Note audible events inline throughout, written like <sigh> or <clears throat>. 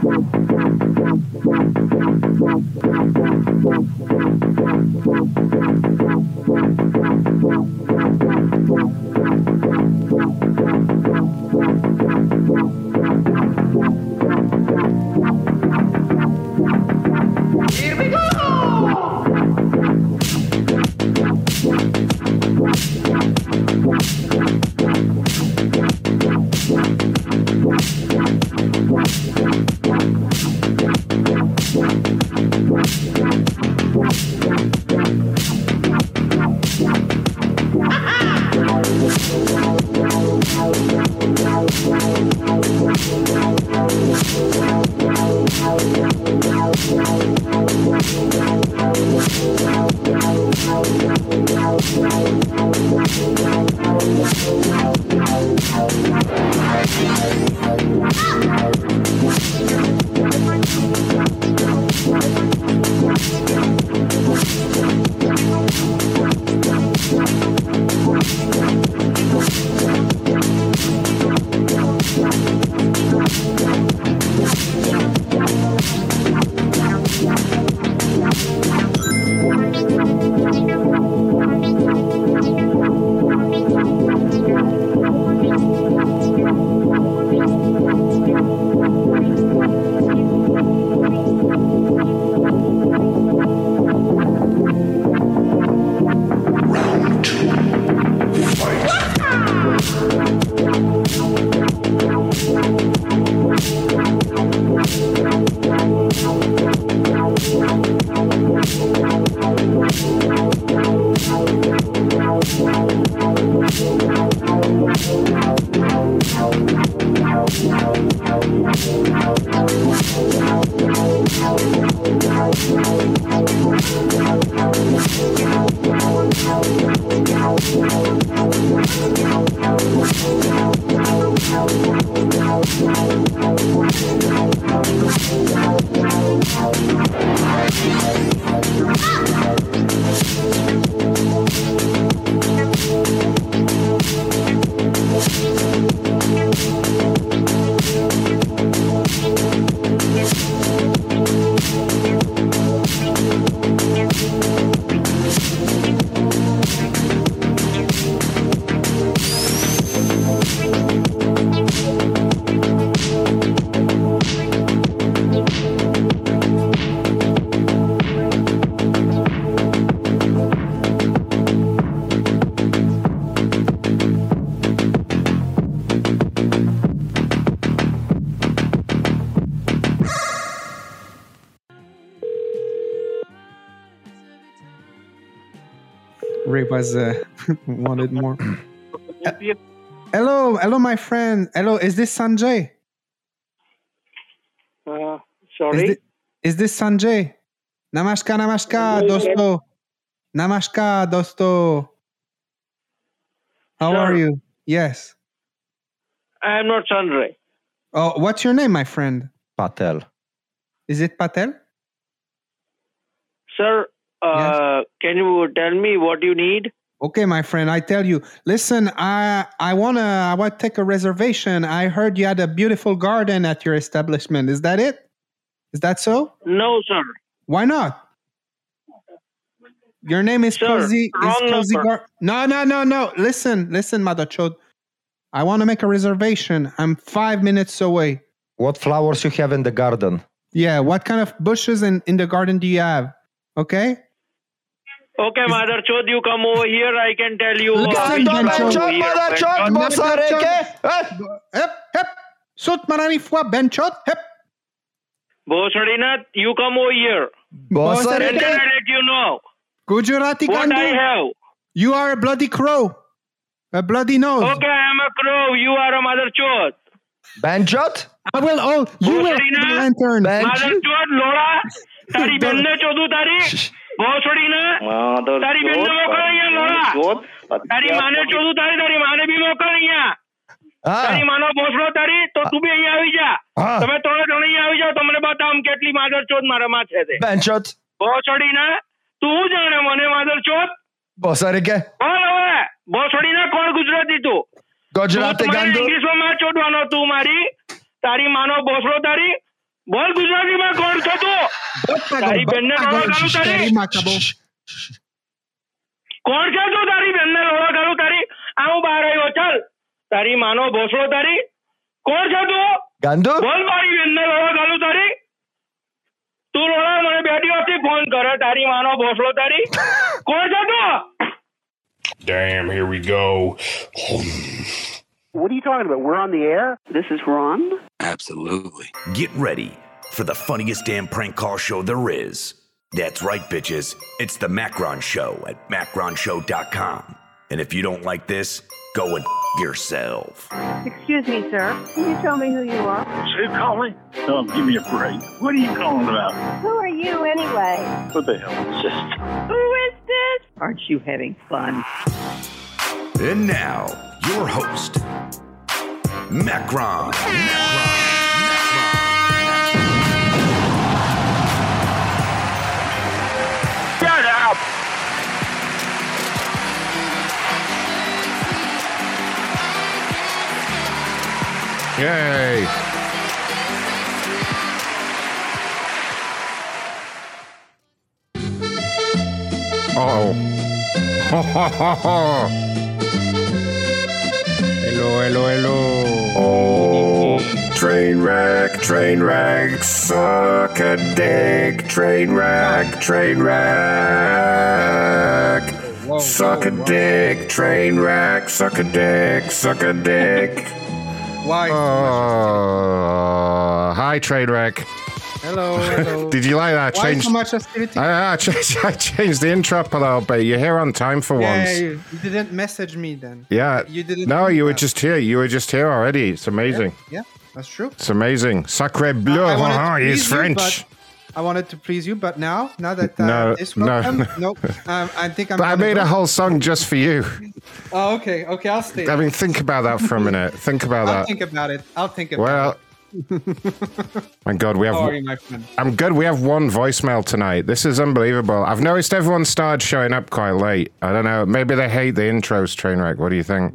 Ray was uh, <laughs> wanted more. <coughs> hello, hello, my friend. Hello, is this Sanjay? Uh, Is, sorry. is this Sanjay? Namaskar, namaskar, Yes. dosto. Namaskar, dosto. How are you? Yes. I am not Sanjay. Oh, what's your name, my friend? Patel. Is it Patel? Sir, uh, can you tell me what you need? Okay, my friend, I tell you. Listen, I I wanna I want to take a reservation. I heard you had a beautiful garden at your establishment. Is that it? Is that so? No, sir. Why not? Your name is Sir, Cozy. Is wrong Cozy number. Gar- no, no, no, no. Listen, listen, Mother Chod. I want to make a reservation. I'm five minutes away. What flowers you have in the garden? Yeah, what kind of bushes in, in the garden do you have? Okay? Okay, Mother Chod, you come over here. I can tell you. Listen, uh, which Mother flower Chod, over here. Mother But- Chod, Mother Bosareke! Hep, hep. Sut marami fois ben chod. Hep. Bosarinath, you come over here. Bosareke. And then I let you know Gujarati what I Kandu. have. You are a bloody crow. A bloody nose. Okay, I am a crow. You are a Mother Chod. Benjot? I will oh you will Bosorina. have the lantern. Ben- Mother Chod, લોડા તારી બેનને ચોદું તારી ભોસડીને તારી બેનને મોકલ અહીંયા લોડા તારી માને ચોદું તારી તારી માને બી મોકલ અહીંયા. તારી માનો ભોસડો તારી તો તું બી અહીંયા આવી જા. તમે ત્રણે જણ અહીંયા આવી જાઓ તમને બતાવું કેટલી માદર ચોદ મારામાં છે તે. છોડી ભોસડીને તું જાણે મને માદર ચોદ Bosareke? બોલ હવે. ભોસડીને કોણ ગુજરાતી તું? ગુજરાતી Gujarati ઇંગ્લિશમાં માં ચોદવાનો તું મારી. તારી માનો ભોસડો તારી બોલ ગુજરાતીમાં કોણ છો તું? તારી બેનને ગાલું તારી? કોણ છે તું તારી બેનને લોહો ગાલું તારી? આ હું બહાર આવ્યો ચાલ. તારી માનો ભોસડો તારી. કોણ છે તું? ગાંધુ? બોલ મારી બેનને લોહો ગાલું તારી. તું લોહા મને બે દિવસથી ફોન કરે તારી માનો ભોસડો તારી. <laughs> કોણ છે તું? Damn, here we go. What are you talking about? We're on the air? This is Ron. Absolutely. Get ready for the funniest damn prank call show there is. That's right, bitches. It's the Macron Show at macronshow.com. And if you don't like this, go and f- yourself. Excuse me, sir. Can you tell me who you are? Who calling? Oh, give me a break. What are you calling about? Who are you anyway? What the hell is this? Who is this? Aren't you having fun? And now, your host, Macron. Macron. Shut up! Yay! Oh. <laughs> hello, hello, hello. Oh, train wreck, train wreck, suck a dick, train wreck, train wreck, Whoa, suck a whoa, whoa. dick, train wreck, suck a dick, suck a dick. Why? Oh, hi, Trainwreck. Hello, hello. <laughs> Did you like that? Why Changed. so much hostility? I, I, changed, <laughs> I changed the intro up a little bit. You're here on time for yeah, once. you, you didn't message me then. Yeah. You didn't No, you were that. just here. You were just here already. It's amazing. Yeah, that's true. It's amazing. Sacre bleu. I to He's please you, French. I wanted to please you, but now, now that uh, No, this no, welcome, no. nope. Um, I think I'm. But I made go. a whole song just for you. Oh, okay, okay. I'll stay. I mean, think about that for a minute. Think about I'll that. think about it. I'll think about Well, it. My God, we have. How are you, my friend? I'm good. We have one voicemail tonight. This is unbelievable. I've noticed everyone started showing up quite late. I don't know. Maybe they hate the intros, Trainwreck. What do you think?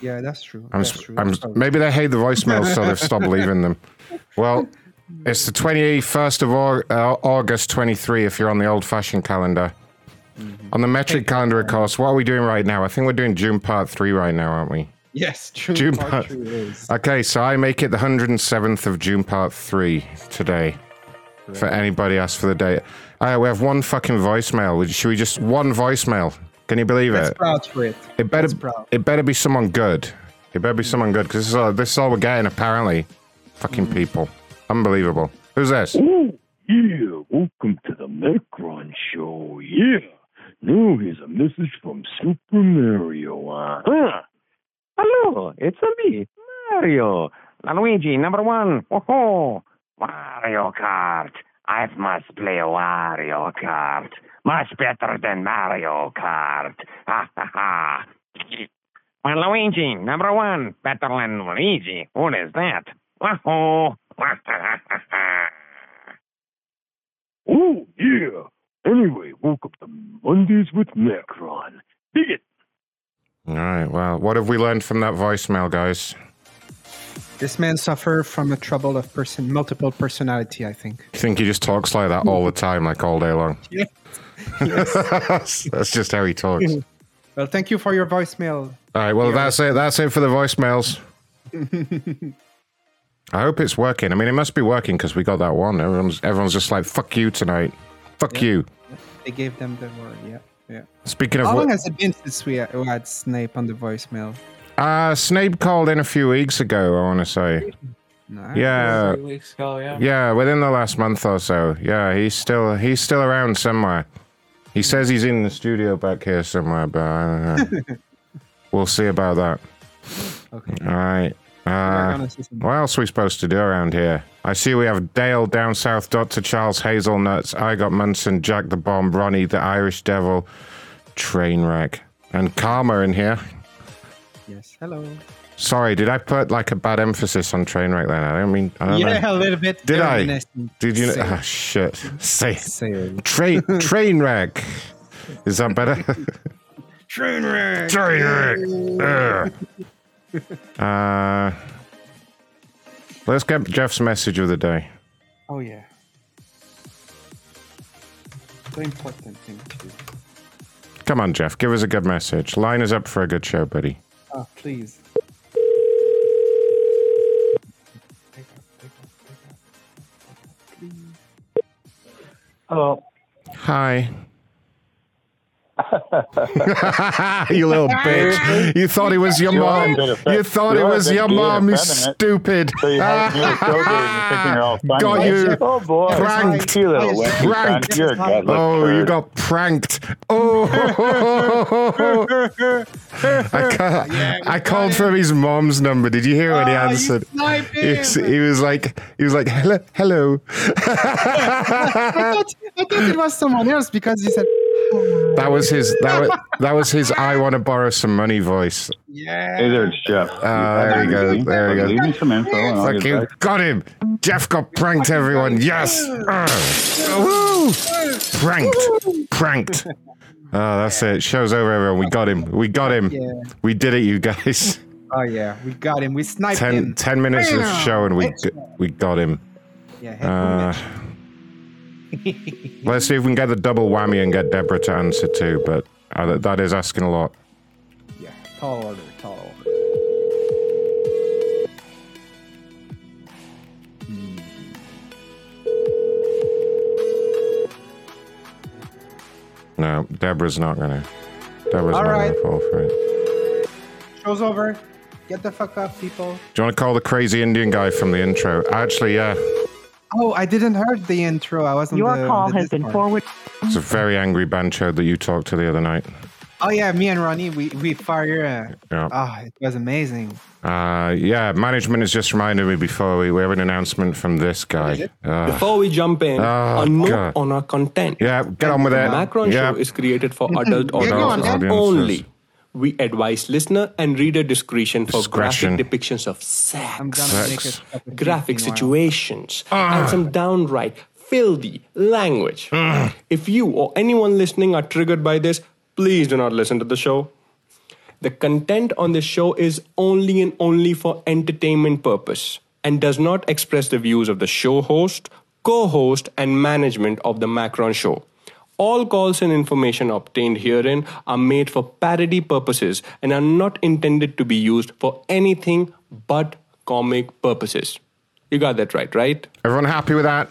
Yeah, that's true. I'm, that's true. I'm, maybe they hate the voicemails, so they've stopped <laughs> leaving them. Well, <laughs> it's the 21st of Au- uh, August 23 if you're on the old fashioned calendar. Mm-hmm. On the metric calendar, of course, what are we doing right now? I think we're doing June part three right now, aren't we? Yes, true. June part part- two is. Okay, so I make it the 107th of June part three today. For anybody asked for the date. All right, we have one fucking voicemail. Should we just one voicemail? Can you believe That's it? proud for it. It better proud. it better be someone good. It better be someone good because this is all this is all we're getting apparently. Fucking Mm. people, unbelievable. Who's this? Oh, yeah. Welcome to the Macron Show. Yeah. Now here's a message from Super Mario. Uh-huh. Hello, it's me, Mario. Luigi, number one. Oh, Mario Kart. I must play Wario Kart. Much better than Mario Kart. Ha ha ha. Well, Luigi, number one. Better than Luigi. What is that? Wahoo. Oh, yeah. Anyway, welcome to Mondays with Macron. Dig it. All right. Well, what have we learned from that voicemail, guys? This man suffered from a trouble of person, multiple personality. I think. You think he just talks like that all the time, like all day long? <laughs> Yeah. that's, <laughs> that's just how he talks. <laughs> Well, thank you for your voicemail. All right. Well, that's it. That's it for the voicemails. I hope it's working. I mean, it must be working because we got that one. Everyone's everyone's just like, "Fuck you tonight." Fuck you. They gave them the word. Yeah, yeah. Speaking of How what, long has it been since we we had Snape on the voicemail? uh, Snape called in a few weeks ago. I want to say. No. Yeah, weeks ago, yeah. yeah, within the last month or so. Yeah, he's still he's still around somewhere. He says he's in the studio back here somewhere, but I don't know. <laughs> we'll see about that. Okay. All right. Uh, gonna see some- what else are we supposed to do around here? I see we have Dale down south, Dr. Charles Hazelnuts, I got Munson, Jack the Bomb, Ronnie the Irish Devil, Trainwreck, and Karma in here. Yes. Hello. Sorry, did I put like a bad emphasis on Trainwreck then? I don't mean. I don't Yeah, know. a little bit. Did I? Did you? Say Oh shit! Say it. train <laughs> Trainwreck. Is that better? Trainwreck. Trainwreck. <laughs> Uh, let's get Jeff's message of the day. Oh yeah. The important thing to do. Come on, Jeff. Give us a good message. Line us up for a good show, buddy. Oh, please. Hello. Hi. <laughs> you little bitch. You thought it was your You mom. a bit offended. You thought it You are was your mom, you stupid. So you have me so good and thinking you're all funny. Got you Oh boy. pranked. You little wimpy Pranked. You're a gutless Oh, you got pranked. Oh, <laughs> I, ca- <laughs> I called from his mom's number. Did you hear when he Oh, answered? sniped He was, he was like, he was like, hello, hello. I, thought, I thought it was someone else because he said. That was his. That was that was his. I want to borrow some money voice. Yeah. Hey there, it's Jeff. Ah, there we go. There we go. Leave me some info and I'll Fuck get you. back. Got him. Jeff got pranked, everyone. Yes. Woo. Pranked. Pranked. Oh, that's it. Show's over, everyone. We got him. We got him. Yeah. We did it, you guys. Oh yeah, we got him. We sniped Ten, him. 10 minutes of Bam! show and we Extra. we got him. Yeah. Uh, <laughs> let's see if we can get the double whammy and get Deborah to answer too, but uh, that- that is asking a lot. yeah. Tall order. Tall order. No, Deborah's not gonna. Deborah's All not right. gonna fall for it. Show's over. Get the fuck up, people. Do you want to call the crazy Indian guy from the intro? Actually, yeah. Oh, I didn't heard the intro. I wasn't. Your the, call the has been forwarded. It's a very angry bancho that you talked to the other night. Oh yeah, me and Ronnie, we we fire. Uh, Yeah. Ah, it was amazing. Uh, yeah, management has just reminded me before we, we have an announcement from this guy. Uh, Before we jump in, Oh, a note God. on our content. yeah, get on with it. The. Macron yeah. Show is created for adult Yeah, go on, audiences. Audiences. only. We advise listener and reader discretion for Discretion. graphic depictions of I'm sex, gonna Sex. it. cup of tea graphic situations, Ah. and some downright filthy language. if you or anyone listening are triggered by this, please do not listen to the show. The content on this show is only and only for entertainment purpose and does not express the views of the show host, co-host, and management of the Macron Show. All calls and information obtained herein are made for parody purposes and are not intended to be used for anything but comic purposes. You got that right, right? Everyone happy with that?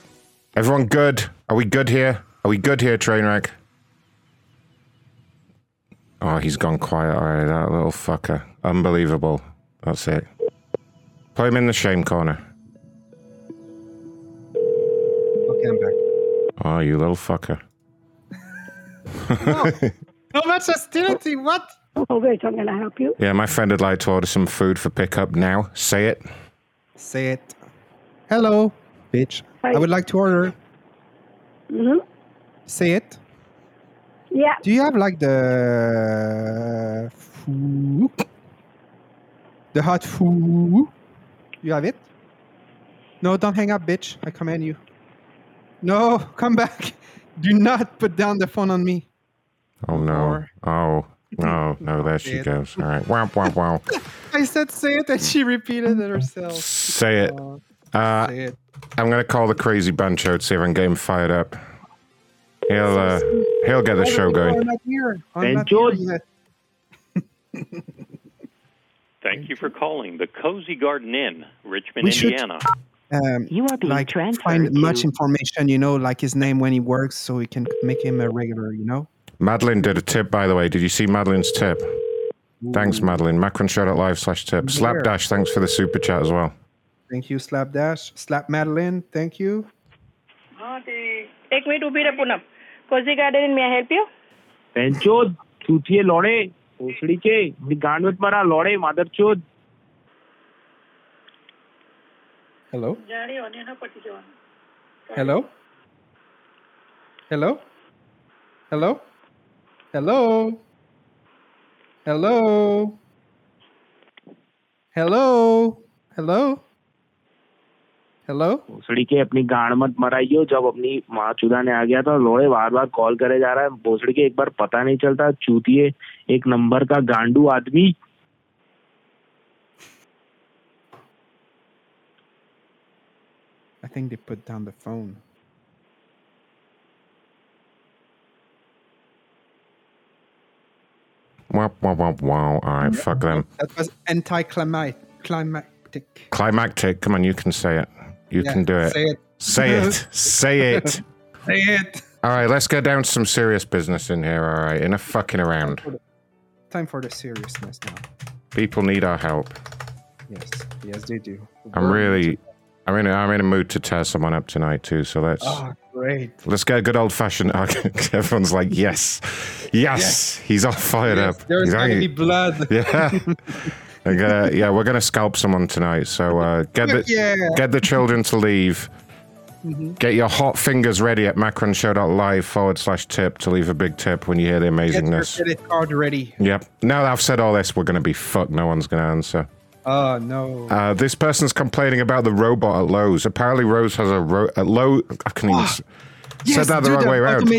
Everyone good? Are we good here? Are we good here, Trainwreck? Oh, he's gone quiet already, that little fucker. Unbelievable. That's it. Put him in the shame corner. Okay, I'm back. Oh, you little fucker. No much hostility. What? Oh, wait, I'm going to help you. Yeah, my friend would like to order some food for pickup now. Say it. Say it. Hello, bitch. I would like to order. hmm Say it. Yeah. Do you have like the foo? The hot foo? You have it? No, don't hang up, bitch. I command you. No, come back. <laughs> Do not put down the phone on me. Oh, no. Oh, no, no, there she goes. All right. Wow, wow, wow. <laughs> I said say it and she repeated it herself. Say it. Uh, Say it. I'm gonna call the crazy bancho to see if I can get him fired up. He'll uh, he'll get the show going. not here. I'm not Benjo. here yet. Thank you for calling the Cozy Garden Inn, Richmond, We should- Indiana. Um, You are being like transferred find much information, you know, like his name when he works, so we can make him a regular, you know. Madeline did a tip, by the way. Did you see Madeline's tip? Thanks, Madeline. Macron shout out live slash tip. Slapdash, thanks for the super chat as well. Thank you, Slapdash. Slap Madeline, thank you. Hello. Hello. ઉભી રહે Hello? Hello? Hello. Hello. Hello भोसड़ी के अपनी गाड़ मत मराइयो जब अपनी माँ चूदा ने आ गया था लोहे बार बार कॉल करे जा रहा है भोसड़ी के एक बार पता नहीं चलता चूती है एक नंबर का गांडू आदमी I think they put down the phone Wow, wow, wow, wow. All right, fuck them. That was anticlimactic. Climactic. Come on, you can say it. You Yeah, can do it. say it. Say it. <laughs> say it. Say it. All right, let's get down to some serious business in here. All right, enough fucking around. Time for the seriousness now. People need our help. Yes, yes, they do. I'm really, I'm in, a, I'm in a mood to tear someone up tonight too. So let's Oh, great. let's get a good old fashioned. <laughs> Everyone's like, yes, yes, Yes. he's all fired Yes, up. There's He's gonna be blood. <laughs> Yeah. Gonna, yeah, we're gonna scalp someone tonight. So uh, get the Yeah. get the children to leave. Mhm. Get your hot fingers ready at macronshow.live forward slash tip to leave a big tip when you hear the amazingness. Get your credit card ready. Yep. Now that I've said all this, we're gonna be fucked. No one's gonna answer. Oh no. Uh, this person's complaining about the robot at Lowe's. Apparently, Rose has a ro- at Low. I can even s- Yes, said that the wrong way around.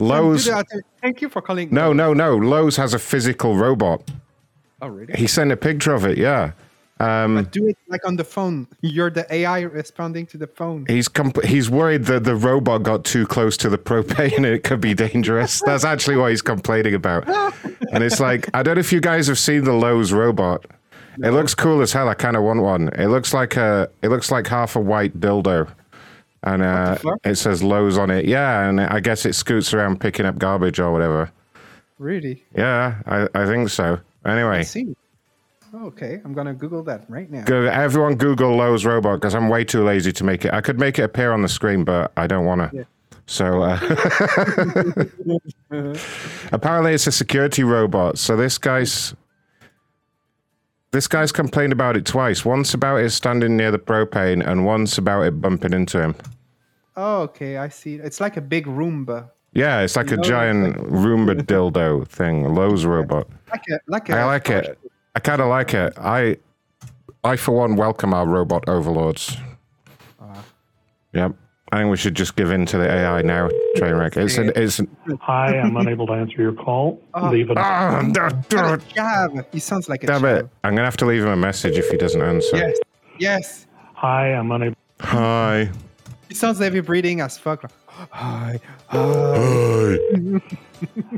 Lowe's. do the auto- Thank you for calling. No, no, no. Lowe's has a physical robot. Oh, really? He sent a picture of it. Yeah. Um, Do it like on the phone. You're the AI responding to the phone. He's comp- he's worried that the robot got too close to the propane and it could be dangerous. That's actually what he's complaining about. <laughs> And it's like I don't know if you guys have seen the Lowe's robot. It looks cool as hell. I kind of want one. It looks like a it looks like half a white dildo, and uh, it says Lowe's on it. Yeah, and I guess it scoots around picking up garbage or whatever. Really? Yeah, I, I think so. Anyway, I see. Okay, I'm gonna Google that right now. Go, everyone Google Lowe's robot because I'm way too lazy to make it. I could make it appear on the screen, but I don't want to. Yeah. So uh, <laughs> <laughs> apparently, it's a security robot. So this guy's this guy's complained about it twice. Once about it standing near the propane, and once about it bumping into him. Oh, okay, I see. It's like a big Roomba, Yeah, it's like a giant Roomba <laughs> dildo thing. Lowe's robot. like a like a. I like it. I kind of like it. I, I for one welcome our robot overlords. Ah. Yep. I think we should just give in to the AI now, Trainwreck. It's an, it's an, Hi, I'm unable to answer your call. <laughs> Oh. Leave it. Ah, da- da- Chav. He sounds like a damn it. I'm gonna have to leave him a message if he doesn't answer. Yes. Yes. Hi, I'm unable. Hi. He sounds heavy breathing as fuck. <gasps> Hi. Hi. <laughs>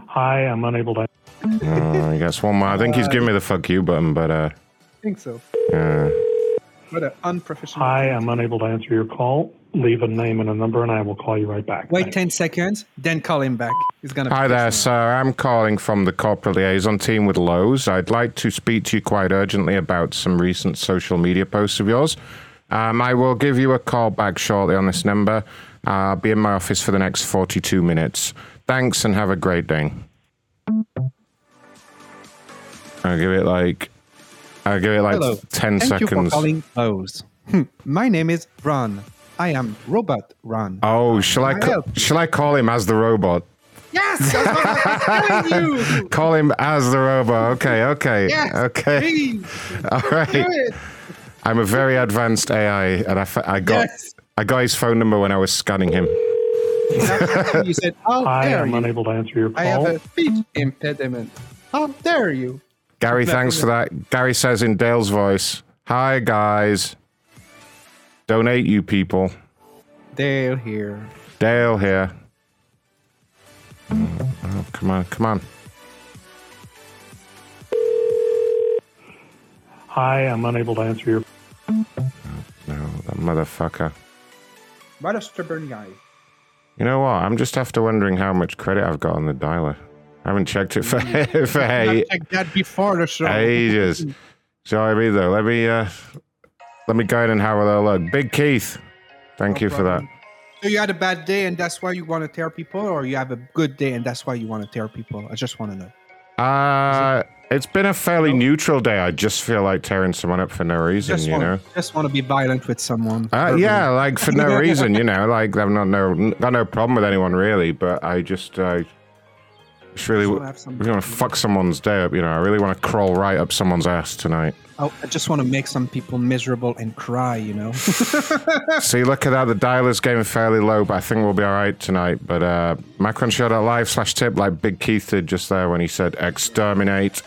Hi, I'm unable to. Oh, I guess one more. I think he's giving me the fuck you button, but uh, I think so. yeah. What an unprofessional. Hi, I'm unable to answer your call. Leave a name and a number, and I will call you right back. Wait 10 seconds, then call him back. He's gonna. Hi there, me sir. I'm calling from the corporate liaison team with Lowe's. I'd like to speak to you quite urgently about some recent social media posts of yours. Um, I will give you a call back shortly on this number. Uh, I'll be in my office for the next 42 minutes. Thanks and have a great day. I'll give it like, I'll give it like Hello. 10 Thank you for seconds. calling Lowe's. <laughs> My name is Ron. I am Robot Ron. Oh, shall I, I ca- shall I call him as the robot? Yes, that's what I was telling you. Call him as the robot. Okay, okay, Yes, okay. please. <laughs> All right. Do it. I'm a very advanced AI, and I, f- I got Yes. I got his phone number when I was scanning him. You said, "How <laughs> Hi, dare I'm you? unable to answer your call." I have a speech impediment. How dare you?" Gary, thanks for that. Gary says in Dale's voice, "Hi guys, donate you people." Dale here. Dale here. Oh, come on, come on. Hi, I'm unable to answer your. No, that motherfucker. What a stubborn guy. You know what? I'm just after wondering how much credit I've got on the dialer. I haven't checked it for <laughs> for I checked that before the show. ages. So I mean, though, let me uh, let me go in and have a little look. Big Keith, thank you for that. So you had a bad day and that's why you want to tear people, or you have a good day and that's why you want to tear people? I just want to know. Uh, it's been a fairly neutral day. I just feel like tearing someone up for no reason, Just you want, know. just want to be violent with someone. Uh, yeah, like for no <laughs> reason, you know. Like I've not no got no problem with anyone really, but I just uh, just really Just w- wanna have some- really want to fuck someone's day up. You know, I really want to crawl right up someone's ass tonight. Oh, I just want to make some people miserable and cry, you know. <laughs> See, look at that. The dialer's going fairly low, but I think we'll be all right tonight. But uh, macronshow.live slash tip, like Big Keith did just there when he said exterminate.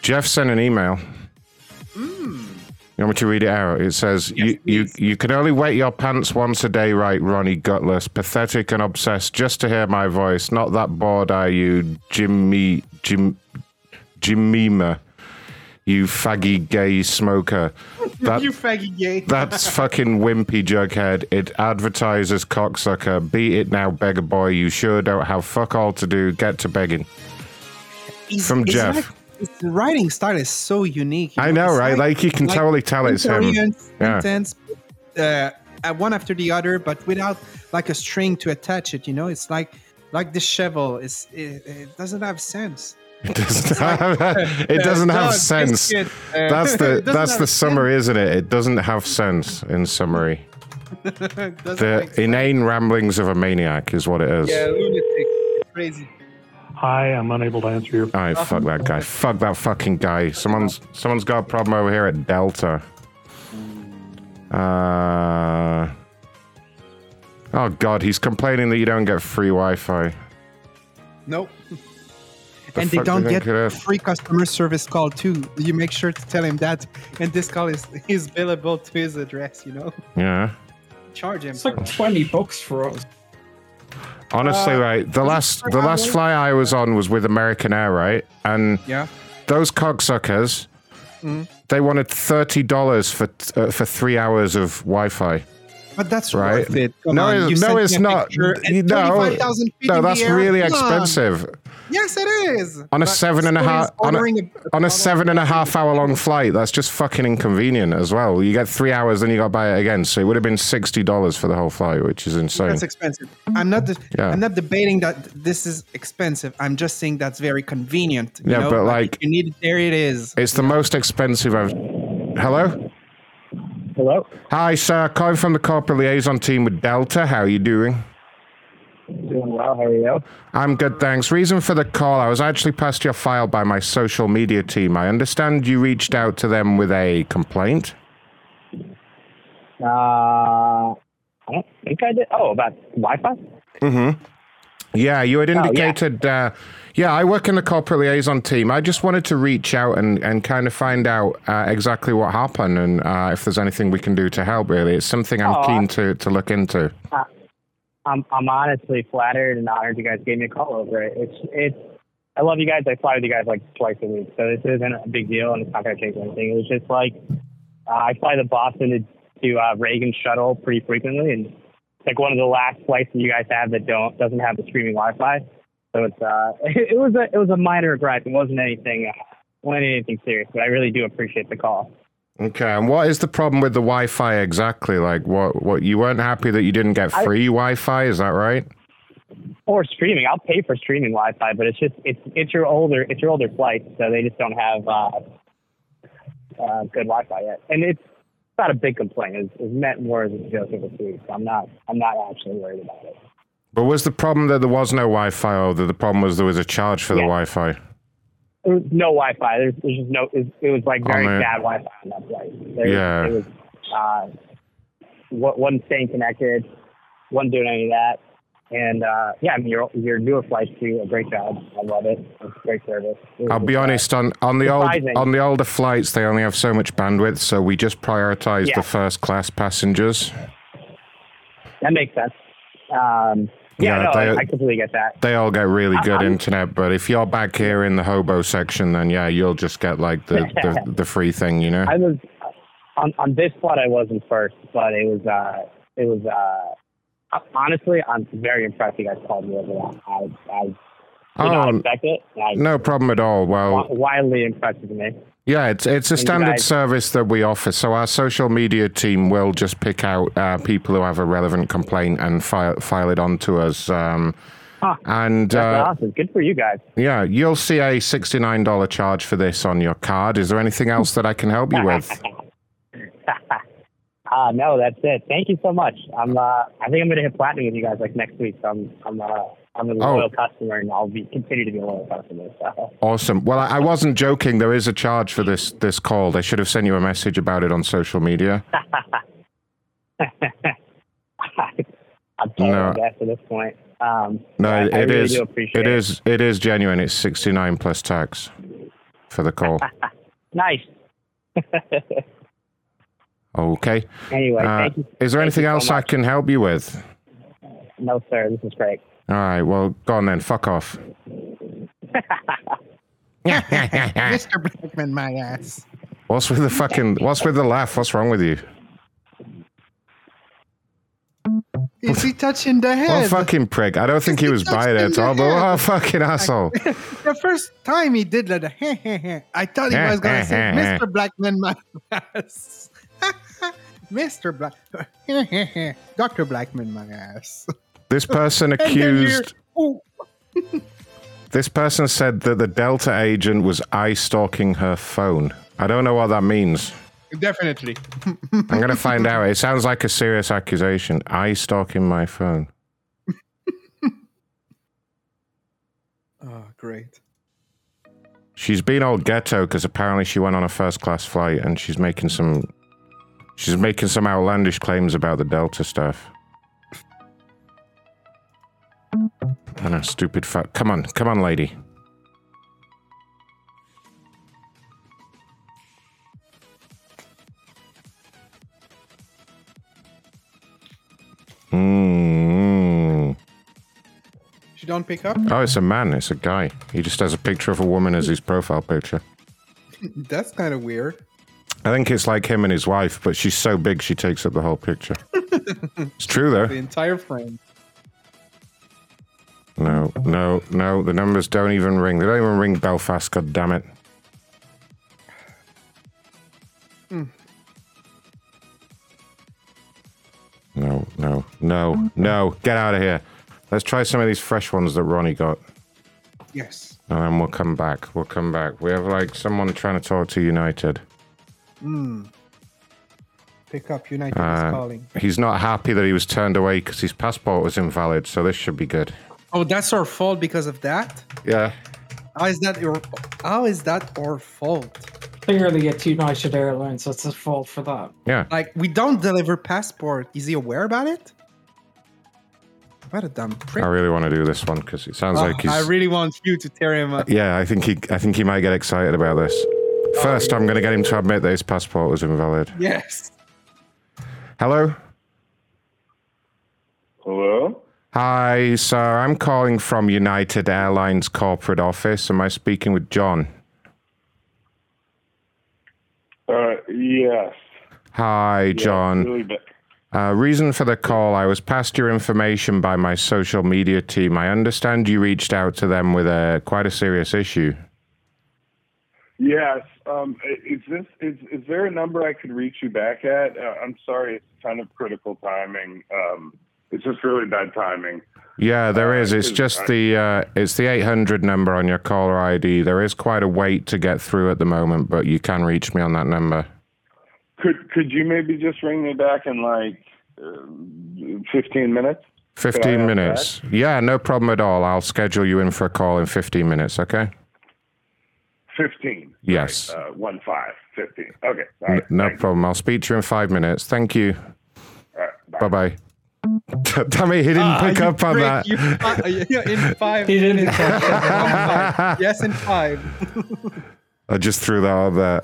Jeff sent an email. You want me to read it out? It says, you, you, you can only wet your pants once a day, right, Ronnie Gutless? Pathetic and obsessed just to hear my voice. Not that bored, are you, Jimmy, Jim, Jimima? You faggy gay smoker. <laughs> That, you faggy gay. <laughs> that's fucking wimpy jughead. It advertises cocksucker. Beat it now, beggar boy. You sure don't have fuck all to do. Get to begging. He's- From Jeff. like- his writing style is so unique. you I know, It's right? Like, you can totally tell it's him. incoherent Yeah. uh, uh, one after the other, but without like a string to attach it. You know, it's like like the shovel. It's it, it doesn't have sense. It doesn't have, it doesn't have Dog, sense. uh, That's the <laughs> that's the summary, isn't it? It doesn't have sense in summary. <laughs> The inane ramblings of a maniac is what it is. yeah, lunatic, crazy. Hi, I'm unable to answer your. All right, fuck that guy. <laughs> Fuck that fucking guy. Someone's someone's got a problem over here at Delta. Uh. Oh god, he's complaining that you don't get free Wi-Fi. Nope. The and they do don't get it is? free customer service call too. You make sure to tell him that, and this call is <laughs> is billable to his address. You know, Yeah. charge him. It's like twenty bucks for us. Honestly, Uh, right. The last the last flight I was on was with American Air, right? And Yeah. those cocksuckers, Mhm. they wanted thirty dollars for uh, for three hours of Wi-Fi. But that's Right? worth it. No, on, no, it's not. picture and You- No, no, that's really on. expensive. Yes, it is. On a But seven and a so half is on a, on a seven and a half hour long flight, that's just fucking inconvenient as well. You get three hours, then you got to buy it again. So it would have been sixty dollars for the whole flight, which is insane. That's expensive. I'm not. Yeah. I'm not debating that this is expensive. I'm just saying that's very convenient. you Yeah, know? but, if like- you need it, there it is. It's the most expensive I've. Hello. Hello. Hi, sir. Calling from the corporate liaison team with Delta. How are you doing? Doing well. How are you? I'm good, thanks. Reason for the call: I was actually passed your file by my social media team. I understand you reached out to them with a complaint. Uh, I don't think I did. Oh, about Wi-Fi. Mm-hmm. Yeah, you had Oh, yeah. indicated. uh, yeah, I work in the corporate liaison team. I just wanted to reach out and, and kind of find out uh, exactly what happened and uh, if there's anything we can do to help. Really, it's something I'm Oh, keen to, to look into. I'm I'm honestly flattered and honored you guys gave me a call over it. It's it's. I love you guys. I fly with you guys like twice a week, so this isn't a big deal, and it's not to change anything. It was just like uh, I fly the Boston to, to uh, Reagan shuttle pretty frequently, and it's like one of the last flights that you guys have that don't doesn't have the streaming Wi-Fi. So it's uh, <laughs> it, was a it was a minor gripe. It wasn't anything uh, wasn't anything serious, but I really do appreciate the call. Okay, and what is the problem with the Wi-Fi exactly? Like, what what you weren't happy that you didn't get I- free Wi-Fi? Is that right? or streaming. I'll pay for streaming Wi-Fi, but it's just it's it's your older it's your older flights, so they just don't have uh, uh, good Wi-Fi yet. And it's not a big complaint. It's, it's meant more as a joke of a tweet. So I'm not I'm not actually worried about it. But was the problem that there was no Wi-Fi, or that the problem was there was a charge for the Wi-Fi? There was no Wi-Fi. There's, there's just no. It, it was like very the- bad Wi-Fi on that flight. There, Yeah. It was uh, wasn't staying connected. wasn't doing any of that. And uh, yeah, I mean your your newer flights do a great job. I love it. It's great service. It I'll be uh, honest on on the old on the older flights they only have so much bandwidth, so we just prioritize Yeah. the first class passengers. That makes sense. Um, yeah, no, they- I, I completely get that. They all get really good internet, but if you're back here in the hobo section, then yeah, you'll just get like the <laughs> the, the free thing, you know. I was on on this spot. I wasn't first, but it was uh, it was uh, honestly, I'm very impressed. You guys called me over that. I I did not Oh, expect it. I, No problem at all. Well, wildly impressive to me. Yeah, it's it's a And standard guys- service that we offer. So our social media team will just pick out uh, people who have a relevant complaint and file file it onto us. Um, Huh. and That's uh, awesome. Good for you guys. yeah, you'll see a sixty nine dollar charge for this on your card. Is there anything else that I can help you with? <laughs> uh, no, that's it. Thank you so much. I'm uh, I think I'm gonna hit platinum with you guys like next week. So I'm I'm uh, I'm a Oh. loyal customer, and I'll be continue to be a loyal customer. So. Awesome. Well, I, I wasn't joking. There is a charge for this this call. They should have sent you a message about it on social media. <laughs> I'm totally No. at this point. Um, No, I, it I really is, it is. It is genuine. It's sixty nine plus tax for the call. <laughs> Nice. <laughs> Okay. Anyway, Uh, thank you. is there thank anything you so else I can help you with? No, sir. This is great. All right. Well, go on then. Fuck off. <laughs> Mr. Blackman, my ass. What's with the fucking? What's with the laugh? What's wrong with you? Is he touching the head? fucking prick? I don't think he was by there at all. But what a fucking asshole! <laughs> the first time he did that, <laughs> I thought he was gonna say, "Mr. Blackman, my ass." Mr. Black, Doctor Blackman, my ass. This <laughs> person And then you're- accused. <laughs> This person said that the Delta agent was eye stalking her phone. I don't know what that means. Definitely. I'm going <laughs> to find out. It sounds like a serious accusation. Eye stalking my phone. Oh, great. She's been all ghetto because apparently she went on a first class flight and she's making some. She's making some outlandish claims about the Delta stuff. I know, stupid fuck. Come on, come on, lady. Mm. She don't pick up. Oh, it's a man. It's a guy. He just has a picture of a woman as his profile picture. <laughs> That's kind of weird. I think it's like him and his wife, but she's so big she takes up the whole picture. <laughs> it's true though. The entire frame. No, no, no. The numbers don't even ring. They don't even ring Belfast. God damn it. Hmm. No, no, no, no. Get out of here. Let's try some of these fresh ones that Ronnie got. Yes. And then we'll come back. We'll come back. We have like someone trying to talk to United. Hmm. Pick up. United is Uh, calling. he's not happy that he was turned away because his passport was invalid, so this should be good. Oh, that's our fault because of that. Yeah. How is that your? How is that our fault? Clearly, it's United Airlines. That's a fault for that. Yeah. Like we don't deliver passport. Is he aware about it? What a dumb prick. I really want to do this one because it sounds Oh, like he's. I really want you to tear him up. Yeah, I think he. I think he might get excited about this. First, I'm going to get him to admit that his passport was invalid. Yes. Hello. Hello? Hi, sir. I'm calling from United Airlines corporate office. Am I speaking with John? Uh, yes. Hi, John. really bad. Uh, reason for the call I was passed your information by my social media team. I understand you reached out to them with a quite a serious issue. Yes. Um, is this is is there a number I could reach you back at? Uh, I'm sorry, it's kind of critical timing. Um, it's just really bad timing. Yeah, there is. It's just I- the uh, it's the 800 number on your caller ID. There is quite a wait to get through at the moment, but you can reach me on that number. Could could you maybe just ring me back in like uh, 15 minutes? 15 have minutes. Yeah, no problem at all. I'll schedule you in for a call in 15 minutes, okay? 15. Yes. Uh, one five. 15. Okay. Right. no problem. I'll speak to you in five minutes. Thank you. Right. Bye bye. <laughs> Damn it, he didn't Ah, pick you up on that. you fi- yeah, in <laughs> five. He didn't minutes. Five. <laughs> yes, in five. I just threw that out there.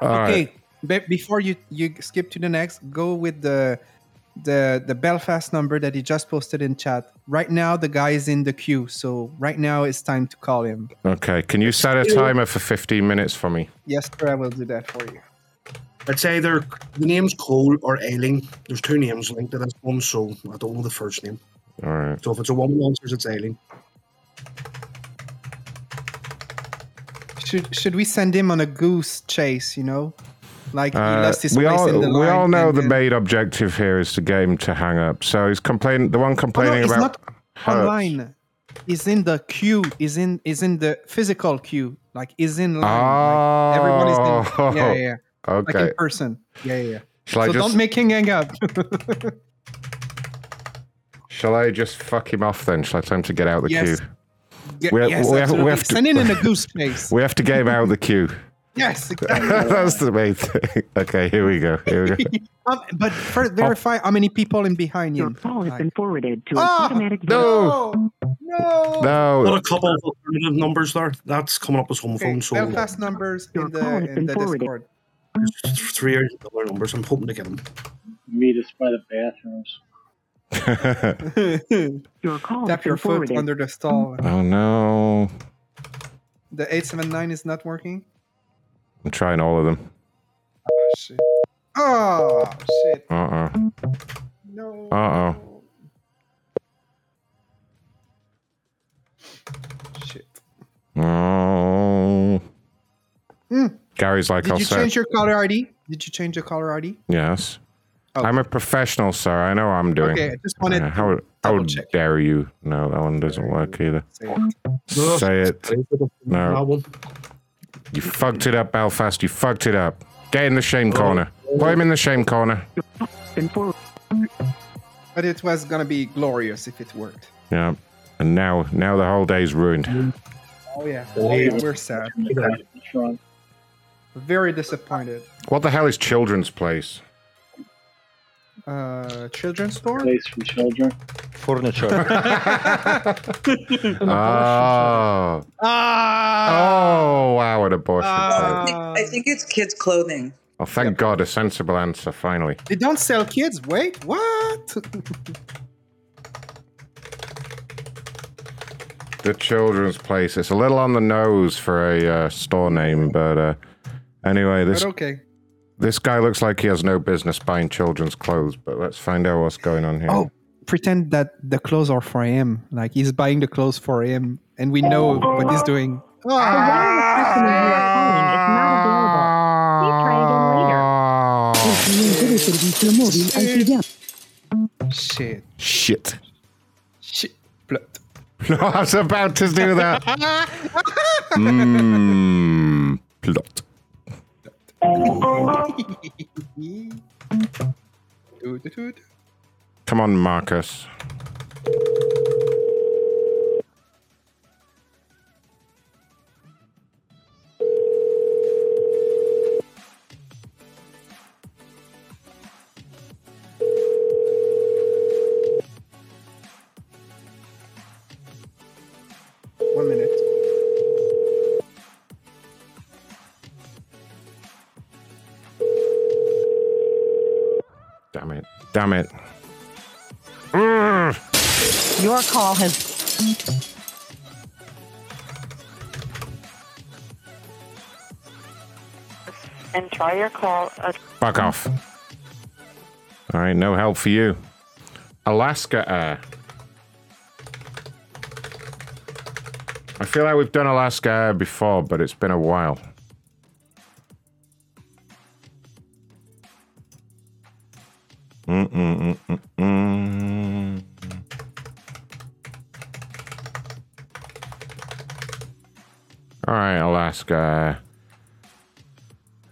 All right. okay, be- before you you skip to the next, go with the the the Belfast number that he just posted in chat. Right now, the guy is in the queue, so right now it's time to call him. Okay. Can you set a timer for 15 minutes for me? Yes, sir, I will do that for you. It's either the name's Cole or Ailing. There's two names linked to this one, so I don't know the first name. All right. So if it's a woman answers, it's Ailing. Should should we send him on a goose chase? You know, like he Uh, lost his we place all in the line. we all know the then- main objective here is the game to hang up. So he's complaining. The one no, complaining he's about not online. He's in the queue. Is in is in the physical queue. Like is in line. Oh, like everyone is in. Yeah, yeah, yeah. Like Okay. in person. Yeah, yeah. yeah. Shall I so just- don't make him hang up. <laughs> Shall I just fuck him off then? Shall I tell him to get out of the Yes. queue? Ge- We have- yes, we have- we have to- Send in in a <laughs> goose chase. We have to get him out of the queue. <laughs> yes, exactly. That's the main thing. Okay, here we go. Here we go. um, but first, verify how many people in behind you. Your Call has been forwarded to an an Ah, automatic no. No. No. Got a couple of alternative numbers there. That's coming up as home Okay, phone. So Belfast numbers in the in the Discord. There's three other numbers. I'm hoping to get them. Meet us by the bathrooms. <laughs> your call Tap your foot under the stall. oh no. The 879 is not working. I'm trying all of them. Oh, shit. Oh, shit. Uh oh. No. Uh oh. Shit. Oh. Hmm. Gary's like, Did I'll you say. change your caller ID? Did you change your caller ID? Yes. I'm a professional, sir. I know what I'm doing. Okay, I just wanted Uh, how how dare you? No, that one doesn't work either. Say it. No. You fucked it up, Belfast. You fucked it up. Get in the shame corner. Put him in the shame corner. But it was gonna be glorious if it worked. Yeah. And now, now the whole day's ruined. Oh yeah. Oh, yeah. We're sad. Very disappointed. What the hell is Children's Place? Uh, children's store. Place for children. Furniture. <laughs> Oh. Oh, wow, what a bullshit. I, think, I think it's kids' clothing. oh, thank God, a sensible answer, finally. They don't sell kids. Wait, what? <laughs> The Children's Place. It's a little on the nose for a uh, store name, but uh, anyway, this but okay. this guy looks like he has no business buying children's clothes. But let's find out what's going on here. Oh, pretend that the clothes are for him. Like he's buying the clothes for him, and we know what he's doing. Ah! Shit. Shit. Shit. Blood. <laughs> I was about to do that. Mmm. <laughs> Plot. <laughs> Come on, Marcus. One minute. Damn it. Damn it. Mm. Your call has. and try your call. Fuck off. All right, no help for you. Alaska Air. I feel like we've done Alaska Air before, but it's been a while. Mm-mm-mm-mm-mm. All right, Alaska.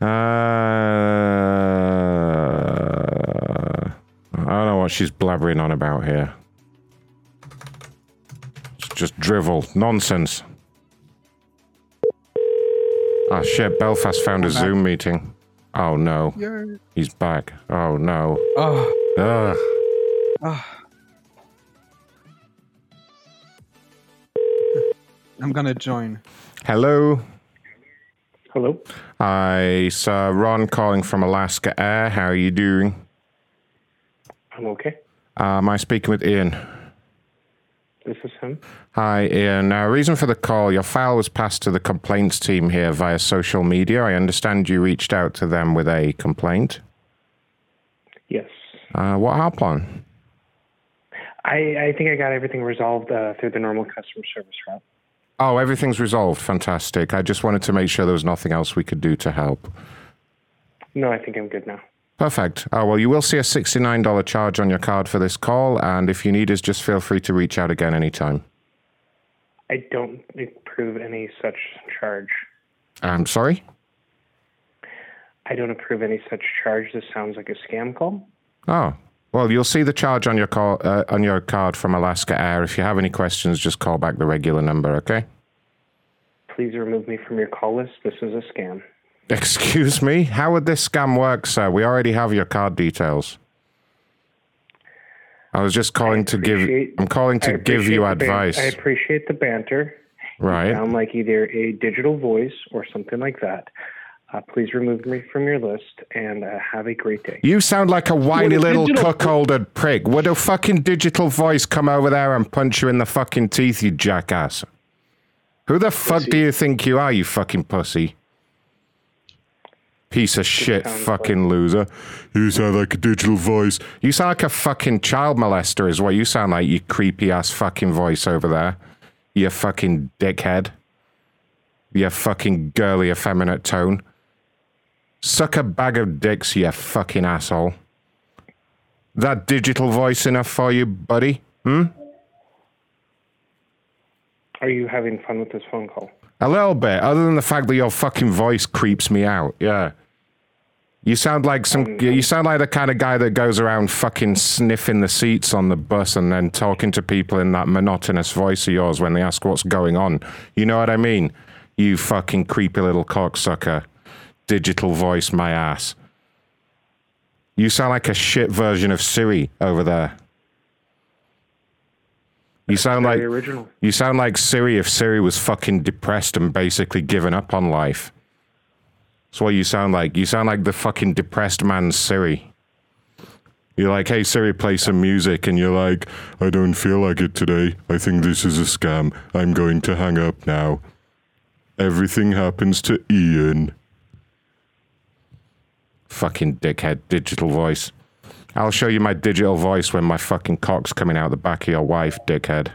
Uh, I don't know what she's blabbering on about here. It's just drivel, nonsense. Ah, shit, Belfast found a Zoom meeting. Oh no. Yeah. He's back. Oh no. Oh. Ugh. Ah. I'm gonna join. Hello. Hello. Hi, Sir Ron calling from Alaska Air. How are you doing? I'm okay. Uh, am I speaking with Ian? This is him. Hi, Ian. Uh, reason for the call your file was passed to the complaints team here via social media. I understand you reached out to them with a complaint. Yes. Uh, what happened? I, I think I got everything resolved uh, through the normal customer service route. Oh, everything's resolved. Fantastic. I just wanted to make sure there was nothing else we could do to help. No, I think I'm good now. Perfect. Oh, well, you will see a $69 charge on your card for this call, and if you need us, just feel free to reach out again anytime. I don't approve any such charge. I'm sorry? I don't approve any such charge. This sounds like a scam call. Oh, well, you'll see the charge on your call uh, on your card from Alaska Air. If you have any questions, just call back the regular number, okay? Please remove me from your call list. This is a scam. <laughs> Excuse me? How would this scam work, sir? We already have your card details. I was just calling to give I'm calling to give you the ban- advice. I appreciate the banter. Right. You sound like either a digital voice or something like that. Uh, please remove me from your list and uh, have a great day. You sound like a whiny a little cuckolded prick. Would a fucking digital voice come over there and punch you in the fucking teeth, you jackass? Who the fuck do you think you are, you fucking pussy? Piece of shit fucking loser. You sound like a digital voice. You sound like a fucking child molester, is what you sound like, you creepy ass fucking voice over there. You fucking dickhead. You fucking girly, effeminate tone. Suck a bag of dicks, you fucking asshole. That digital voice enough for you, buddy? Hmm? Are you having fun with this phone call? A little bit, other than the fact that your fucking voice creeps me out. Yeah. You sound like some. You sound like the kind of guy that goes around fucking sniffing the seats on the bus and then talking to people in that monotonous voice of yours when they ask what's going on. You know what I mean? You fucking creepy little cocksucker. Digital voice, my ass. You sound like a shit version of Siri over there. You sound like original. you sound like Siri if Siri was fucking depressed and basically given up on life. That's what you sound like. You sound like the fucking depressed man's Siri. You're like, hey Siri, play some music, and you're like, I don't feel like it today. I think this is a scam. I'm going to hang up now. Everything happens to Ian. Fucking dickhead, digital voice. I'll show you my digital voice when my fucking cock's coming out the back of your wife, dickhead.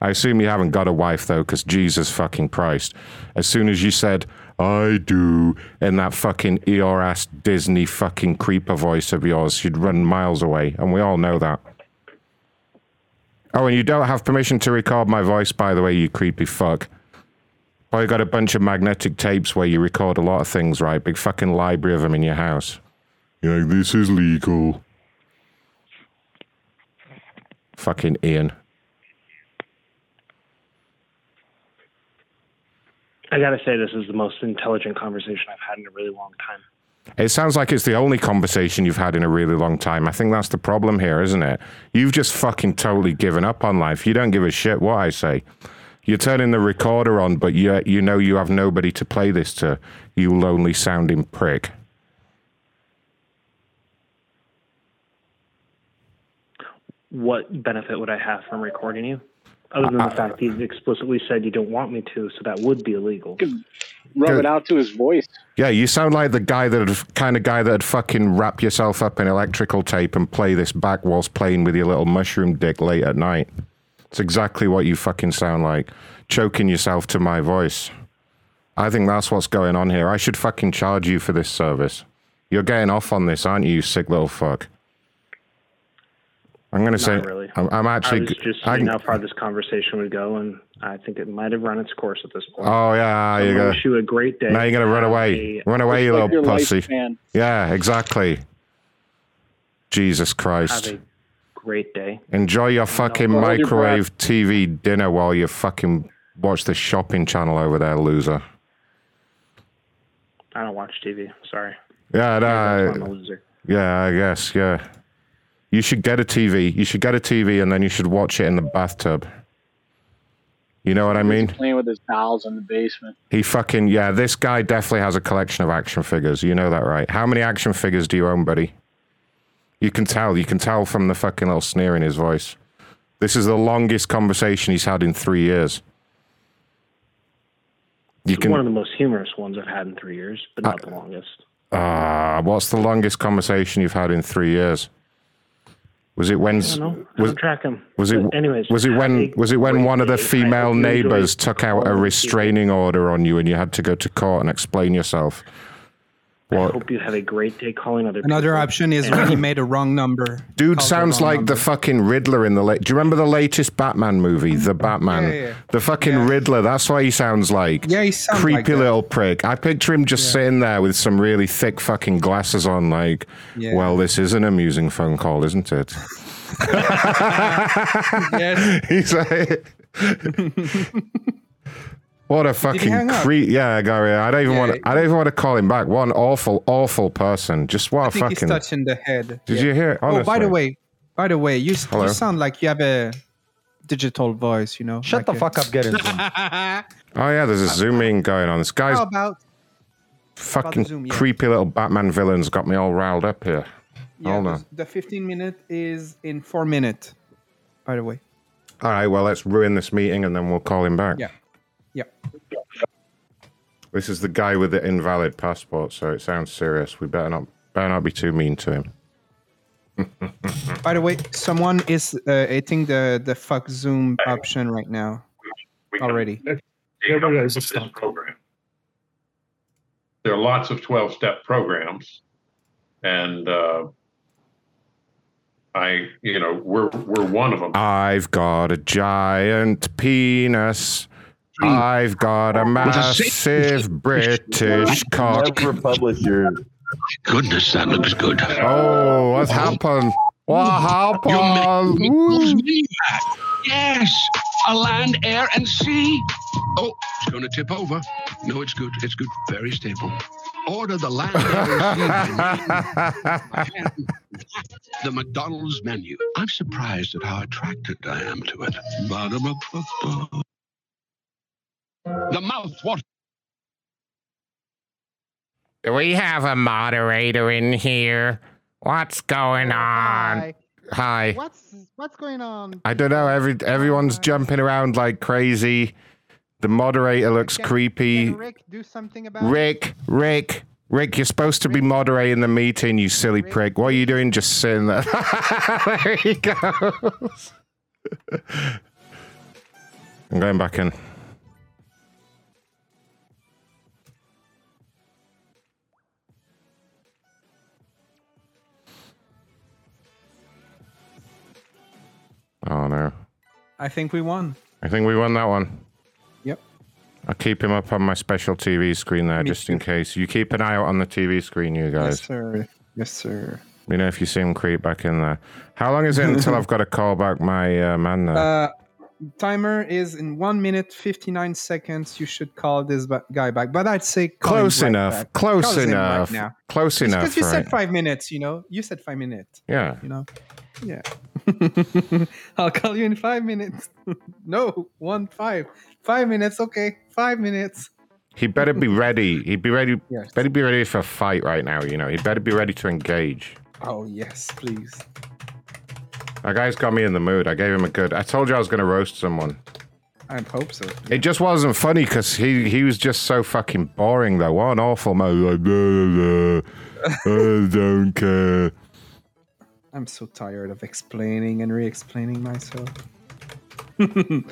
I assume you haven't got a wife though, because Jesus fucking Christ. As soon as you said, I do, in that fucking Eeyore ass Disney fucking creeper voice of yours, she'd run miles away, and we all know that. Oh, and you don't have permission to record my voice, by the way, you creepy fuck. Well, you got a bunch of magnetic tapes where you record a lot of things, right? Big fucking library of them in your house. You're like, this is legal. Fucking Ian. I gotta say, this is the most intelligent conversation I've had in a really long time. It sounds like it's the only conversation you've had in a really long time. I think that's the problem here, isn't it? You've just fucking totally given up on life. You don't give a shit what I say. You're turning the recorder on, but you you know you have nobody to play this to. You lonely sounding prick. What benefit would I have from recording you? Other than the uh, fact that you explicitly said you don't want me to, so that would be illegal. Rub Good. it out to his voice. Yeah, you sound like the guy that kind of guy that'd fucking wrap yourself up in electrical tape and play this back whilst playing with your little mushroom dick late at night. It's exactly what you fucking sound like. Choking yourself to my voice. I think that's what's going on here. I should fucking charge you for this service. You're getting off on this, aren't you, you sick little fuck? I'm gonna Not say really. I'm, I'm actually. I was just I- seeing how far this conversation would go, and I think it might have run its course at this point. Oh yeah, ah, So you I go. wish you a great day. Now you're gonna run away. a- Run away, you like little your pussy. Yeah, exactly. Jesus Christ. Have a great day. Enjoy your fucking your microwave TV dinner while you fucking watch the shopping channel over there, loser. I don't watch TV. Sorry. Yeah, why I'm a loser. yeah, I guess, yeah. You should get a TV. You should get a TV and then you should watch it in the bathtub. You know what I mean? Playing with his dolls in the basement. He fucking yeah. This guy definitely has a collection of action figures. You know that, right? How many action figures do you own, buddy? You can tell. You can tell from the fucking little sneer in his voice. This is the longest conversation he's had in three years. You It's can. one of the most humorous ones I've had in three years, but not the longest. Ah, what's the longest conversation you've had in three years? Was it when? I don't know. I Was, don't track him. was it? But anyways, was it when? Was it when one of the female hope you enjoy neighbors took out a restraining order on you and you had to go to court and explain yourself? I hope you have a great day calling other Another people. option is when he made a wrong number. Dude Called the sounds like number. the fucking Riddler in the late. Do you remember the latest Batman movie, The Batman? Yeah, yeah, yeah. The fucking Riddler. That's what he sounds like. Yeah, he sounds creepy like that. little prick. I picture him just sitting there with some really thick fucking glasses on. Like, Yeah. well, this is an amusing phone call, isn't it? <laughs> Yes. <laughs> He's like, <laughs> what a fucking hang up? creep. Yeah, Gary. I don't even Yeah. want. to I don't even want to call him back. One awful, awful person. Just what I a think he's fucking. touching the head. Did you hear it? Oh, by the way, by the way, you, Hello? you sound like you have a digital voice. You know. Shut the fuck up, get in <laughs> Oh yeah, there's a zooming going on. This guy's How about Fucking Zoom, yeah. creepy little Batman villains got me all riled up here. Yeah, Hold the- on. The 15 minute is in four minutes. By the way. All right, well, let's ruin this meeting and then we'll call him back. Yeah. Yeah. This is the guy with the invalid passport, so it sounds serious. We better not better not be too mean to him. <laughs> By the way, someone is uh, hitting the the fuck Zoom option right now. Already. Everybody has this program. There are lots of 12 step programs. And uh, I, you know, we're, we're one of them. I've got a giant penis. I've got a massive British <laughs> cock. Never publish your. Goodness, that looks good. Oh, what happened? What happened? Yes, a land, air, and sea. Oh, it's going to tip over. No, it's good. It's good. Very stable. Order the land, air, and sea. <laughs> the McDonald's menu. I'm surprised at how attracted I am to it. Ba-da-ba-ba-ba. The mouthwater. Do we have a moderator in here? What's going oh, on? Hi. What's what's going on? I don't know. Every everyone's jumping around like crazy. The moderator looks creepy. Rick, do something about Rick, Rick, Rick, you're supposed to be moderating the meeting, you silly prick. What are you doing just sitting there? <laughs> there he goes. <laughs> I'm going back in. Oh no. I think we won. I think we won that one. Yep. I'll keep him up on my special TV screen there Me just in case. You keep an eye out on the TV screen, you guys. Yes, sir. Yes, sir. You know if you see him creep back in there. How long is it until <laughs> I've got to call back my uh, man there? Uh, timer is in one minute fifty nine seconds. You should call this ba- guy back, but I'd say Close right enough. back. Close right enough. now. Close enough, Because you said five minutes. You know, you said five minutes. Yeah. You know. Yeah. <laughs> I'll call you in five minutes. <laughs> no, one five. Five minutes. Okay, five minutes. He better be ready. He'd be ready. <laughs> Yes. Better be ready for a fight right now. You know, he better be ready to engage. Oh yes, please. That guy's got me in the mood. I gave him a good. I told you I was going to roast someone. I hope so. It just wasn't funny because he he was just so fucking boring though. What an awful man. Like, blah, blah, blah. I don't care. I'm so tired of explaining and re-explaining myself. <laughs> you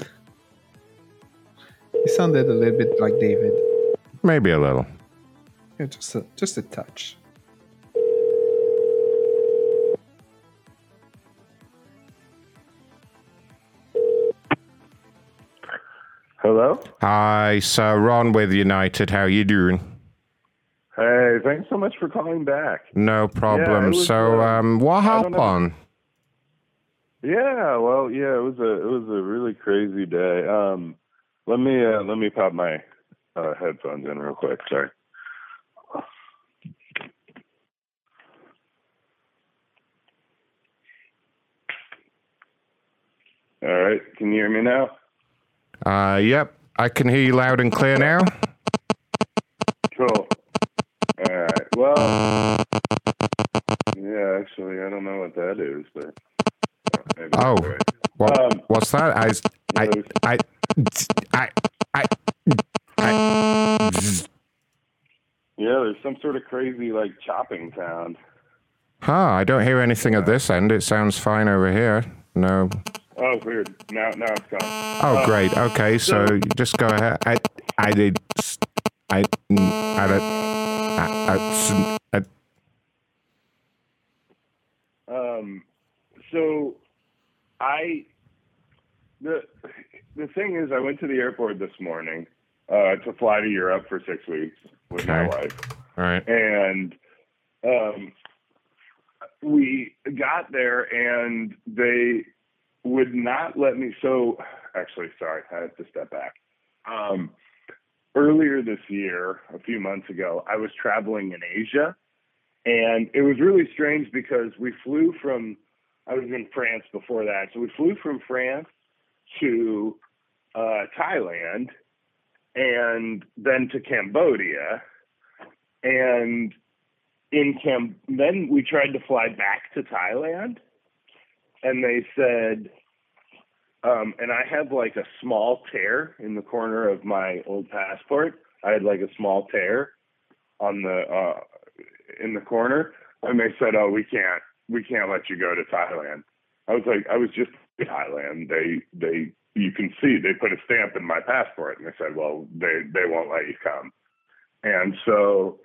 sounded a little bit like David. Maybe a little. Yeah, just a just a touch. Hello. Hi, Sir Ron with United. How are you doing? Hey, thanks so much for calling back. No problem. was, so, uh, um, what I don't know. happened? Yeah, well, yeah, it was a it was a really crazy day. Um, let me uh, let me pop my uh, headphones in real quick. Sorry. All right, can you hear me now? Uh, yep, I can hear you loud and clear now. That is, but Oh, right. Um, what's that? I, I, I, I, I, I, Yeah, there's some sort of crazy like chopping sound. huh? I don't hear anything at this end. It sounds fine over here. No. Oh, weird. Now, now it's gone. Oh, Um, great. Okay, so you just go ahead. I, I did. I, I, did- I, I, s- I, Um, so I the the thing is, I went to the airport this morning uh, to fly to Europe for six weeks with my wife, all right. and um, we got there and they would not let me. So actually, sorry, I have to step back. Um, earlier this year, a few months ago, I was traveling in Asia. And it was really strange because we flew from, I was in France before that. So we flew from France to uh, Thailand and then to Cambodia. and in Cam, then we tried to fly back to Thailand, and they said, um, and I had like a small tear in the corner of my old passport. I had like a small tear on the uh, in the corner, and they said, "Oh, we can't, we can't let you go to Thailand." I was like, I was just in Thailand. They, they, you can see they put a stamp in my passport, and they said, "Well, they, they won't let you come." And so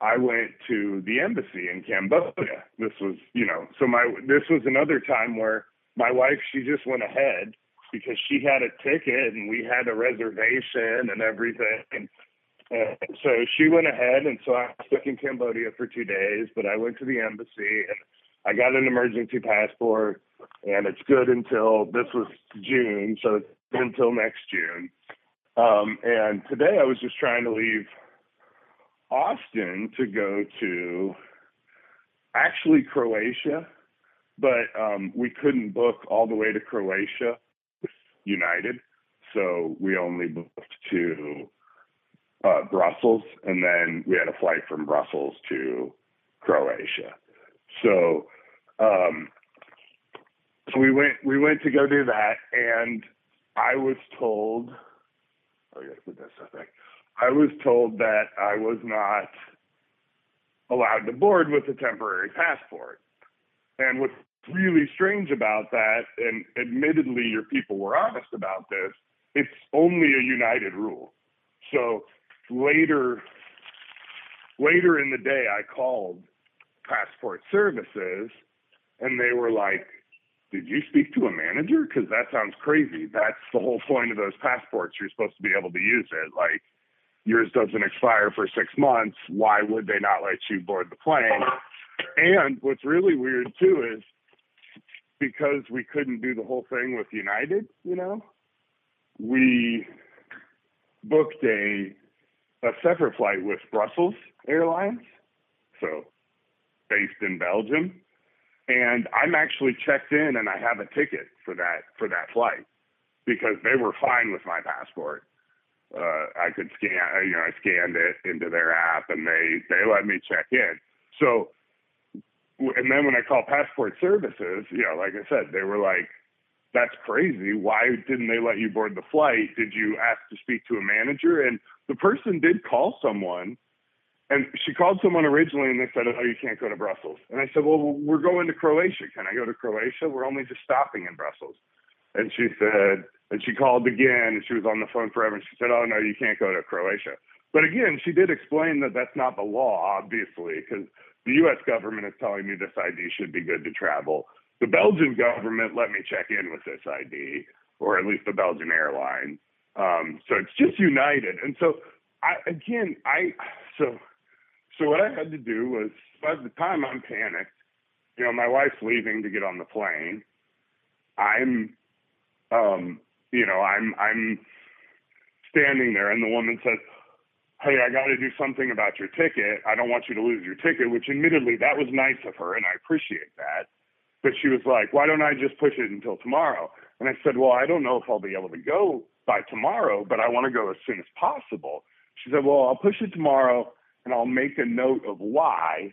I went to the embassy in Cambodia. This was, you know, so my this was another time where my wife she just went ahead because she had a ticket and we had a reservation and everything. And, and so she went ahead, and so I was stuck in Cambodia for two days. But I went to the embassy and I got an emergency passport, and it's good until this was June, so it's until next June. Um, and today I was just trying to leave Austin to go to actually Croatia, but um, we couldn't book all the way to Croatia United, so we only booked to uh, Brussels, and then we had a flight from Brussels to Croatia. So, um, so we went we went to go do that, and I was told. Oh, yes, put that stuff. I was told that I was not allowed to board with a temporary passport. And what's really strange about that, and admittedly, your people were honest about this, it's only a United rule. So later, later in the day, I called passport services, and they were like, "Did you speak to a manager? Because that sounds crazy. That's the whole point of those passports. You're supposed to be able to use it. Like yours doesn't expire for six months. Why would they not let you board the plane?" And what's really weird too is because we couldn't do the whole thing with United, you know, we booked a a separate flight with Brussels Airlines, so based in Belgium, and I'm actually checked in and I have a ticket for that for that flight because they were fine with my passport. Uh, I could scan, uh, you know, I scanned it into their app and they they let me check in. So, and then when I called passport services, you know, like I said, they were like, "That's crazy. Why didn't they let you board the flight? Did you ask to speak to a manager?" And the person did call someone and she called someone originally and they said, Oh, you can't go to Brussels. And I said, Well, we're going to Croatia. Can I go to Croatia? We're only just stopping in Brussels. And she said, and she called again and she was on the phone forever. And she said, Oh, no, you can't go to Croatia. But again, she did explain that that's not the law, obviously, because the U.S. government is telling me this ID should be good to travel. The Belgian government let me check in with this ID, or at least the Belgian airline. Um, so it's just United. And so, I, again, I, so so what I had to do was, by the time I'm panicked, you know, my wife's leaving to get on the plane. I'm, um, you know, I'm I'm standing there, and the woman says, "Hey, I got to do something about your ticket. I don't want you to lose your ticket." Which, admittedly, that was nice of her, and I appreciate that. But she was like, "Why don't I just push it until tomorrow?" And I said, "Well, I don't know if I'll be able to go by tomorrow, but I want to go as soon as possible." She said, "Well, I'll push it tomorrow." and I'll make a note of why.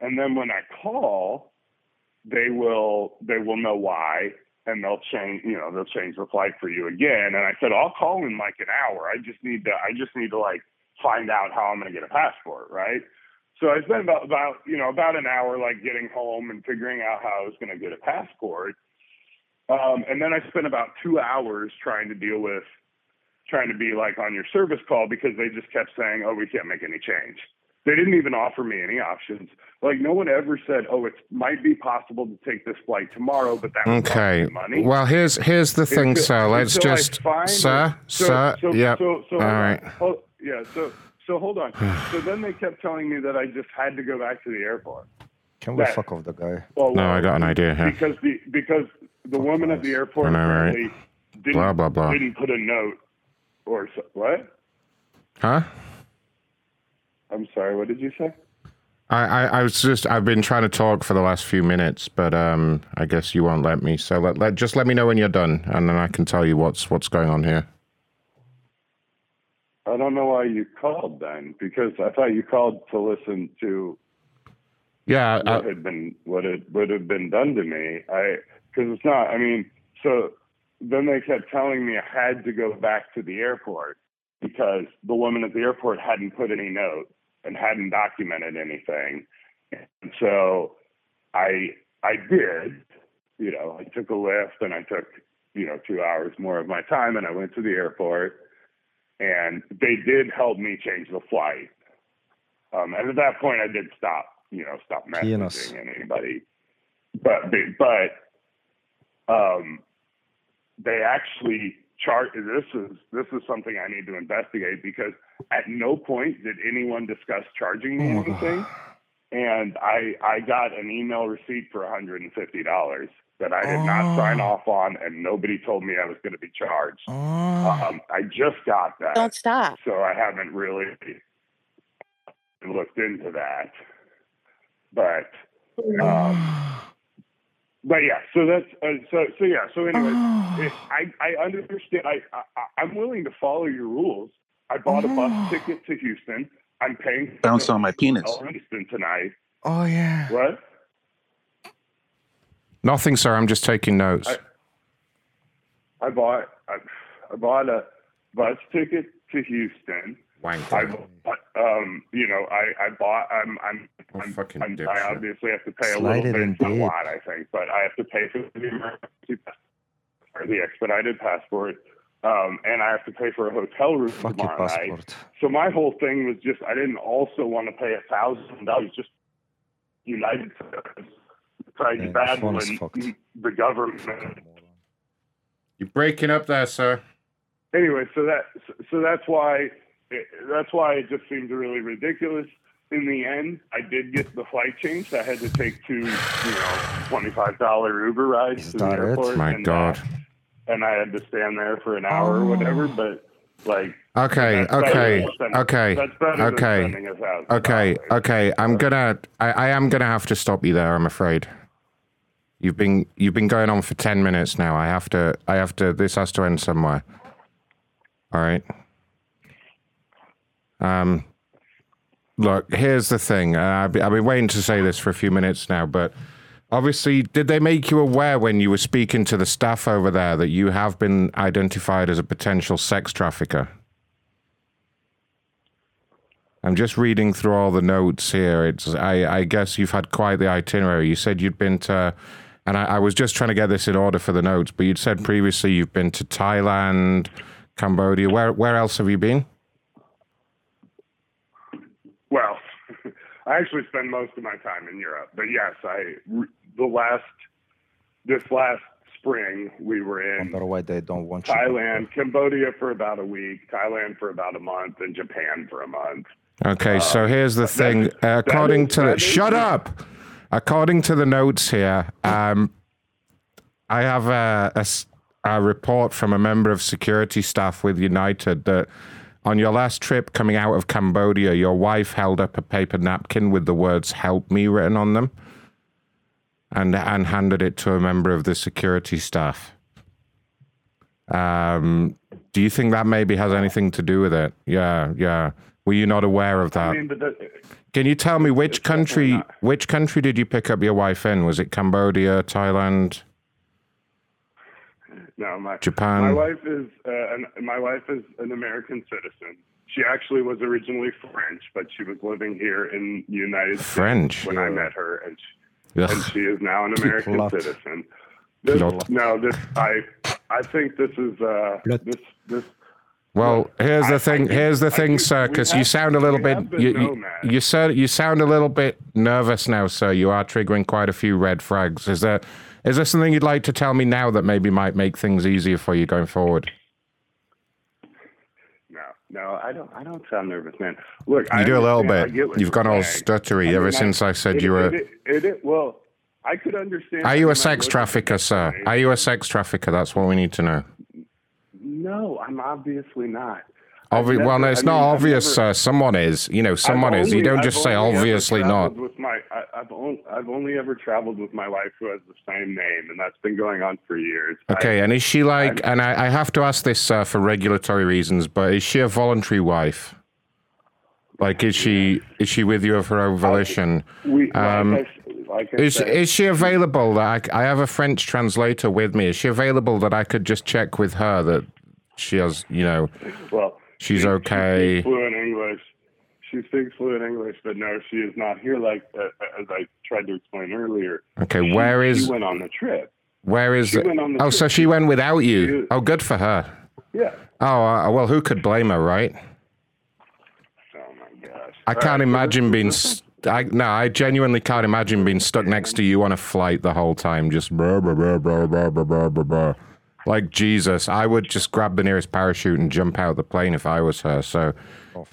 And then when I call, they will they will know why and they'll change you know they'll change the flight for you again. And I said I'll call in like an hour. I just need to I just need to like find out how I'm going to get a passport, right? So I spent about about you know about an hour like getting home and figuring out how I was going to get a passport. Um, and then I spent about two hours trying to deal with trying to be like on your service call because they just kept saying, "Oh, we can't make any change." They didn't even offer me any options. Like no one ever said, "Oh, it might be possible to take this flight tomorrow," but that would Okay. cost money. Well, here's here's the thing, Until- sir. Let's until just, find- sir, so, sir. So, yep. So, so All hold Oh, yeah. So, so hold on. <sighs> so then they kept telling me that I just had to go back to the airport. Can we That- fuck off the guy? Well, No, I got an idea here. because the because the woman at the airport I know, right? didn't, Blah, blah, blah. didn't put a note or so, what? Huh? I'm sorry. What did you say? I, I, I was just I've been trying to talk for the last few minutes, but um, I guess you won't let me. So let, let just let me know when you're done, and then I can tell you what's what's going on here. I don't know why you called then, because I thought you called to listen to Yeah, what uh, had been what it would have been done to me. I because it's not. I mean, so then they kept telling me I had to go back to the airport because the woman at the airport hadn't put any note and hadn't documented anything, and so I I did. You know, I took a lift and I took you know two hours more of my time and I went to the airport and they did help me change the flight. Um, and at that point, I did stop, you know, stop Pianos. messaging anybody. But but um, they actually chart. This is this is something I need to investigate because at no point did anyone discuss charging me Oh, anything. And I I got an email receipt for $150 that I did not sign off on, and nobody told me I was going to be charged. Um, I just got that. Don't stop. So I haven't really looked into that. But um, but yeah, so that's uh, so so yeah. So anyway, it, I I understand. I, I I'm willing to follow your rules. I bought a bus ticket to Houston. I'm paying Bounce on my penis. hotel Houston tonight. Oh yeah. What? nothing, sir. I'm just taking notes. I, I bought I, I bought a bus ticket to Houston. I bought, um, you know, I, I bought. I'm, I'm, I'm, fucking I'm I obviously have to pay a Slide little it bit, in it's not a lot, I think, but I have to pay for the emergency passport the expedited passport, um, and I have to pay for a hotel room Fuck your tomorrow night. passport. So my whole thing was just I didn't also want to pay a thousand dollars just United Service. Trying Yeah, to bad when the government You're breaking up there, sir. anyway, so that so that's why that's why it just seemed really ridiculous. In the end, I did get the flight changed. I had to take two, you know, twenty-five dollar Uber rides to the that it? airport. My and, God. Uh, and I had to stand there for an hour or whatever. But like, Okay, that's better okay, than spending- okay, that's better than okay, spending a thousand okay, okay. I'm gonna, I, I am gonna have to stop you there. I'm afraid. You've been, you've been going on for ten minutes now. I have to, I have to. This has to end somewhere. All right. Um. Look, here's the thing. Uh, I've, been, waiting to say this for a few minutes now, but obviously, did they make you aware when you were speaking to the staff over there that you have been identified as a potential sex trafficker? I'm just reading through all the notes here. It's I, I guess you've had quite the itinerary. You said you'd been to, and I, I was just trying to get this in order for the notes. But you'd said previously you've been to Thailand, Cambodia. Where where else have you been? Well, I actually spend most of my time in Europe, but yes, I the last this last spring we were in Wonder why they don't want you. Thailand, Cambodia for about a week, Thailand for about a month, and Japan for a month. Okay, so here's the thing. Uh, according is- to the, that is- shut up. According to the notes here, um, I have a a report from a member of security staff with United that on your last trip coming out of Cambodia, your wife held up a paper napkin with the words "Help me" written on them, and and handed it to a member of the security staff. Um, do you think that maybe has anything to do with it? Yeah, yeah. Were you not aware of that? I mean, but that, Can you tell me which country which country did you pick up your wife in? Was it Cambodia, Thailand? No, my Japan. My wife is uh, an, my wife is an American citizen. She actually was originally French, but she was living here in the United French? States when I met her, and she, and she is now an American Plot. citizen. This, Plot. no, this I I think this is uh, this this Well, here's the thing. Here's the thing, sir. Because you sound a little bit you, you, nomads. you said you sound a little bit nervous now, sir. You are triggering quite a few red flags. Is there is there something you'd like to tell me now that maybe might make things easier for you going forward? no no I don't I don't sound nervous, man. Look, I You do a little bit. You've gone all stuttery I ever mean, since I said it- you were. It, it, well, I could understand. Are you a sex trafficker, sir? Are you a sex trafficker? That's what we need to know. No, I'm obviously not. Obvi- well, no, it's I not mean, obvious. never- uh, someone is. You know, someone I've is. You don't I've just say obviously not. With my, I, I've only I've only ever traveled with my wife who has the same name, and that's been going on for years. Okay, I- and is she like? And I, I have to ask this uh, for regulatory reasons, but is she a voluntary wife? Like, is she is she with you of her own volition? we, Um, like like Is said, is she available? That I, I have a French translator with me. Is she available that I could just check with her that she has, you know, well, she's she- okay? She speaks fluent English. She speaks fluent English, but no, she is not here. Like uh, as I tried to explain earlier. Okay, She- where is She went on the trip. where is? she went on the oh, trip. so she went without you. Oh, good for her. Yeah. Oh, uh, well, who could blame her, right? Oh my gosh. I All can't right, imagine this- being. St- I, no, I genuinely can't imagine being stuck next to you on a flight the whole time, just blah, blah, blah, blah, blah, blah, blah, blah. Like Jesus. I would just grab the nearest parachute and jump out of the plane if I was her. So,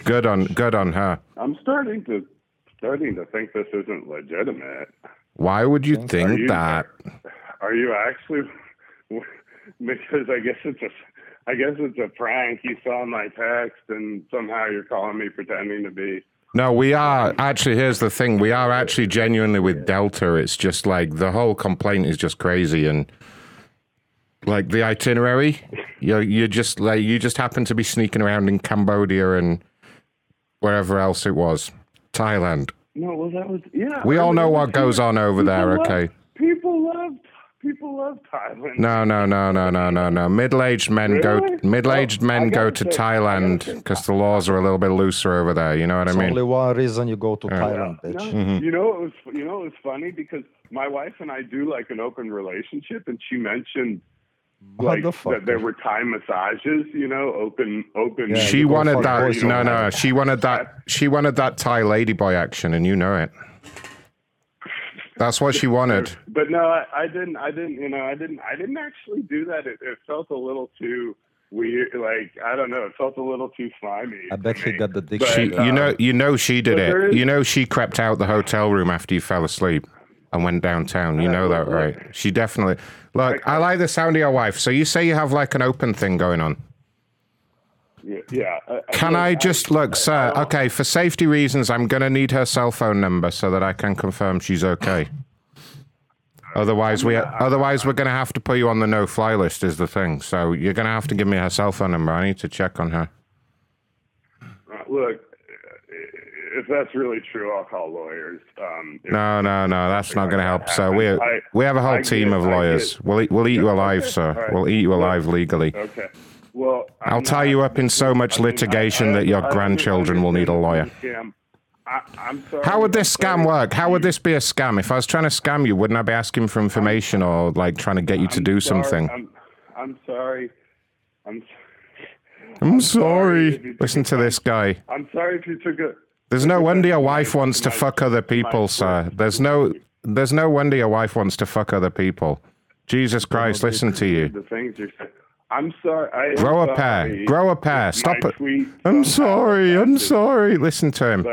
good on good on her. I'm starting to starting to think this isn't legitimate. Why would you Are think you- that? Are you actually? <laughs> Because I guess it's a, I guess it's a prank. You saw my text, and somehow you're calling me pretending to be. No, we are actually. Here's the thing: we are actually genuinely with Delta. It's just like the whole complaint is just crazy, and like the itinerary, you you just like you just happen to be sneaking around in Cambodia and wherever else it was, Thailand. No, well, that was yeah. We all know what goes on over there. love- Okay. People love people love Thailand. No, no, no, no, no, no, no. Middle-aged men go. Middle-aged Well, men go gotta say- Thailand because the laws are a little bit looser over there. You know what I mean? only one reason you go to Yeah. Thailand, No, bitch. Mhm. You know it was you know it was funny because my wife and I do like an open relationship, and she mentioned like that there were Thai massages. You know, open open. she wanted that. you know, No, no. She wanted that. She wanted that Thai ladyboy action, and you know it. That's what she wanted. But no, I, I didn't. I didn't. You know, I didn't. I didn't actually do that. It, it felt a little too weird. Like I don't know. It felt a little too slimy. I bet he got the dick. But, She, uh, you know, you know, she did but there it. is- You know, she crept out the hotel room after you fell asleep and went downtown. You know that, right? She definitely. Look, I like the sound of your wife. So you say you have like an open thing going on. Yeah. yeah I, Can I just look, sir? Okay, for safety reasons, I'm gonna need her cell phone number so that I can confirm she's okay. Otherwise, we otherwise we're gonna have to put you on the no-fly list. Is the thing. So you're gonna have to give me her cell phone number. I need to check on her. Look, if that's really true, I'll call lawyers. Um, No, no, no, that's not going to help. So we we have a whole I team get- of lawyers. We'll eat, we'll eat you alive, sir. right. We'll eat you alive legally. Okay. Well, I'll tie you up in so much litigation that your grandchildren will need a lawyer. I, I'm sorry. How would this scam work? How would this be a scam? If I was trying to scam you, wouldn't I be asking for information or like trying to get you to do Sorry, something? I'm, I'm sorry. I'm. I'm sorry. Listen to this guy. I'm sorry if you took a. There's no wonder your wife wants to fuck other people, sir. There's no there's no wonder your wife wants to fuck other people. Jesus Christ, listen to you. The things you're saying. I'm sorry. I Grow a pair. Grow a pair. Stop it. I'm sorry. I'm sorry. Listen to him.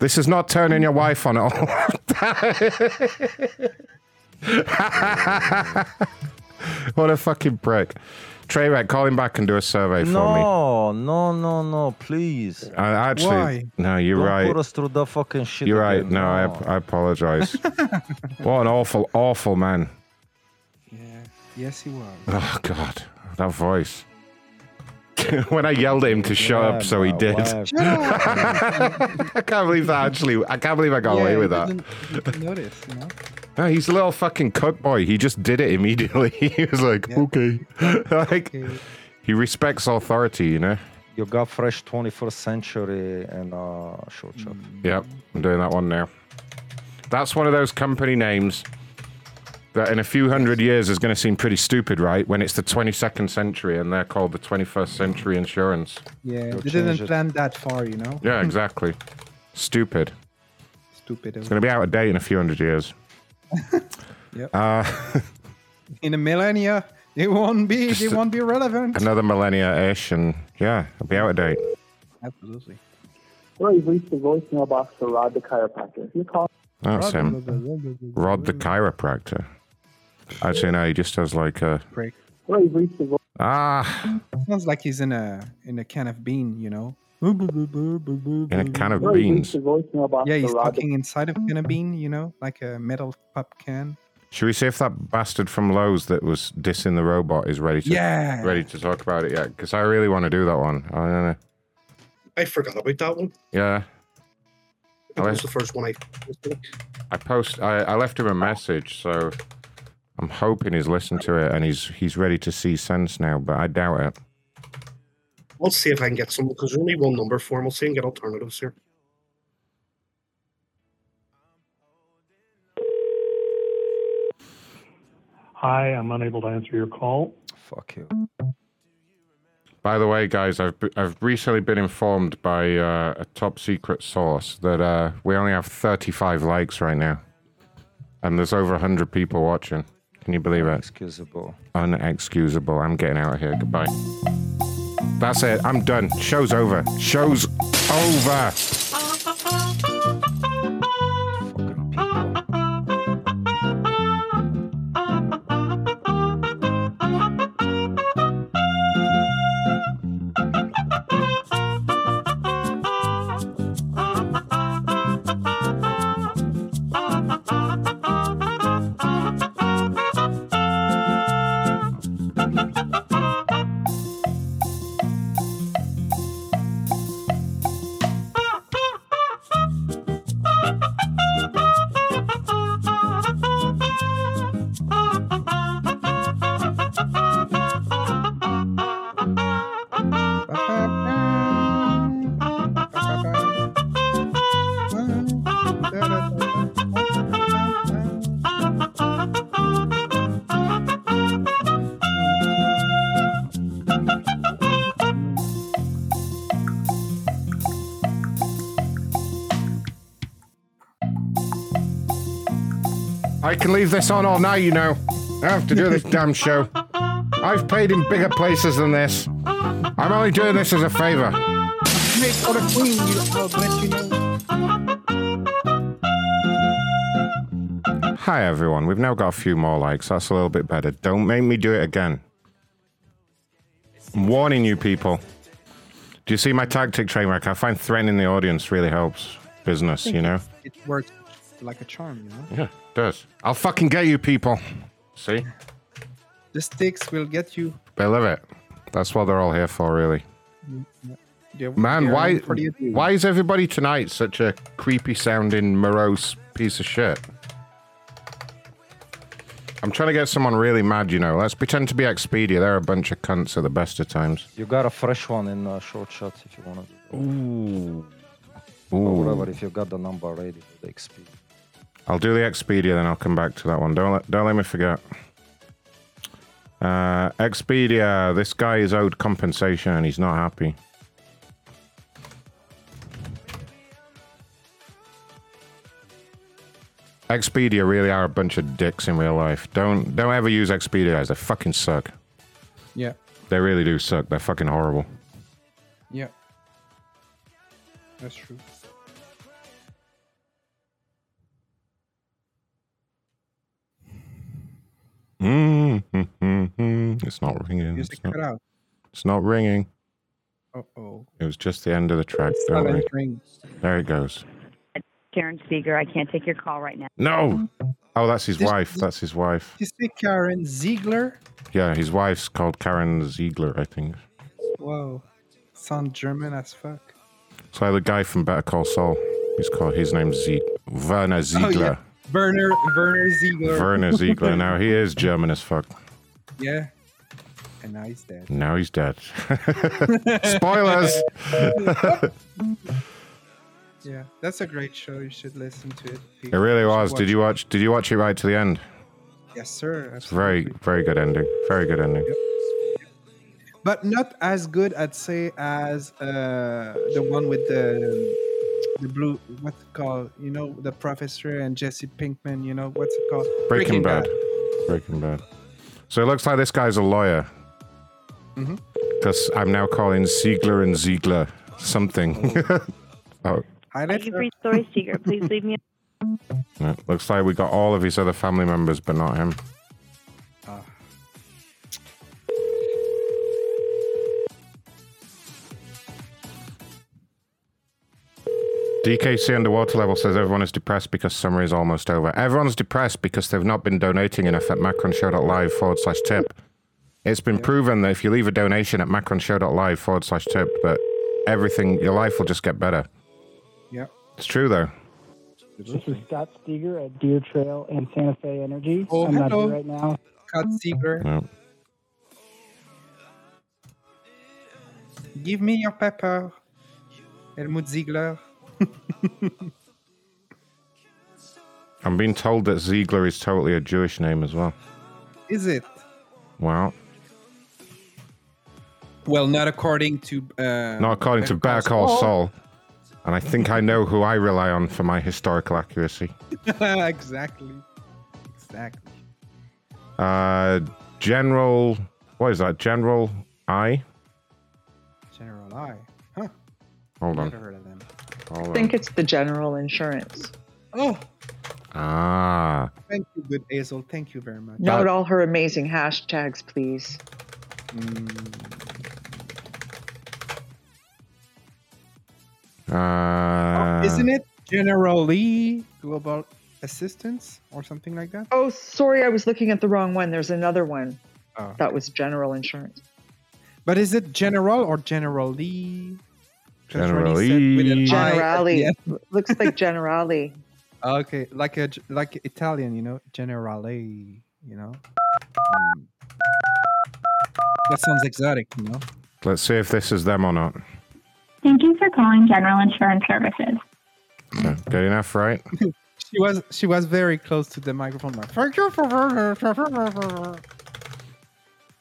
This is not turning your wife on at all. <laughs> what a fucking prick. Treyrac, call him back and do a survey for me. No, no, no, no, please. I actually, Why? no, you're Don't right. put us through the fucking shit. You're right. again, No, I, I apologize. <laughs> what an awful, awful man. Yeah. Yes, he was. Oh God, that voice. <laughs> when I yelled at him to shut up, so he did. <laughs> I can't believe that actually. I can't believe I got away with he that. didn't- didn't notice, you know? No, he's a little fucking cook boy. He just did it immediately. <laughs> he was like, okay. <laughs> like, he respects authority, you know? You got fresh 21st century and uh, short shot. Yep, I'm doing that one now. That's one of those company names that in a few hundred years is going to seem pretty stupid, right? When it's the 22nd century and they're called the 21st Century Insurance. Yeah, You'll they didn't change it. plan that far, you know? Yeah, exactly. Stupid. Stupid. It's going to be out of date in a few hundred years. <laughs> Yep. Uh, <laughs> In a millennia, it won't be. It won't be relevant. another millennia ish, and yeah, it'll be out of date. Absolutely. Well, you've reached the voicemail box for Rod the chiropractor. If you're calling. That's him. Rod the chiropractor. Actually, no, he just has like a. Well, you've reached the vo- Ah, Sounds like he's in a in a can of bean, you know. In a can of Well, beans. reached the voicemail box Yeah, he's talking inside of a can of bean, you know, like a metal pop can. Should we see if that bastard from Lowe's that was dissing the robot is ready to Yeah. ready to talk about it yet? Because I really want to do that one. I don't know. I forgot about that one. Yeah, That was the first one I. I post. I, I left him a message, so I'm hoping he's listened to it and he's he's ready to see sense now. But I doubt it. I'll see if I can get some because there's only one number for him. I'll see and get alternatives here. Hi, I'm unable to answer your call. Fuck you. By the way, guys, I've I've recently been informed by uh, a top secret source that uh, we only have 35 likes right now, and there's over 100 people watching. Can you believe it? Excusable. Unexcusable. I'm getting out of here. Goodbye. That's it. I'm done. Show's over. Show's over. Can leave this on all night, you know. I have to do this damn show. I've played in bigger places than this. I'm only doing this as a favor. Make for the queen, you I'll let you know. Hi, everyone. We've now got a few more likes. That's a little bit better. Don't make me do it again. I'm warning you people. Do you see my tactic trademark? I find threatening the audience really helps business, you know? It works like a charm, you know. Yeah, does. I'll fucking get you people. See? The sticks will get you. They love it. That's what they're all here for, really. They're- Man, why in for the abuse. why is everybody tonight such a creepy sounding morose piece of shit? I'm trying to get someone really mad, you know. Let's pretend to be Expedia. They're a bunch of cunts at the best of times. You got a fresh one in uh, short shots if you want to. Ooh. Or whatever, if you got the number ready for the XP. I'll do the Expedia, then I'll come back to that one. Don't let, don't let me forget. Uh, Expedia, this guy is owed compensation and he's not happy. Expedia really are a bunch of dicks in real life. Don't don't ever use Expedia guys. They fucking suck. Yeah, They really do suck. They're fucking horrible. yeah. That's true. Mm-hmm. It's not ringing. Music It's not, cut out. it's not ringing. Uh oh. It was just the end of the track. Don't worry. Silent. There it goes. Karen Speaker. I can't take your call right now. No. Oh, that's his This- wife. That's his wife. You say Karen Ziegler? Yeah, his wife's called Karen Ziegler, I think. Whoa. Sound German as fuck. It's like the guy from Better Call Saul. He's called. His name's Zieg- Werner Ziegler. Oh, yeah. Werner Werner Ziegler. Werner Ziegler. Now he is German as fuck. Yeah. And now he's dead. Now he's dead. <laughs> Spoilers. <laughs> Yeah, that's a great show. You should listen to it. it really was. Did you watch? It. Did you watch it right to the end? Yes, sir. It's very, very good ending. Very good ending. But not as good, I'd say, as uh, the one with the the blue. What's it called? You know, the professor and Jesse Pinkman. You know, what's it called? Breaking, Bad. Breaking Bad. So it looks like this guy's a lawyer. Mhm. Because I'm now calling Ziegler and Ziegler something. oh, Thank you for your story, Seeker. Please leave me. <laughs> no, looks like we got all of his other family members, but not him. DKC underwater level says everyone is depressed because summer is almost over. Everyone's depressed because they've not been donating enough at macronshow.live forward slash tip. It's been proven that if you leave a donation at macronshow.live forward slash tip, that everything, your life will just get better. Yeah. It's true though. This is Scott Steger at Deer Trail and Santa Fe Energy. Oh, I'm not hello. here right now. Scott Ziegler. No. Give me your pepper. Helmut Ziegler. <laughs> I'm being told that Ziegler is totally a Jewish name as well. Is it? Wow. Well, not according to. Uh, Not according to Better Call Saul. And I think I know who I rely on for my historical accuracy. <laughs> exactly. Exactly. Uh, General, what is that? General I? General I. Huh. Hold on. Never heard of them. Hold I on. think it's the general insurance. Oh, Ah. thank you, good Hazel. Thank you very much. Note all her amazing hashtags, please. Uh, Isn't it generally global assistance or something like that? Oh, sorry, I was looking at the wrong one. There's another one. Oh. That was general insurance. But is it general or generally? Just when you said with an I at the Generali. end. <laughs> Looks like Generali. Okay, like a like Italian, you know, generale, you know. Mm. That sounds exotic, you know. Let's see if this is them or not. Thank you for calling General Insurance Services. So, good enough, right? <laughs> She was she was very close to the microphone. Like, thank you for. <laughs>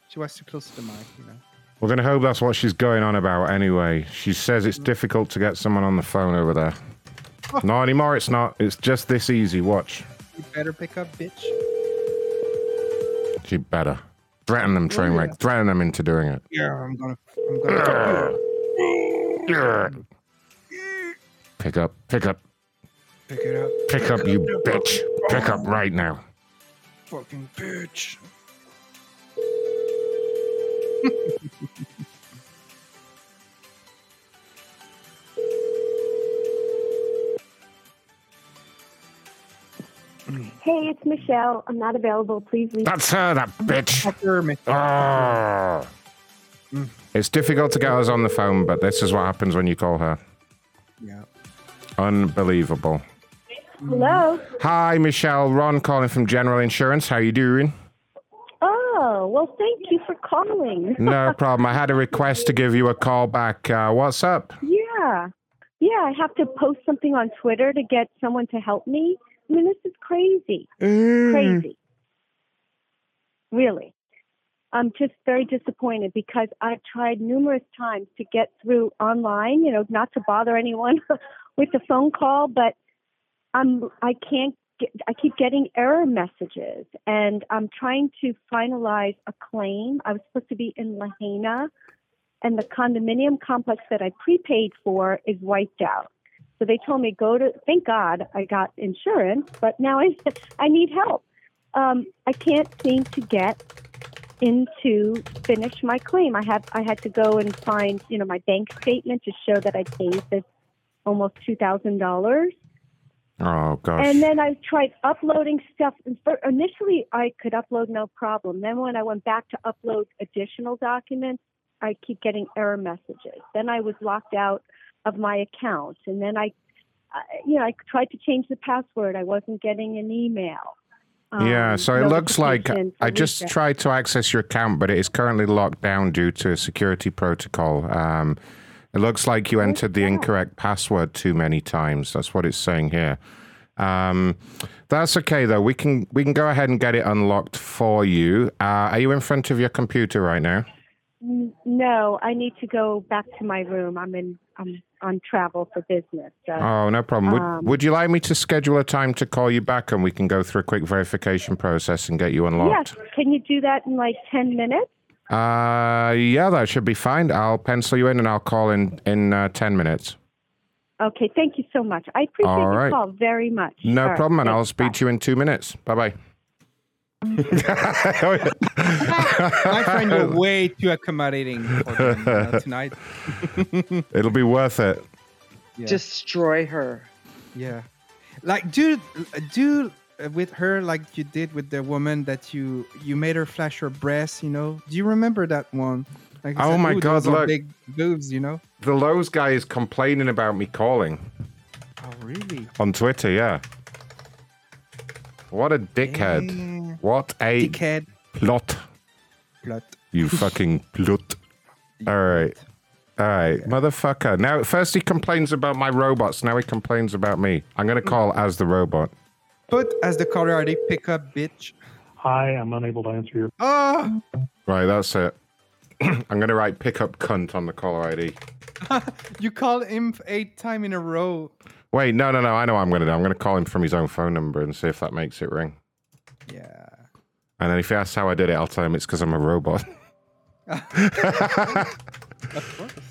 She was too close to the mic, you know. We're going to hope that's what she's going on about anyway. She says it's difficult to get someone on the phone over there. <laughs> Not anymore, it's not. It's just this easy. Watch. You better pick up, bitch. She better. Threaten them, train wreck. Threaten them into doing it. Yeah, I'm gonna. I'm gonna. Pick up, pick up, Pick it up. pick up, you bitch. Pick up right now. Fucking bitch. Hey, it's Michelle. I'm not available. Please leave. That's her, that bitch. Oh. It's difficult to get us on the phone, but this is what happens when you call her. Yeah. Unbelievable. Hello. Hi, Michelle. Ron calling from General Insurance. How you doing? Well, thank you for calling. <laughs> No problem. I had a request to give you a call back. Uh, what's up? yeah. Yeah, I have to post something on Twitter to get someone to help me. I mean, this is crazy. Mm. Crazy. Really. I'm just very disappointed because I've tried numerous times to get through online, you know, not to bother anyone <laughs> with the phone call, but I'm I can't I keep getting error messages and I'm trying to finalize a claim. I was supposed to be in Lahaina and the condominium complex that I prepaid for is wiped out. So they told me go to thank God I got insurance, but now I <laughs> I need help. Um, I can't seem to get into finish my claim. I had I had to go and find you know my bank statement to show that I paid this almost two thousand dollars. Oh gosh. And then I tried uploading stuff. Initially, I could upload no problem. Then when I went back to upload additional documents, I keep getting error messages. Then I was locked out of my account, and then I, you know, I tried to change the password. I wasn't getting an email. yeah, um, so it looks like I just tried to access your account, but it is currently locked down due to a security protocol. Um, it looks like you entered the incorrect password too many times. That's what it's saying here. Um, that's okay though. We can we can go ahead and get it unlocked for you. Uh, are you in front of your computer right now? No, I need to go back to my room. I'm in. I'm on travel for business. So, Oh, no problem. Would, um, would you like me to schedule a time to call you back and we can go through a quick verification process and get you unlocked? Yes. Can you do that in like ten minutes? Uh, yeah, that should be fine. I'll pencil you in and I'll call in in uh, 10 minutes. Okay. Thank you so much. I appreciate All your call very much. No All right, problem, and thanks. I'll speak to you in two minutes. Bye bye. <laughs> I find you way too accommodating for them uh, tonight. <laughs> It'll be worth it. Yeah. destroy her. Yeah, like do do with her like you did with the woman that you you made her flash her breasts. You know, do you remember that one? Like, Oh said, my God, look. big boobs. You know. The Lowe's guy is complaining about me calling Oh really? on Twitter. Yeah. What a dickhead! What a Dickhead. plot! Plot. You fucking plot! <laughs> All right, all right, motherfucker. Now, first he complains about my robots. Now he complains about me. I'm gonna mm. call as the robot. Put as the caller ID pick up, bitch. Hi, I'm unable to answer your. Oh, Right, that's it. <clears throat> I'm gonna write pickup cunt on the caller ID. <laughs> you called him eight time in a row. Wait, no, no, no. I know what I'm gonna do. I'm gonna call him from his own phone number and see if that makes it ring. Yeah. And then if he asks how I did it, I'll tell him it's because I'm a robot. Of <laughs> course. <laughs>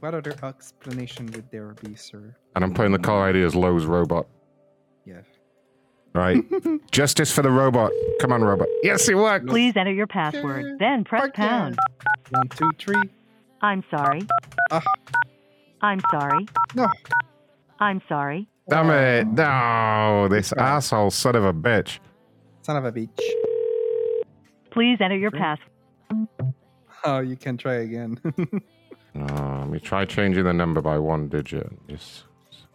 What other explanation would there be, sir? and I'm putting the caller ID as Lowe's robot. Yeah. Right. <laughs> Justice for the robot. Come on, robot. Yes, it worked. Please enter your password, then press pound. One, two, three. I'm sorry. Ah. I'm sorry. No. I'm sorry. Damn it. No, this asshole son of a bitch. Son of a bitch. Please enter your password. Oh, you can try again. Oh, <laughs> let me try changing the number by one digit. Just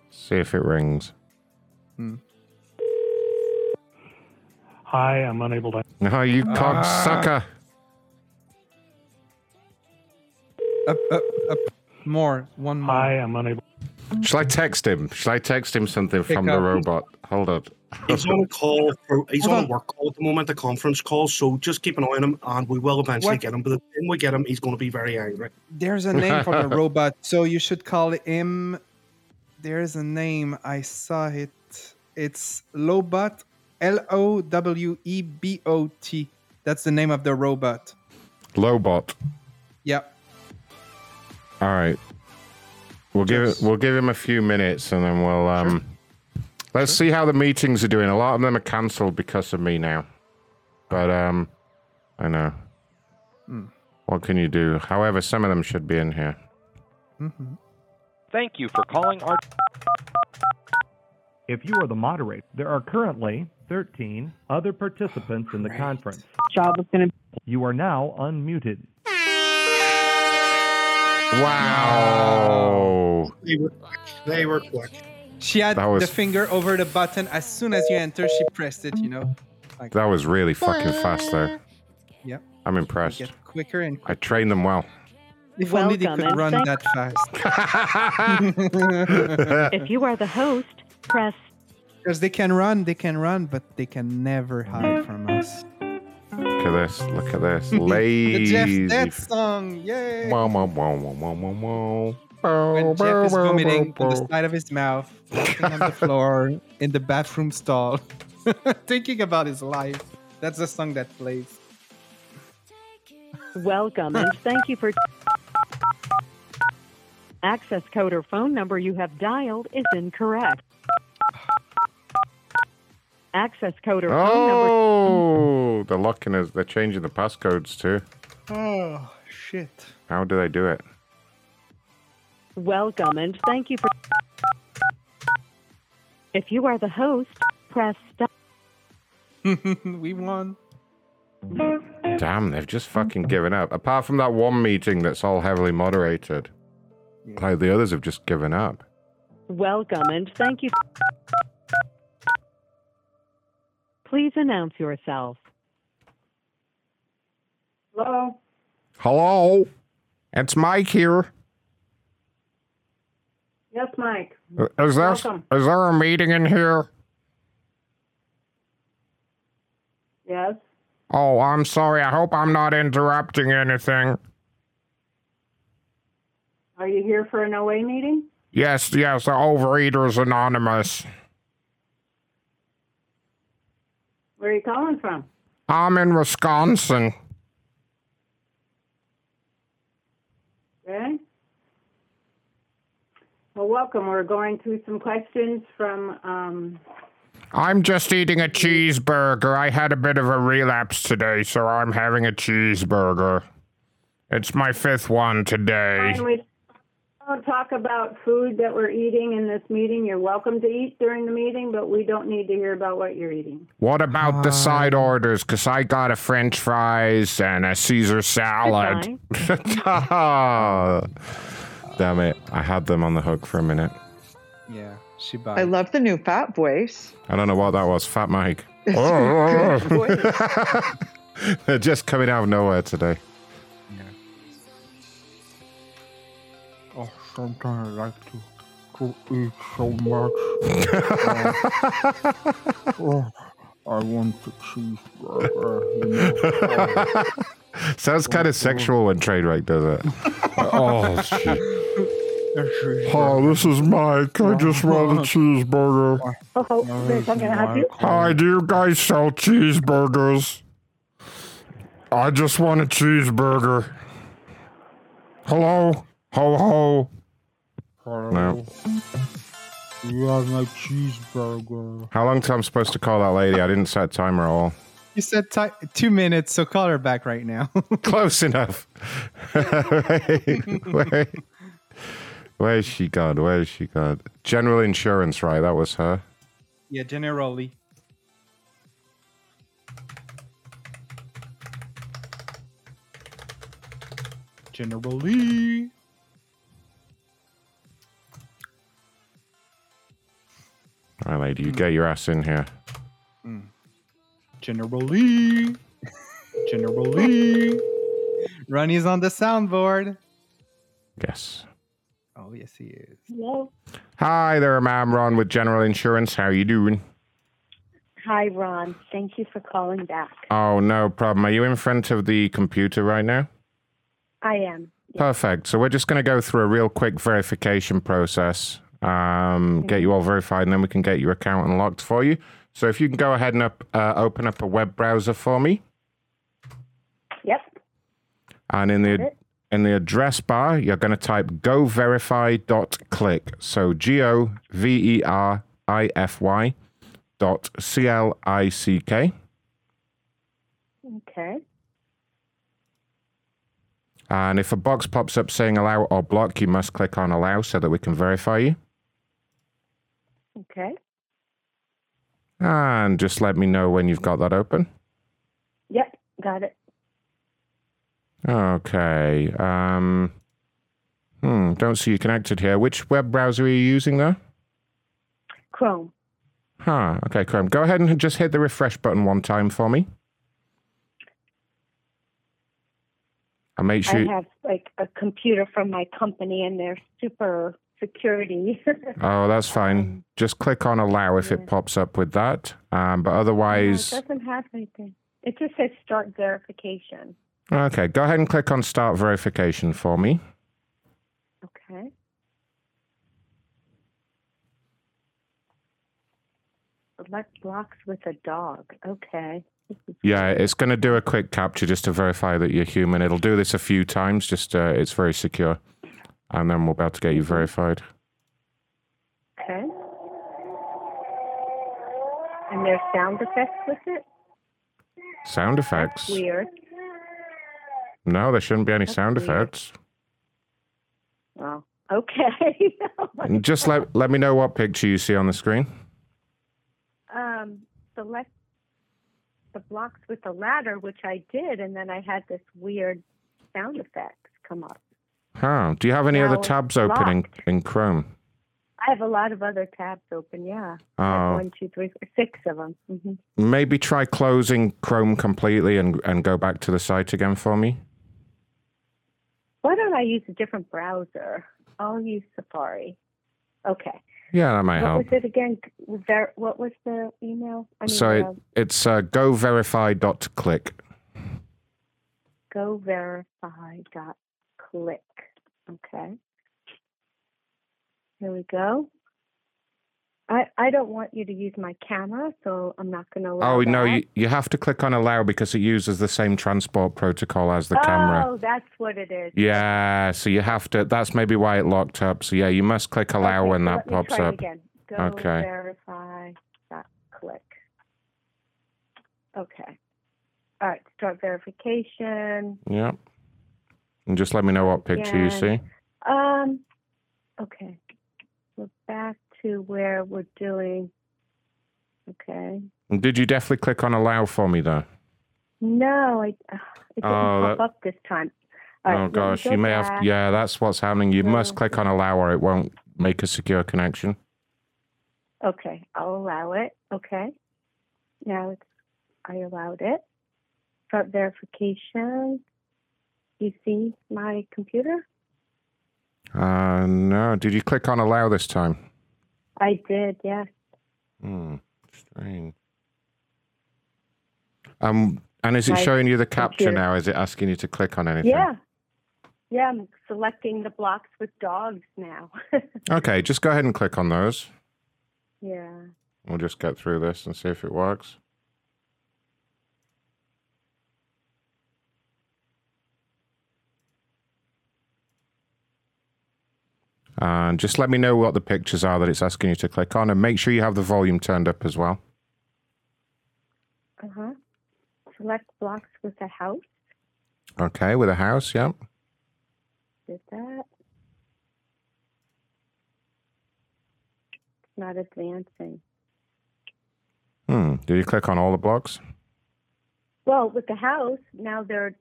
see if it rings. Hmm. Hi, I'm unable to. No, you ah. cocksucker. up, up, up. More. One more. Hi, I'm unable. Shall I text him? Shall I text him something Pick from the up. robot? Hold on. He's on a <laughs> call. For, he's Hold on on. a work call at the moment, a conference call. So just keep an eye on him, and we will eventually What? get him. But the time we get him, he's going to be very angry. There's a name for the <laughs> robot, so you should call him. There's a name. I saw it. It's Lowebot. L O W E B O T. That's the name of the robot. Lowebot. Yep. All right. We'll give it. We'll give him a few minutes, and then we'll um. Let's see how the meetings are doing. A lot of them are cancelled because of me now. But um, I know. Hmm. What can you do? However, some of them should be in here. Mm-hmm. Thank you for calling our. If you are the moderator, there are currently 13 other participants in the conference. Job is going to. You are now unmuted. Wow. They were, they were quick. She had was- the finger over the button. As soon as you enter, she pressed it. You know. Like, That was really fucking fast, though. Yep. I'm impressed. Get quicker and I trained them well. If only they could run thank- that fast. <laughs> <laughs> If you are the host, press. Because they can run, they can run, but they can never hide from us. Look at this. Look at this. <laughs> Lazy. the Lazy. Jeff Death song, yay! Wow, wow, wow, wow, wow, wow, wow. When Jeff is vomiting on the side of his mouth, sitting on the <laughs> floor in the bathroom stall, <laughs> thinking about his life. That's the song that plays. Welcome and thank you for. Access code or phone number you have dialed is incorrect. Access code or phone number. Oh, they're locking us. They're changing the passcodes too. Oh, shit. How do they do it? Welcome and thank you for. If you are the host, press stop. <laughs> we won. Damn, they've just fucking given up. Apart from that one meeting that's all heavily moderated, like the others have just given up. Welcome and thank you. Please announce yourself. Hello. Hello, it's Mike here. Yes, Mike. Uh, is there Welcome. is there a meeting in here? Yes. Oh, I'm sorry. I hope I'm not interrupting anything. Are you here for an OA meeting? Yes, yes, the Overeaters Anonymous. Where are you calling from? I'm in Wisconsin. Okay. Well, welcome. We're going through some questions from. Um, I'm just eating a cheeseburger. I had a bit of a relapse today, so I'm having a cheeseburger. It's my fifth one today. fine, we, don't talk about food that we're eating in this meeting. You're welcome to eat during the meeting, but we don't need to hear about what you're eating. What about the side orders? Because I got a French fries and a Caesar salad. <laughs> Ah. Damn it. I had them on the hook for a minute. Yeah, she I love the new fat voice. I don't know what that was. Fat Mike. <laughs> Oh, good <laughs> voice. They're just coming out of nowhere today. Sometimes I like to, to eat so much. <laughs> Uh, oh, I want the cheeseburger. Uh, uh, you know? Sounds kind of sexual when Trainwreck does it. <laughs> oh, shit. Hi, this is Mike. I just want a cheeseburger. Oh, there's something to help you? Hi, do you guys sell cheeseburgers? I just want a cheeseburger. Hello? Ho ho. No. You have my cheeseburger. How long till I'm supposed to call that lady? I didn't set a timer at all. You said ti two minutes, so call her back right now. <laughs> Close enough. <laughs> wait, wait. Where's she gone? Where's she gone? General insurance, right? That was her. yeah, generally. Generally. All right, lady, you hmm. get your ass in here. Hmm. Generally. Generally. Ronnie's on the soundboard. Yes. Oh, yes, he is. Hello. Hi there, ma'am. Ron with General Insurance. How are you doing? Hi, Ron. Thank you for calling back. Oh, no problem. Are you in front of the computer right now? I am. Perfect. So we're just going to go through a real quick verification process, um, get you all verified, and then we can get your account unlocked for you. So if you can go ahead and up, uh, open up a web browser for me, Yep. and in the in the address bar, you're going to type goverify.click. So G O V E R I F Y dot C L I C K. Okay. And if a box pops up saying allow or block, you must click on allow so that we can verify you. Okay. And just let me know when you've got that open. Yep. Got it. Okay. Um, hmm, don't see you connected here. Which web browser are you using there? Chrome. Huh. Okay, Chrome. Go ahead and just hit the refresh button one time for me. And make sure. I have like a computer from my company, and they're super security. <laughs> Oh, that's fine. Just click on allow if it pops up with that. Um, but No, otherwise, it doesn't have anything. It just says start verification. okay. Go ahead and click on start verification for me. Okay. Select blocks with a dog. Okay. Yeah, it's going to do a quick CAPTCHA just to verify that you're human. It'll do this a few times. Just uh, it's very secure, and then we'll be able to get you verified. Okay. And there's sound effects with it? Sound effects? Weird. No, there shouldn't be any sound weird. effects. Oh, okay. <laughs> And Just let let me know what picture you see on the screen. um, select the blocks with the ladder, which I did, and then I had this weird sound effects come up. Huh? Do you have any other Now it's tabs open in, in Chrome? I have a lot of other tabs open. Yeah. Oh. One, two, three, four, six of them. hmm Maybe try closing Chrome completely and and go back to the site again for me. Why don't I use a different browser? I'll use Safari. Okay. Yeah, that might what help. was it again? Ver- what was the email? I mean, So it, uh, it's uh, goverify.click. go verify dot click. Okay. Here we go. I I don't want you to use my camera, so I'm not going to allow Oh no, you, you have to click on allow because it uses the same transport protocol as the oh, camera. Oh, that's what it is. Yeah, so you have to. That's maybe why it locked up. So yeah, you must click allow Okay, when so that let me pops up. again. Go Okay. verify dot click. Okay. All right. Start verification. Yep. And just let me know what picture you see. Um, Okay. We're back to where we're doing. Okay. And Did you definitely click on allow for me though? No, I, uh, it didn't Oh, pop that- up this time. Right, oh gosh, go you may back. have. Yeah, that's what's happening. You must click on allow or it won't make a secure connection. Okay, I'll allow it. Okay. Now it's, I allowed it. Start verification. You see my computer? Uh, no. Did you click on allow this time? I did, yes. Hmm. Strange. Um, and is it My showing you the CAPTCHA computer. now? Is it asking you to click on anything? Yeah. Yeah, I'm selecting the blocks with dogs now. <laughs> Okay, just go ahead and click on those. yeah. We'll just get through this and see if it works. And just let me know what the pictures are that it's asking you to click on, and make sure you have the volume turned up as well. Uh huh. Select blocks with a house. Okay, with a house, yeah. Did that. It's not advancing. Hmm. Did you click on all the blocks? Well, with the house, now there are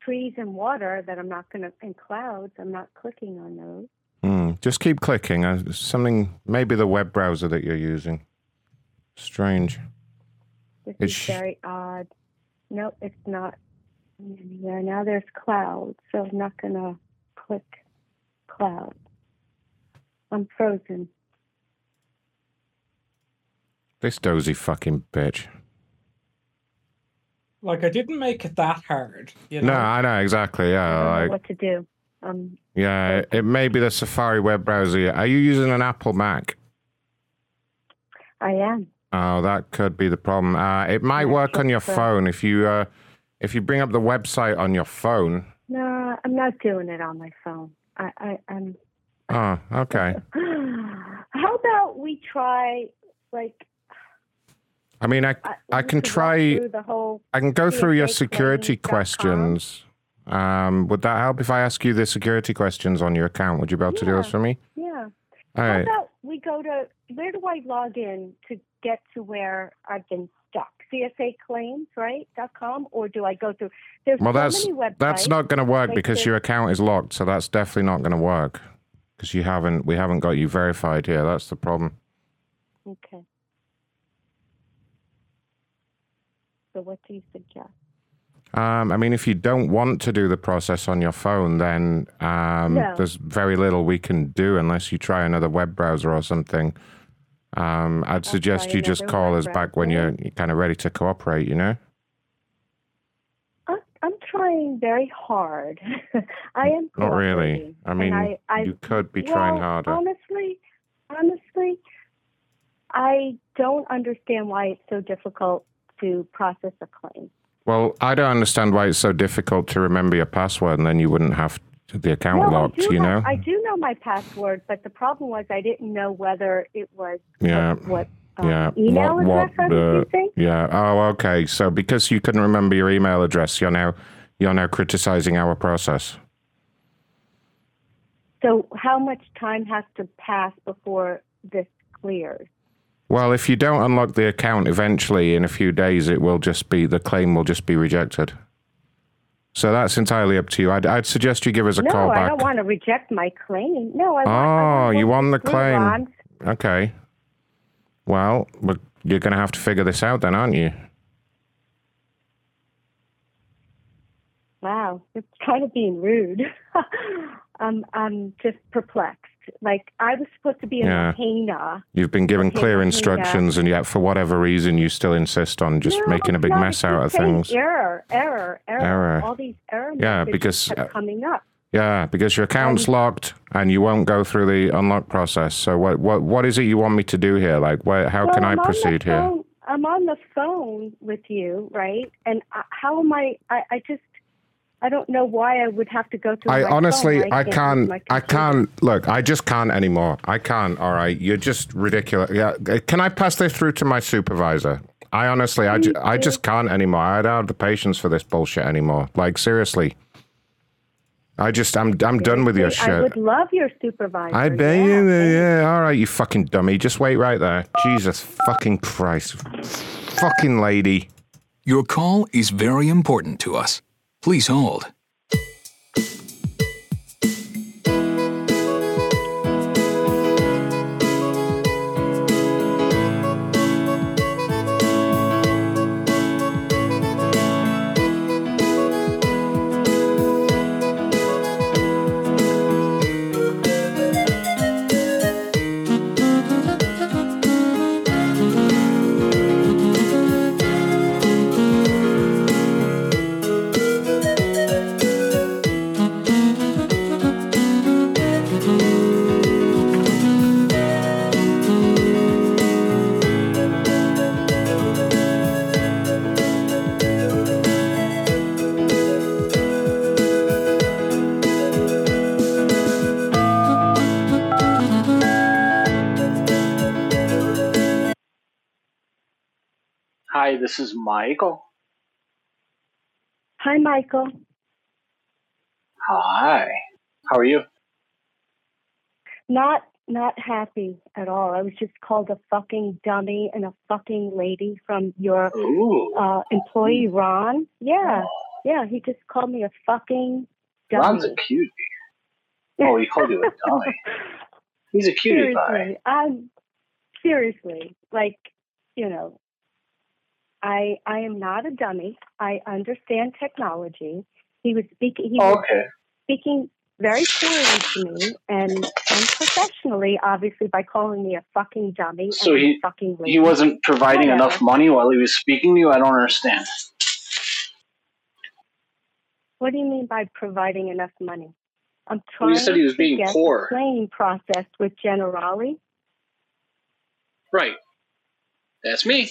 trees and water that I'm not going to, and clouds. I'm not clicking on those. Hmm. Just keep clicking. Uh, something, maybe the web browser that you're using. Strange. This It's is sh- very odd. No, it's not. Yeah, now there's clouds, so I'm not going to click clouds. I'm frozen. This dozy fucking bitch. Like I didn't make it that hard. You know? No, I know exactly. I Yeah, don't know like what to do. Um, yeah, it may be the Safari web browser. Are you using an Apple Mac? I am. Oh, that could be the problem. Uh, it might work on your so. phone if you uh, if you bring up the website on your phone. No, I'm not doing it on my phone. I, I, I'm. Oh, okay. <sighs> How about we try, like, I mean, I I can try. the whole I can go through your security questions. Um, would that help if I ask you the security questions on your account? Would you be able to do this for me? Yeah. All How right. about we go to where do I log in to get to where I've been stuck? CSA claims, right? Dot com, or do I go through? There's Well, so that's many websites. that's not going to work like because there's- your account is locked. So that's definitely not going to work because you haven't we haven't got you verified here. That's the problem. Okay. So what do you suggest? Um, I mean, if you don't want to do the process on your phone, then um, No. there's very little we can do unless you try another web browser or something. Um, I'd suggest you just call us back when you're, you're kind of ready to cooperate. You know. I'm, I'm trying very hard. <laughs> I am. Not really. I mean, I, I, you could be trying harder. Honestly, honestly, I don't understand why it's so difficult to process a claim. Well, I don't understand why it's so difficult to remember your password, and then you wouldn't have the account no, locked. You know. I do know my password, but the problem was I didn't know whether it was Yeah. what um, yeah. email address I was the- using. Yeah. Oh, okay. So because you couldn't remember your email address, you're now you're now criticizing our process. So how much time has to pass before this clears? Well, if you don't unlock the account, eventually in a few days, it will just be the claim will just be rejected. So that's entirely up to you. I'd, I'd suggest you give us a no, call I don't want to reject my claim. No, I want. Oh, want you won the claim. Okay. Well, but you're going to have to figure this out then, aren't you? Wow, it's kind of being rude. <laughs> um, I'm just perplexed. Like I was supposed to be in Yeah. Lahaina. You've been given clear Lahaina. instructions, and yet for whatever reason, you still insist on just No, making a big no, mess out of things. Error, error, error, Error. All these error Yeah, because, uh, coming up. Yeah, because your account's locked and you won't go through the unlock process. So what what what is it you want me to do here? Like, what, how well, can I I'm the proceed here? I'm on the phone with you, right? And how am I, I? I just, I don't know why I would have to go through. I my honestly, phone. I use can't, my I can't. Look, I just can't anymore. I can't. All right, you're just ridiculous. Yeah, uh, can I pass this through to my supervisor? I honestly, I, ju- I just can't anymore. I don't have the patience for this bullshit anymore. Like seriously. I just, I'm, I'm done with your shit. I would love your supervisor. I bet you, yeah. All right, you fucking dummy. Just wait right there. Jesus fucking Christ, fucking lady. Your call is very important to us. Please hold. Hi, this is Michael. Hi, Michael. Hi. How are you? Not not happy at all. I was just called a fucking dummy and a fucking lady from your uh, employee Ron. Yeah, yeah. He just called me a fucking dummy. Ron's a cutie. Oh, he called you a <laughs> dummy. He's a cutie pie. I'm seriously like you know. I I am not a dummy. I understand technology. He was speaking. He was Okay. speaking very poorly to me and unprofessionally, obviously, by calling me a fucking dummy So and he fucking lady. he wasn't providing Whatever. enough money while he was speaking to you. I don't understand. What do you mean by providing enough money? I'm trying Well, you said he was to being get poor. the claim processed with Generali. Right. That's me.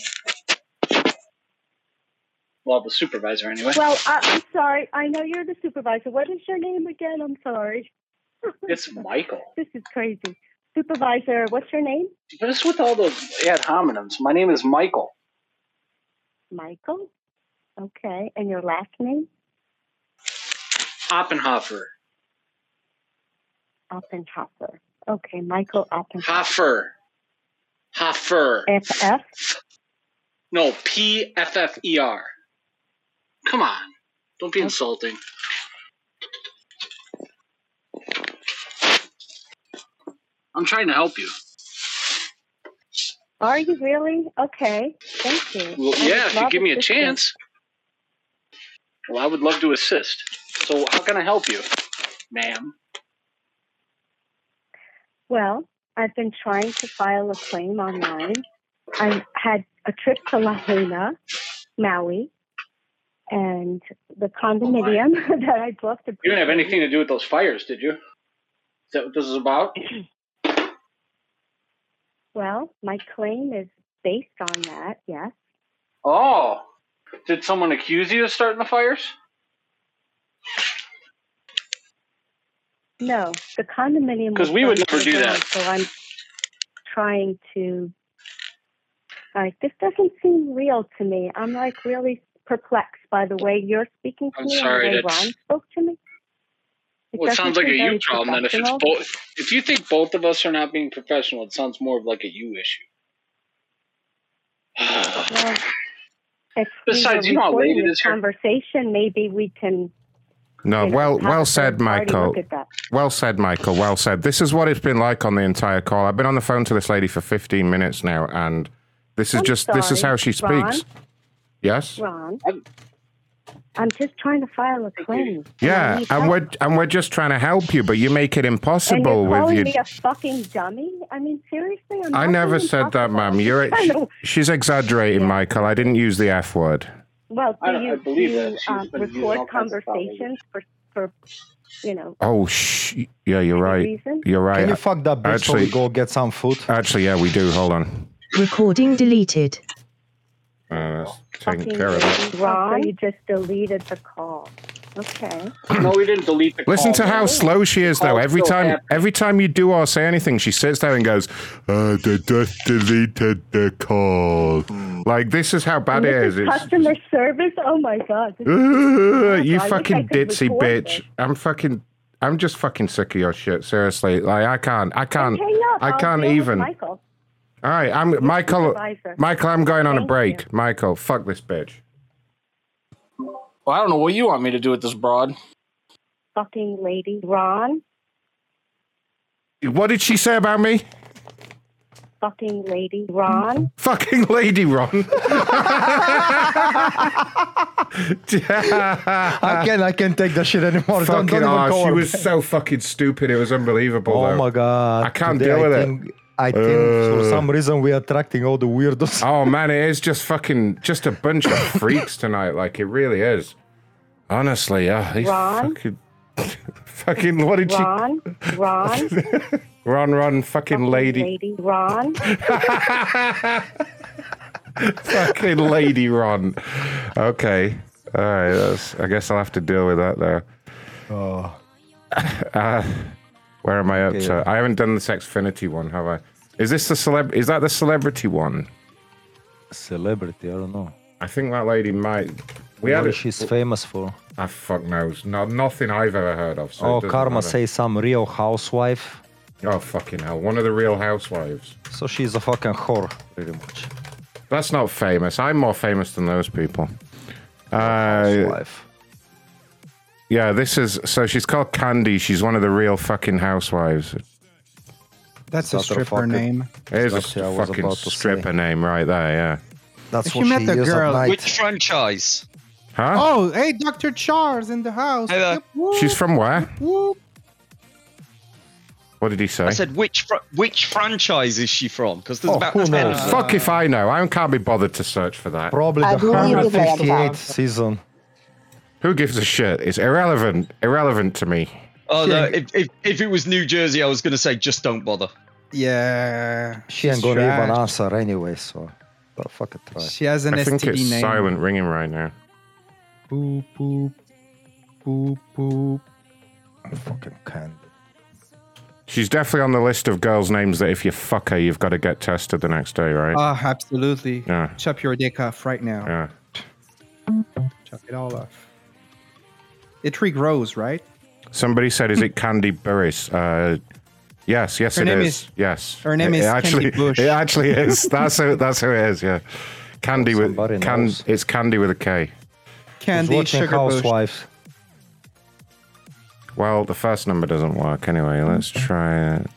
Well, the supervisor anyway. Well, I'm sorry. I know you're the supervisor. What is your name again? I'm sorry. <laughs> it's Michael. This is crazy. Supervisor, what's your name? But it's with all those ad hominems. My name is Michael. Michael. Okay. And your last name? Oppenhofer. Oppenhofer. Okay, Michael Oppenhoffer. Hoffer. Hoffer. FF? No, P F F E R. Come on. Don't be insulting. I'm trying to help you. Are you really? Okay. Thank you. Well, I yeah, if you give me a assistance. chance. Well, I would love to assist. So, how can I help you, ma'am? Well, I've been trying to file a claim online. I had a trip to Lahaina, Maui, and the condominium <laughs> that I booked. You didn't have anything to do with those fires, did you? Is that what this is about? <clears throat> Well, my claim is based on that, yes. Oh, did someone accuse you of starting the fires? No, the condominium. 'Cause was we would never do that. So I'm trying to. Like this doesn't seem real to me. I'm like really perplexed by the way you're speaking to I'm me sorry, and the way Ron spoke to me. It Well, it doesn't sounds like a seem you problem. Then, if it's both, if you think both of us are not being professional, it sounds more of like a you issue. Well, if Besides, we you know how late recording it this is here? conversation, maybe we can. No, you know, well, well said, Michael. Look at that. Well said, Michael. Well said. This is what it's been like on the entire call. I've been on the phone to this lady for 15 minutes now, and this is I'm just this is how she Ron. Speaks. Yes. Ron, I'm just trying to file a claim. Yeah, need and we're and we're just trying to help you, but you make it And impossible you're with calling you. me a fucking dummy? I mean, seriously? I'm I not never being said that, ma'am. You're <laughs> I know. she's exaggerating, Michael. I didn't use the F word. Well, I do don't- you, I believe do you um, record all kinds of conversations for, for, you know, Oh, shh. Yeah, you're right. reason? You're right. Can you fuck that bitch so we Actually, go get some food? actually, yeah, we do. Hold on. Recording deleted. Uh, that's taking fucking care of that. Ron, you just deleted the call. Okay. <clears throat> No, we didn't delete the Listen call. to how slow she is, though. Every still time, happening. every time you do or say anything, she sits there and goes, "Uh, they just deleted the call." Like this is how bad And it this is. is It's, customer service? Oh my God. This is Uh, you I wish I fucking could ditzy record bitch! I'm fucking. I'm just fucking sick of your shit. Seriously, like I can't, I can't, Hang up. I I'll can't deal with even. Michael. All right, I'm Michael. supervisor. Michael, I'm going on a Thank break. Michael, fuck this bitch. Well, I don't know what you want me to do with this broad. Fucking lady. Ron. What did she say about me? Fucking lady. Ron. Fucking lady Ron. <laughs> I can I can't take that shit anymore. Don't, Fucking don't oh, she was so fucking stupid. It was unbelievable. Oh though. my god! I can't Today deal with I it. Think, I think for Uh. some reason we are attracting all the weirdos. Oh <laughs> man, it is just fucking just a bunch of freaks tonight. Like it really is. Honestly, uh, these Ron? fucking, <laughs> fucking. What did you. Ron. Ron. she? <laughs> Ron, Ron, fucking lady, Lady. Ron. fucking lady, Ron. Okay, all right. That's, I guess I'll have to deal with that there. Oh, Uh, where am I up Okay, to? yeah. I haven't done the Sexfinity one, have I? Is this the celeb? Is that the celebrity one? celebrity, I don't know. I think that lady might. We what had is it. she's famous for? I fuck knows. No, nothing I've ever heard of. So oh, Karma matter. say some real housewife. Oh fucking hell! One of the Real Housewives. So she's a fucking whore, pretty much. That's not famous. I'm more famous than those people. Uh, Housewife. Yeah, this is so. She's called Candy. She's one of the Real fucking Housewives. That's a Motherfucker. stripper name. It is That's what I a was fucking about to say. stripper name right there. Yeah. That's If what you met she the is girl- at night. Which franchise? Huh? Oh, hey, Dr. Char's in the house. Hey there. Yep, whoop, She's from where? whoop. What did he say? I said which fr- which franchise is she from? Because there's Oh, about who ten. knows? of them. Fuck if I know. I can't be bothered to search for that. Probably I the believe it is 158th season. Who gives a shit? It's irrelevant. Irrelevant to me. Oh no! If, if if it was New Jersey, I was going to say just don't bother. Yeah. She ain't she's gonna even trash. answer anyway, so but fuck it try. She has an I think STD it's name. silent ringing right now. Boop, boop. Boop, boop. I Fucking candy. She's definitely on the list of girls' names that if you fuck her, you've got to get tested the next day, right? Ah, absolutely. yeah, Chop your dick off right now. yeah. Chop it all off. It regrows, right? Somebody said, "Is it Kandi Burruss?" Uh, yes, yes, it is. Her it name is. is- Yes, her name it, is it actually, Candy Bush. It actually is. That's who. That's who it is. Yeah, Candy with Somebody can. It's Candy with a K. Candy watching Sugar Bush. Well, the first number doesn't work anyway. Let's try it.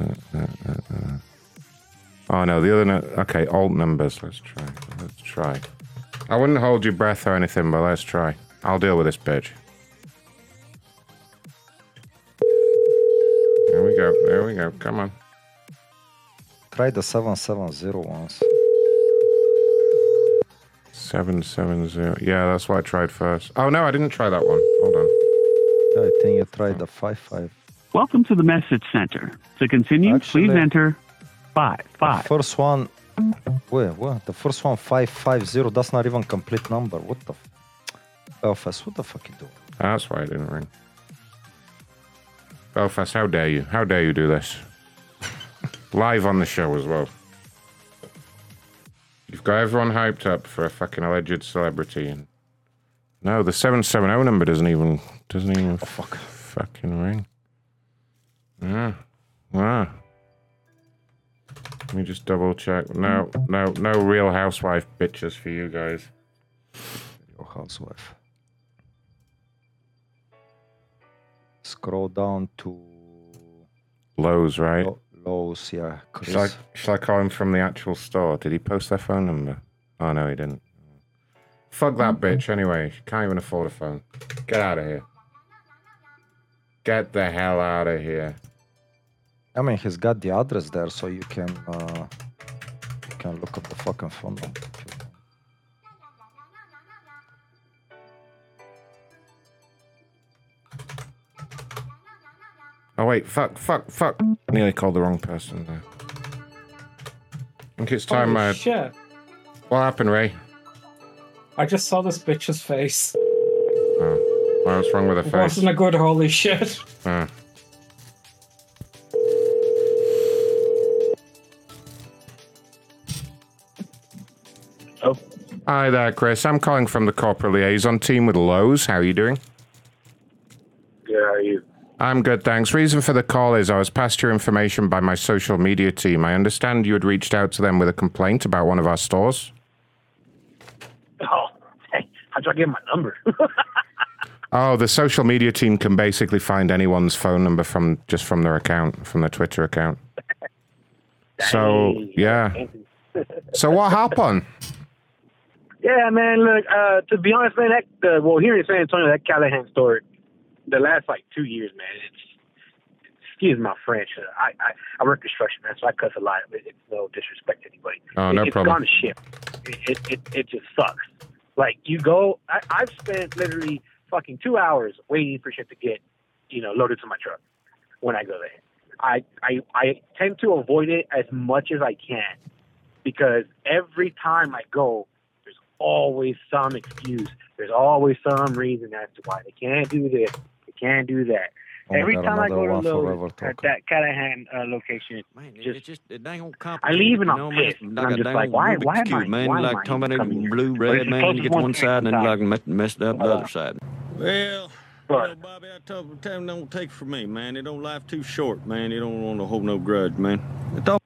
Uh, uh, uh, uh. Oh no, the other. No- okay, alt numbers. Let's try. Let's try. I wouldn't hold your breath or anything, but let's try. I'll deal with this bitch. There we go. Come on. Try the 770 once. Seven seven zero. Yeah, that's what I tried first. Oh no, I didn't try that one. Hold on. Yeah, I think you tried the 55. Welcome to the message center. To continue, please enter five five. first one. Wait, what? The first one 550. That's not even complete number. What the? F- Belfast, what the fuck you doing? That's why I didn't ring. Belfast, how dare you? How dare you do this? Live on the show as well. You've got everyone hyped up for a fucking alleged celebrity, and no, the seven seven zero number doesn't even doesn't even fuck fucking ring. Yeah, ah. Let me just double check. No, no, no real housewife bitches for you guys. Your housewife. Scroll down to Lowe's, right? Lowe's, yeah. Chris. Shall I, shall I call him from the actual store? Did he post their phone number? Oh, no, he didn't. Fuck that bitch anyway. She can't even afford a phone. Get out of here. Get the hell out of here. I mean, he's got the address there, so you can uh, you can look up the fucking phone number. Oh, wait. Fuck, fuck, fuck. I Nearly called the wrong person there. I think it's time Holy I. shit. What happened, Ray? I just saw this bitch's face. Oh, what's wrong with her It face? wasn't a good holy shit. Oh. Oh. Hi there, Chris. I'm calling from the corporate liaison team with Lowe's. How are you doing? Good, how are you? I'm good, thanks. Reason for the call is I was passed your information by my social media team. I understand you had reached out to them with a complaint about one of our stores. Oh, hey, how'd y'all get my number? <laughs> Oh, the social media team can basically find anyone's phone number from just from their account, from their Twitter account. So yeah. <laughs> So what happened? yeah, man. Look, uh, to be honest, man, that uh, well, here in San Antonio, that Callahan store, the last like two years, man, it's excuse my French. Uh, I, I I work construction, man, so I cuss a lot. It, it's no disrespect to anybody. Oh, It- no it's problem. gone to shit. It, it it it just sucks. Like you go, I, I've spent literally fucking two hours waiting for shit to get, you know, loaded to my truck when I go there. I I I tend to avoid it as much as I can because every time I go, there's always some excuse. There's always some reason as to why they can't do this, they can't do that. Oh every God, time I go to Lowe's at that Callahan uh, location, just, It's just it ain't gonna I leave it, and you I'm know, man. pissed. It's And like I'm just like, old why- Rubik's why am I- man. why am like I talking coming here? blue, But red, it's man. You get one one side and then like me- messed up the other side. Well, But- you know, Bobby, I told tell him don't take it from me, man. It don't life too short, man. You don't want to hold no grudge, man. It don't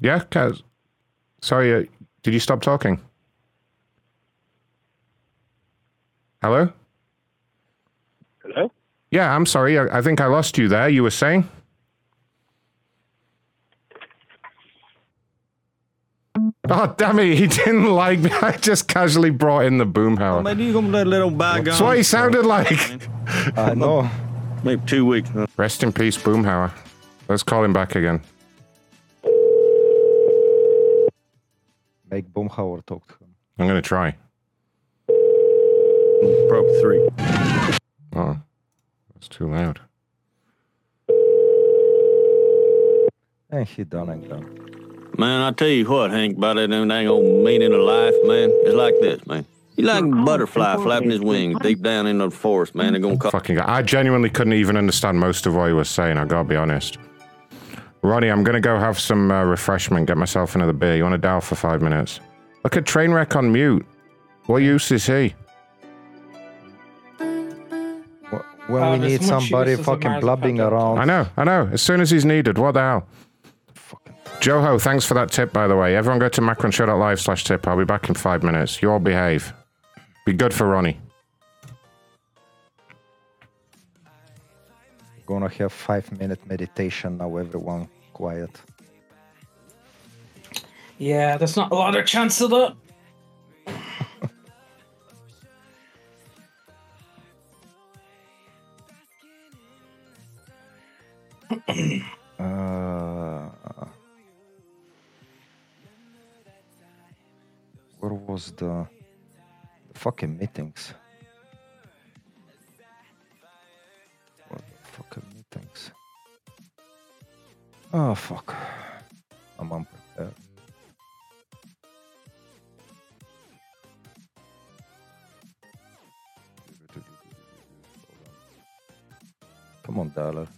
Yeah, Kaz. Sorry, uh, did you stop talking? Hello? Yeah, I'm sorry. I, I think I lost you there. You were saying? Oh, damn it. He <laughs> didn't like me. I just casually brought in the boomhauer. Man, you gonna let little bygones. That's what he sounded like. <laughs> I know. Maybe two weeks. Rest in peace, Boomhauer. Let's call him back again. Make Boomhauer talk to him. I'm going to try. Broke three. Oh, that's too loud. And he done and done. Man, I tell you what, Hank, about that dang old meaning of life, man. It's like this, man. You like a butterfly flapping his wings deep down in the forest, man. They're gonna come. Fucking, I genuinely couldn't even understand most of what he was saying. I gotta be honest. Ronnie, I'm gonna go have some uh, refreshment, get myself another beer. You want to dial for five minutes? Look at Trainwreck on mute. What use is he? When Uh, we need somebody use as a fucking Mars blubbing around. I know, I know. As soon as he's needed. What the hell? Joho, thanks for that tip, by the way. Everyone go to macronshow.live slash tip. I'll be back in five minutes. You all behave. Be good for Ronnie. Gonna have five minute meditation now, everyone quiet. Yeah, there's not a lot of chance of that. <clears throat> Uh, where was the, the fucking meetings? What the fucking meetings? Oh fuck! I'm unprepared. Come on, Dollar.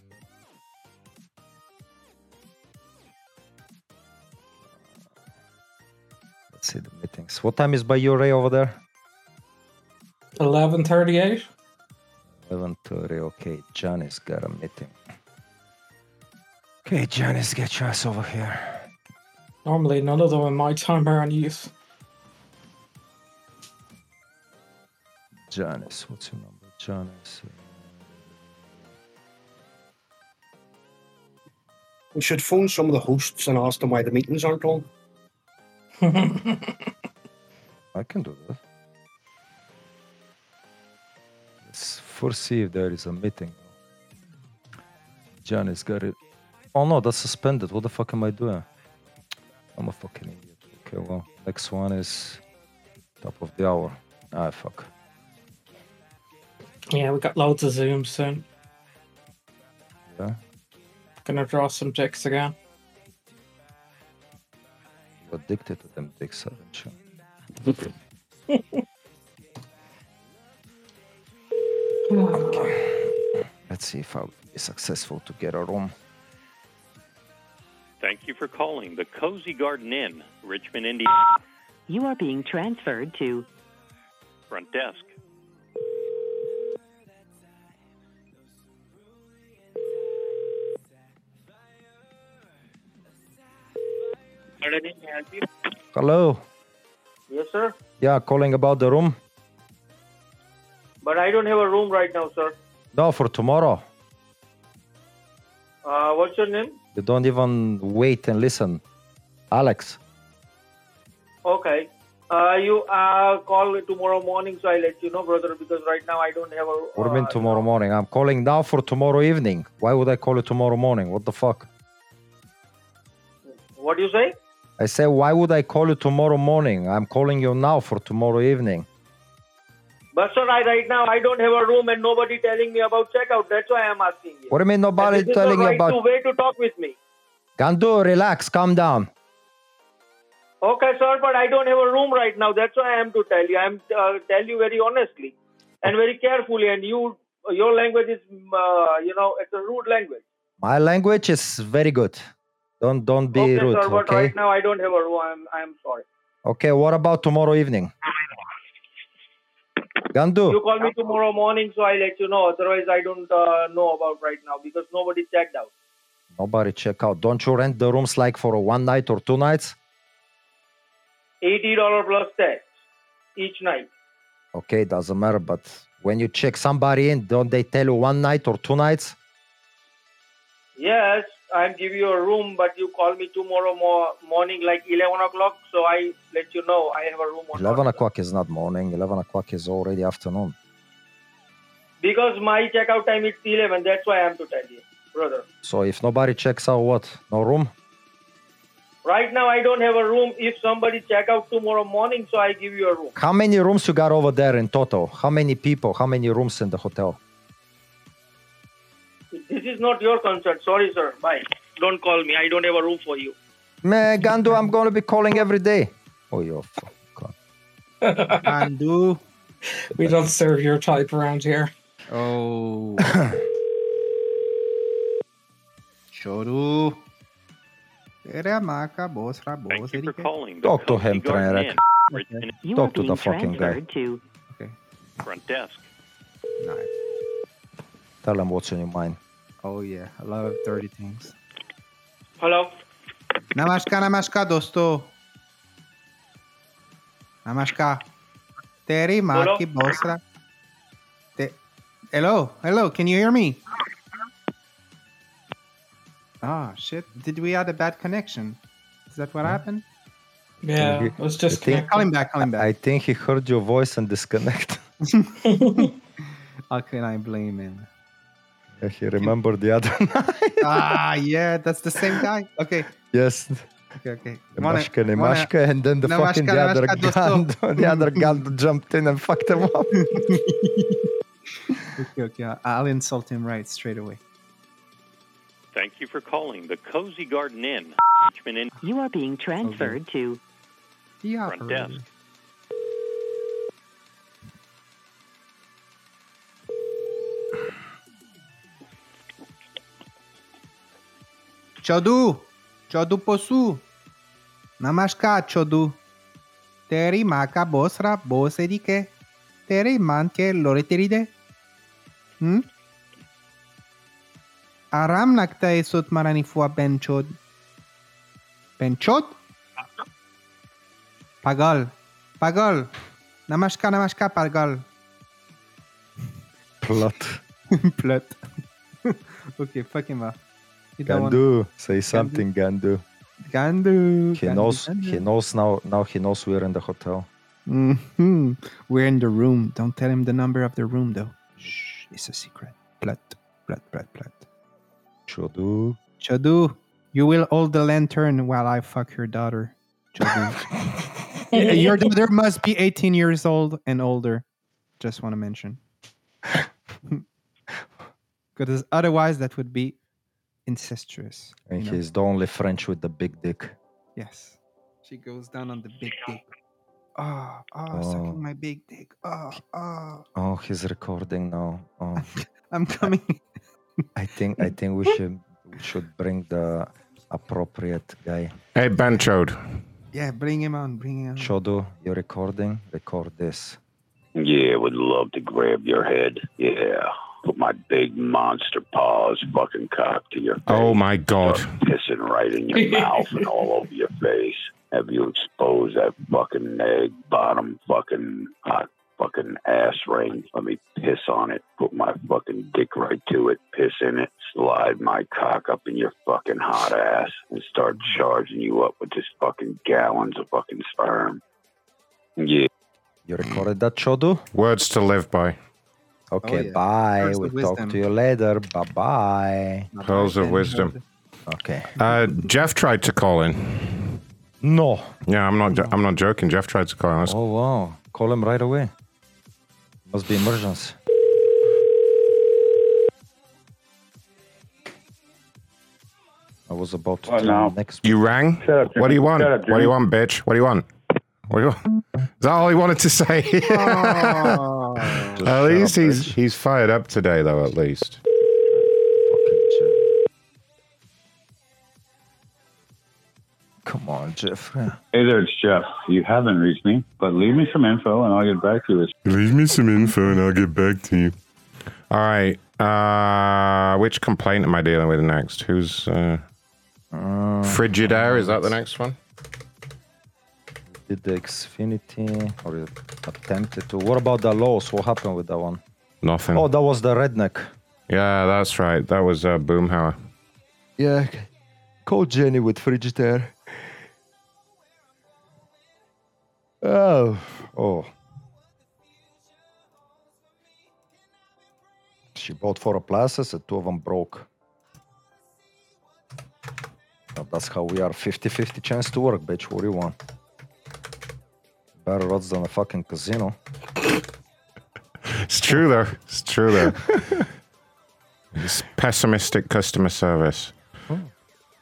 Let's see the meetings. What time is by your Ray over there? Eleven thirty-eight. 11.30. Okay, Johnny's got a meeting. Okay, Johnny's get your ass over here. Normally, none of them in my time are on use. Johnny's, what's your number? Johnny's. uh, We should phone some of the hosts and ask them why the meetings aren't on. I can do that. Let's foresee if there is a meeting. Johnny's got it. Oh no, that's suspended. What the fuck am I doing? I'm a fucking idiot. Okay, well, next one is top of the hour. Ah, fuck. Yeah, we got loads of zooms soon. Yeah. Gonna draw some dicks again. You're addicted to them dicks, aren't you? okay. Let's see if I'll be successful to get a room. Thank you for calling the Cozy Garden Inn, Richmond, Indiana. You are being transferred to Front desk. Hello. Yes, sir. Yeah, calling about the room. But I don't have a room right now, sir. No, for tomorrow. Uh, what's your name? You don't even wait and listen. Alex. Okay. Uh, you uh, call tomorrow morning, so I'll let you know, brother, because right now I don't have a. What do you mean uh, tomorrow morning? I'm calling now for tomorrow evening. Why would I call you tomorrow morning? What the fuck? What do you say? I say, why would I call you tomorrow morning? I'm calling you now for tomorrow evening. But sir, I, right now I don't have a room and nobody telling me about checkout. That's why I'm asking you. What do you mean nobody telling the you right about? to way to talk with me. Gandu, relax, calm down. Okay, sir, but I don't have a room right now. That's why I am to tell you. I'm uh, tell you very honestly and very carefully. And you, your language is, uh, you know, it's a rude language. My language is very good. Don't don't be okay, rude, sir, but okay? right now I don't have a room. I'm, I'm sorry. Okay, what about tomorrow evening? Gandu, You call me tomorrow morning, so I'll let you know. Otherwise, I don't uh, know about right now because nobody checked out. nobody check out. Don't you rent the rooms like for one night or two nights? Eighty dollar plus tax each night. Okay, doesn't matter. But when you check somebody in, don't they tell you one night or two nights? Yes, I'm give you a room, but you call me tomorrow mo- morning like eleven o'clock, so I let you know I have a room on. 11 o'clock is not morning. 11 o'clock is already afternoon. Because my checkout time is eleven. That's why I am to tell you, brother. So if nobody checks out, what? No room? Right now I don't have a room. If somebody check out tomorrow morning, so I give you a room. How many rooms you got over there in total? How many people? How many rooms in the hotel? This is not your concert. Sorry, sir. Bye. Don't call me. I don't have a room for you. Man, Gandu, I'm gonna be calling every day. Oh, you're fuck. <laughs> Gandu. We don't serve your type around here. Oh. Choru. Era maca, boss, rabos, Thank you for calling. Talk to uh, him, Garden Treyarch. Inn, Richmond You Talk to the fucking guy. transferred to front desk. Nice. Tell him what's on your mind. Oh yeah, I love dirty things. Hello. Namaskar, namaskar, dosto. Namaskar. Teri maki bosra. Hello, hello. Can you hear me? Ah, shit. Did we add a bad connection? Is that what happened? Yeah, it was just think, call him back. Call him back. I think he heard your voice and disconnect. <laughs> <laughs> How can I blame him? He remembered the other <laughs> night. ah yeah that's the same guy okay yes. okay okay Nemashka, Wanna- and then the fucking the other Nemashka, gun, <laughs> the other gun jumped in and fucked him up. <laughs> okay okay I'll insult him right straight away Thank you for calling the Cozy Garden Inn, You are being transferred to the front desk. चौदू चौदू पोसू नमस्कार चौदू तेरी माँ का बोसरा बोसेरी के तेरी मान के लोरे तेरी दे हम्म आराम लगता है सुत मारानी फुआ बेंचोद बेंचोद पागल पागल नमस्कार नमस्कार पागल Plot. <laughs> Plot. <laughs> okay, fuck him off. You don't Gandu, say something, Gandu. Gandu. He Gandu, knows. Gandu. He knows now. Now he knows we're in the hotel. hmm We're in the room. Don't tell him the number of the room, though. Shh, it's a secret. Blood, blood, blood, blood. Chodu. Chodu, you will hold the lantern while I fuck your daughter. Chodu. <laughs> Your daughter must be 18 years old and older. Just want to mention. <laughs> Because otherwise, that would be incestuous. And you know? he's the only French with the big dick. Yes. She goes down on the big dick. Ah, ah, oh, oh, Oh. sucking my big dick. Oh, oh. Oh, he's recording now. Oh, <laughs> I'm coming. I think. I think we should. We should bring the appropriate guy. Hey, Banchode. Yeah, bring him on. Bring him on. Shodu, you're recording. Record this. Yeah, would love to grab your head. Yeah. Put my big monster paws fucking cock to your face. Oh my god. Piss it sitting right in your <laughs> mouth and all over your face. Have you exposed that fucking egg bottom fucking hot fucking ass ring? Let me piss on it. Put my fucking dick right to it. Piss in it. Slide my cock up in your fucking hot ass and start charging you up with just fucking gallons of fucking sperm. Yeah. You recorded that, Chodu? Words to live by. Okay, yeah. bye. We'll of talk to you later. Bye bye. Pearls of wisdom. Okay. Uh, Jeff tried to call in. No. Yeah, I'm not. jo- I'm not joking. Jeff tried to call in. Let's- Oh wow. Call him right away. Must be emergency. I was about to What tell next You rang? Up, what do you want? Up, what do you want, bitch? What do you want? What do you want? Is that all he wanted to say? <laughs> at least he's he's fired up today, though. At least. Come on, Jeff. Hey there, it's Jeff. You haven't reached me, but leave me some info and I'll get back to you. Leave me some info and I'll get back to you. All right. Uh, which complaint am I dealing with next? Who's uh, Frigidaire? Is that the next one? Did the Xfinity or attempted to? What about the Lowe's? What happened with that one? Nothing. Oh, that was the redneck. Yeah, that's right. That was uh, Boomhauer. Yeah. Call Jenny with Frigidaire. Oh. Oh. She bought four appliances and two of them broke. Now that's how we are 50 50 chance to work, bitch. What do you want? Better odds than a fucking casino. It's true though. It's true though. <laughs> it's pessimistic customer service. Does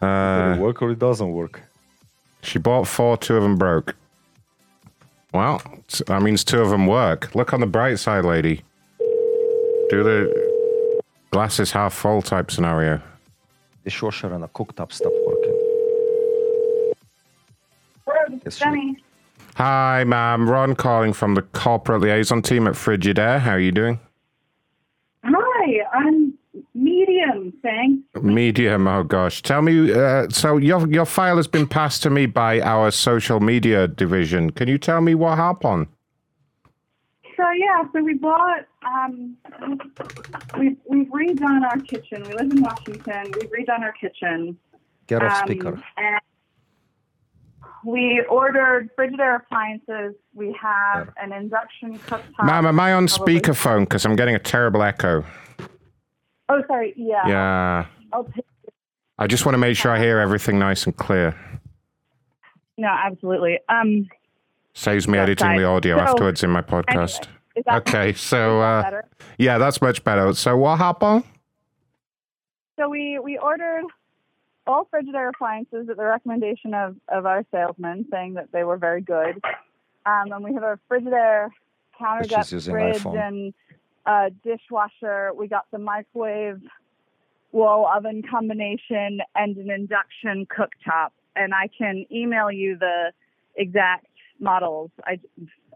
Uh, it work or it doesn't work? she bought four. Two of them broke. Well, that means two of them work. Look on the bright side, lady. Do the glasses half full type scenario. The dishwasher and a cooktop stopped working. Yes, Jenny. Hi, ma'am. Ron calling from the corporate liaison team at Frigidaire. How are you doing? Hi, I'm medium, thanks. Medium. Oh gosh. Tell me. Uh, so your your file has been passed to me by our social media division. Can you tell me what happened? So yeah, so we bought um we've we've redone our kitchen. We live in Washington. We've redone our kitchen. Get off Um, speaker. And we ordered Frigidaire appliances. We have an induction cooktop. Ma'am, am I on probably- speakerphone? Because I'm getting a terrible echo. Oh, sorry. Yeah. Yeah. I just want to make sure I hear everything nice and clear. No, absolutely. Um, Saves me editing the audio So, afterwards in my podcast. anyway, is that- okay, so uh, yeah, that's much better. So what happened? So we we ordered all Frigidaire appliances at the recommendation of, of our salesman, saying that they were very good. Um, and we have a Frigidaire counter she's depth fridge and a dishwasher. We got the microwave wall oven combination and an induction cooktop. And I can email you the exact models. I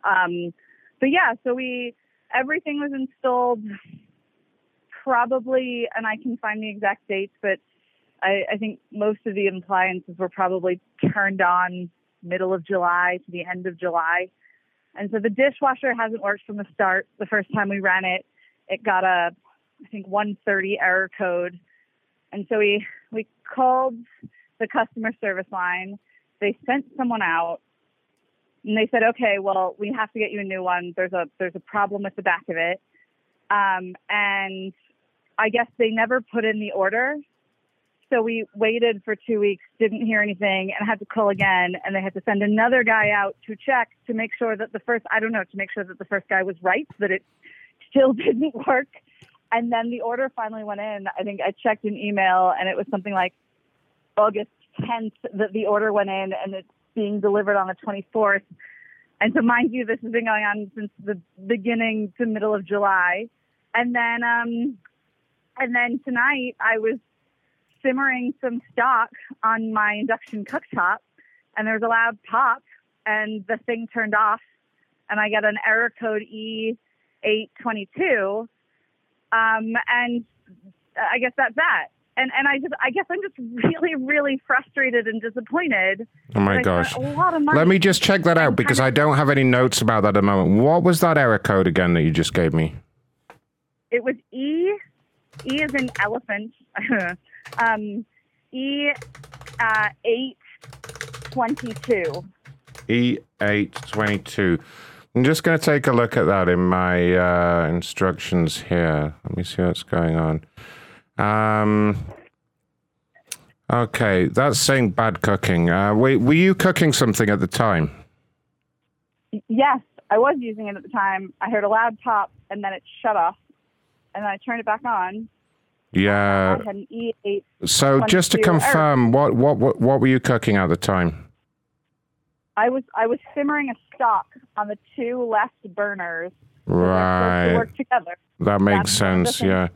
um, but yeah, so we everything was installed probably, and I can find the exact dates, but I, I think most of the appliances were probably turned on middle of July to the end of July. And so the dishwasher hasn't worked from the start. The first time we ran it, it got a, I think 130 error code. And so we, we called the customer service line. They sent someone out and they said, okay, well, we have to get you a new one. There's a, there's a problem with the back of it. Um, and I guess they never put in the order. So we waited for two weeks, didn't hear anything, and had to call again. And they had to send another guy out to check to make sure that the first, I don't know, to make sure that the first guy was right, that it still <laughs> didn't work. And then the order finally went in. I think I checked an email, and it was something like August 10th that the order went in, and it's being delivered on the 24th. And so, mind you, this has been going on since the beginning to middle of July. And then, um, and then tonight I was simmering some stock on my induction cooktop, and there's a loud pop, and the thing turned off, and I got an error code E822, um, and I guess that's that. and and I just I guess I'm just really really frustrated and disappointed. Oh my gosh. A lot of money. Let me just check that out because I don't have any notes about that at the moment. What was that error code again that you just gave me? It was E. E is an elephant. <laughs> um, E uh, eight twenty two. E822. I'm just going to take a look at that in my uh, instructions here. Let me see what's going on. Um, okay, that's saying bad cooking. Uh, wait, were you cooking something at the time? Yes, I was using it at the time. I heard a loud pop and then it shut off, and then I turned it back on. Yeah. I had an E eight. So just to 22 confirm, what, what what what were you cooking at the time? I was I was simmering a stock on the two left burners to Right. work together. That makes That's sense. Yeah.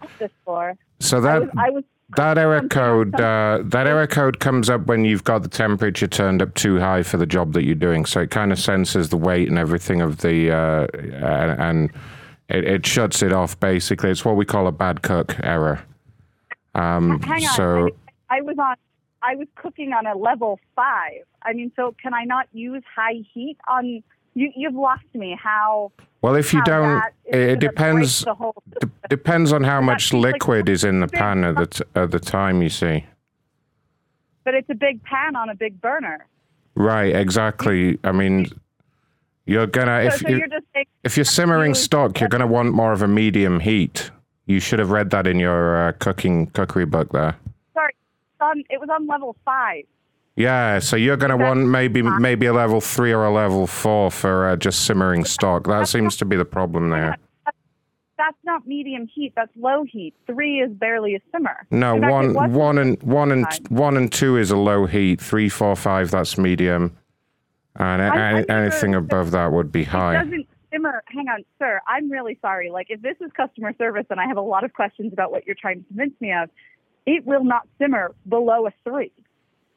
I. So I that was, I was that error code uh, that error code comes up when you've got the temperature turned up too high for the job that you're doing. So it kind of senses the weight and everything of the uh, and, and it, it shuts it off. Basically, it's what we call a bad cook error. Um, hang on. so I was on. I was cooking on a level five. I mean, so can I not use high heat on? You you've lost me. How? well, if you don't, it, depends. break the whole <laughs> d- depends on how much seems like liquid is in the pan at the t- at the time. You see. But it's a big pan on a big burner. Right, exactly. I mean, you're gonna So, if so you, you're just saying if you're simmering stock, you're gonna want more of a medium heat. You should have read that in your uh, cooking cookery book there. sorry. On, it was on level five. Yeah, so you're gonna want maybe maybe a level three or a level four for uh, just simmering stock. That seems to be the problem there. That's not medium heat. That's low heat. Three is barely a simmer. No, fact, one one and one and one and two is a low heat. Three, four, five that's medium, and I- I anything above that would be It high. doesn't simmer. Hang on, sir. I'm really sorry. Like, if this is customer service and I have a lot of questions about what you're trying to convince me of, it will not simmer below a three.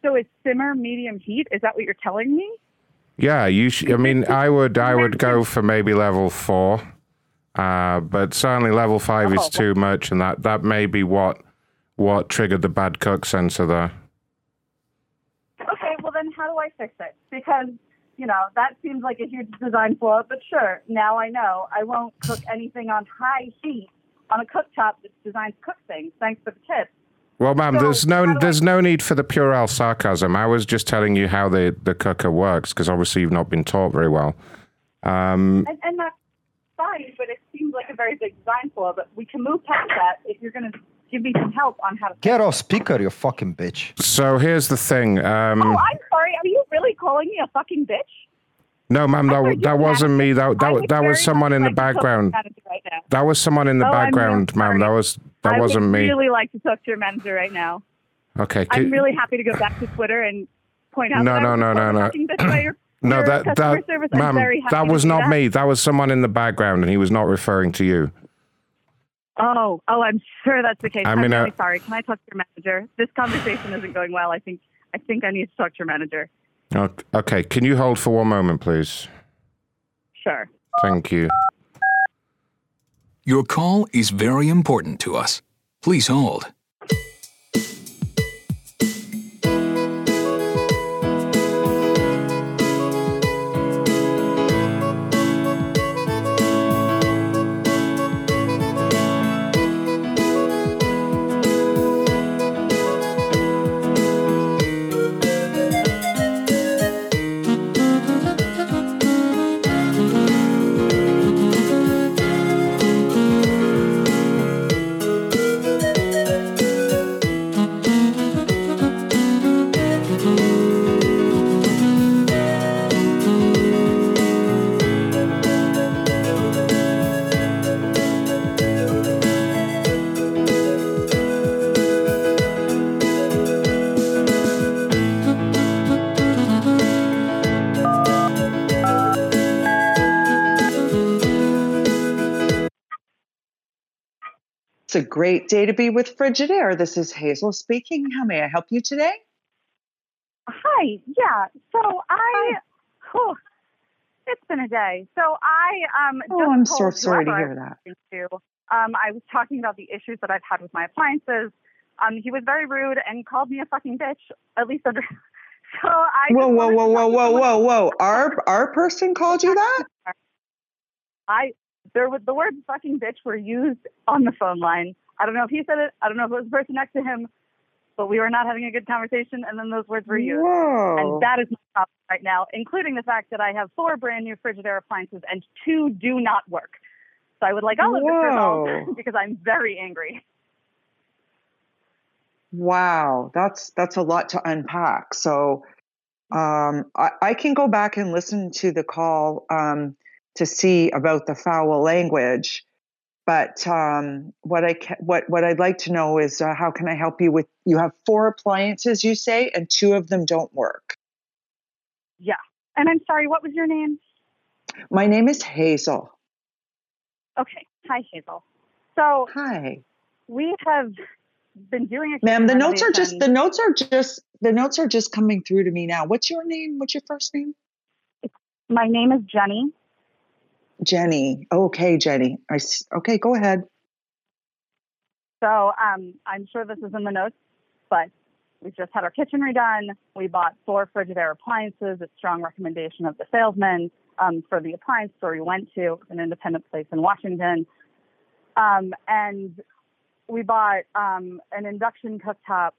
So it's simmer medium heat. Is that what you're telling me? Yeah, you. Sh- I mean, I would. I would go for maybe level four, uh, but certainly level five is Oh. too much, and that that may be what what triggered the bad cook sensor there. Okay, well then how do I fix it? Because you know that seems like a huge <laughs> design flaw. But sure, now I know I won't cook <laughs> anything on high heat on a cooktop that's designed to cook things. Thanks for the tip. Well, ma'am, So, there's no there's no need for the puerile sarcasm. I was just telling you how the the cooker works because obviously you've not been taught very well. Um, And, and that's fine, but it seems like a very big design flaw. But we can move past that if you're going to give me some help on how to. Get off speaker, you fucking bitch. so here's the thing. Um, Oh, I'm sorry. Are you really calling me a fucking bitch? no, ma'am, that that wasn't me. That I that that was someone in the like to talk to your background. Right. That was someone in the Oh, I'm really background, ma'am. That was that I wasn't would me. really like to talk to your manager right now. Okay. I'm could- really happy to go back to Twitter and point out. No, that I no, no, no, no. fucking bitch by your- No, that that service. I'm very ma'am, that was not that. me. That was someone in the background, and he was not referring to you. Oh, oh, I'm sure that's the case. I I'm mean, uh, really sorry. Can I talk to your manager? This conversation isn't going well. I think I think I need to talk to your manager. Ok- Okay, can you hold for one moment, please? Sure. Thank you. Your call is very important to us. Please hold. A great day to be with Frigidaire. This is Hazel speaking. How may I help you today? Hi. Yeah. So I. Oh, it's been a day. So I um. Oh, just I'm so sorry to hear that. to, Um, I was talking about the issues that I've had with my appliances. Um, he was very rude and called me a fucking bitch. At least under. <laughs> So I. Whoa, whoa, whoa, whoa, whoa, whoa, whoa! Our our person called you that? <laughs> I there was the word fucking bitch were used on the phone line. I don't know if he said it. I don't know if it was the person next to him, but we were not having a good conversation, and then those words were used. Whoa. And that is my problem right now, including the fact that I have four brand new Frigidaire appliances and two do not work. So I would like all of this <laughs> resolved because I'm very angry. Wow, that's that's a lot to unpack. So um, I, I can go back and listen to the call um, to see about the foul language. But um, what I ca- what what I'd like to know is uh, how can I help you with? You have four appliances, you say, and two of them don't work. Yeah. And I'm sorry, what was your name? My name is Hazel. Okay. Hi, Hazel. So hi. We have been doing a Ma'am, the notes are just the notes are just the notes are just coming through to me now. What's your name? What's your first name? My name is Jenny. Jenny. Okay, Jenny. I okay. Go ahead. So um, I'm sure this is in the notes, but we just had our kitchen redone. We bought four Frigidaire appliances at strong recommendation of the salesman um, for the appliance store we went to, an independent place in Washington. Um, and we bought um, an induction cooktop,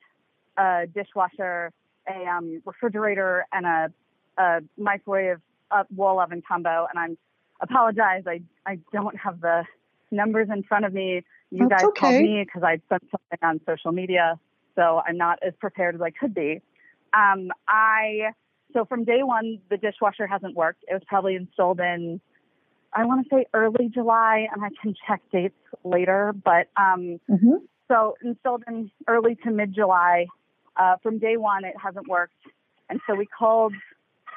a dishwasher, a um, refrigerator, and a, a microwave uh, wall oven combo. And I'm apologize, I I don't have the numbers in front of me. You That's guys called me because I sent something on social media, so I'm not as prepared as I could be. Um, I so from day one, the dishwasher hasn't worked. It was probably installed in I want to say early July, and I can check dates later. But um, so installed in early to mid July. Uh, from day one, it hasn't worked, and so we called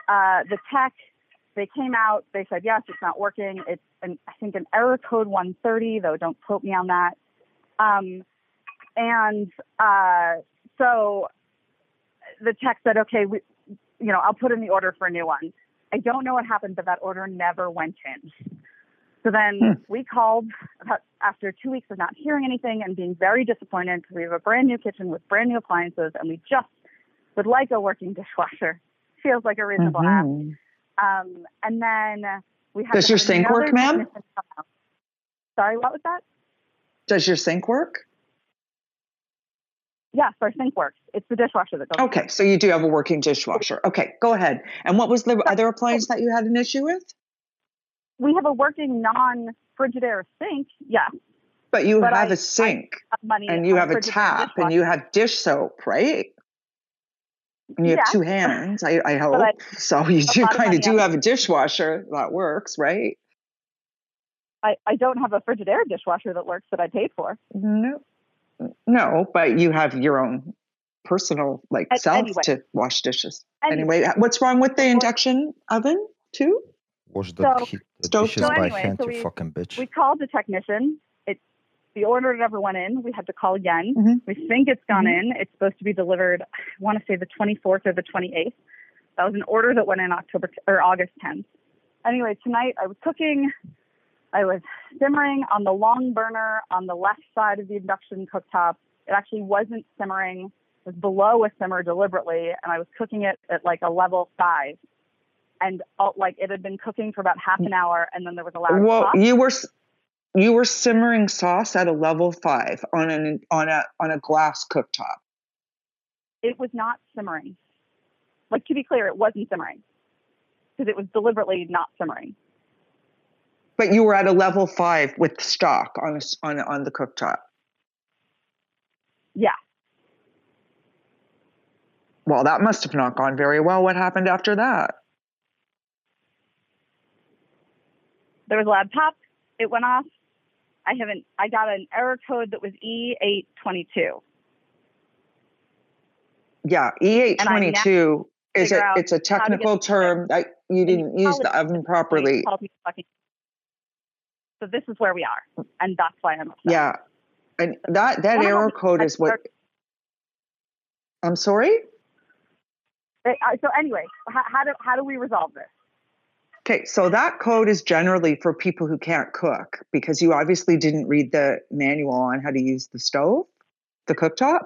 uh, the tech. They came out. They said yes, it's not working. It's an, I think an error code 130, though. Don't quote me on that. Um, and uh, so the tech said, okay, we, you know, I'll put in the order for a new one. I don't know what happened, but that order never went in. So then we called about after two weeks of not hearing anything and being very disappointed because we have a brand new kitchen with brand new appliances and we just would like a working dishwasher. Feels like a reasonable ask. Um, and then we had Does your sink work, ma'am? technician come out. Sorry, what was that? Does your sink work? Yes, our sink works. It's the dishwasher that doesn't. Okay, so you do have a working dishwasher. Okay, go ahead. And what was the other appliance that you had an issue with? We have a working non-Frigidaire sink. Yes. But you But have I- a sink have and you have a Frigidaire tap and you have dish soap, right? And you have two hands, I, I hope. I- so <laughs> you do kind of do have a dishwasher that works, right? I, I don't have a Frigidaire dishwasher that works that I paid for. No, no, but you have your own personal like An- self anyway. to wash dishes. Anyway. Anyway, what's wrong with the induction oven too? Wash the, So- heat, the dishes So by anyway, hand, so you fucking bitch. We called the technician. The order never went in. We had to call again. Mm-hmm. We think it's gone in. It's supposed to be delivered. I want to say the 24th or the 28th. That was an order that went in October t- or August 10th. Anyway, tonight I was cooking. I was simmering on the long burner on the left side of the induction cooktop. It actually wasn't simmering. It was below a simmer deliberately, and I was cooking it at like a level five. And uh, like it had been cooking for about half an hour, and then there was a loud Well, pop. you were you were simmering sauce at a level five on an on a on a glass cooktop. it was not simmering. Like to be clear, it wasn't simmering because it was deliberately not simmering. But you were at a level five with stock on a on a- on the cooktop. Yeah, Well, that must have not gone very well. What happened after that? there was a loud pop. It went off. I haven't. I got an error code that was E eight twenty two. Yeah, E eight twenty two is a it's a how to get technical term that you didn't use the oven properly. Called me fucking. So this is where we are, and that's why I'm upset. Yeah, and that that error code is what. I'm sorry. So anyway, how, how do how do we resolve this? Okay, so that code is generally for people who can't cook because you obviously didn't read the manual on how to use the stove. the cooktop.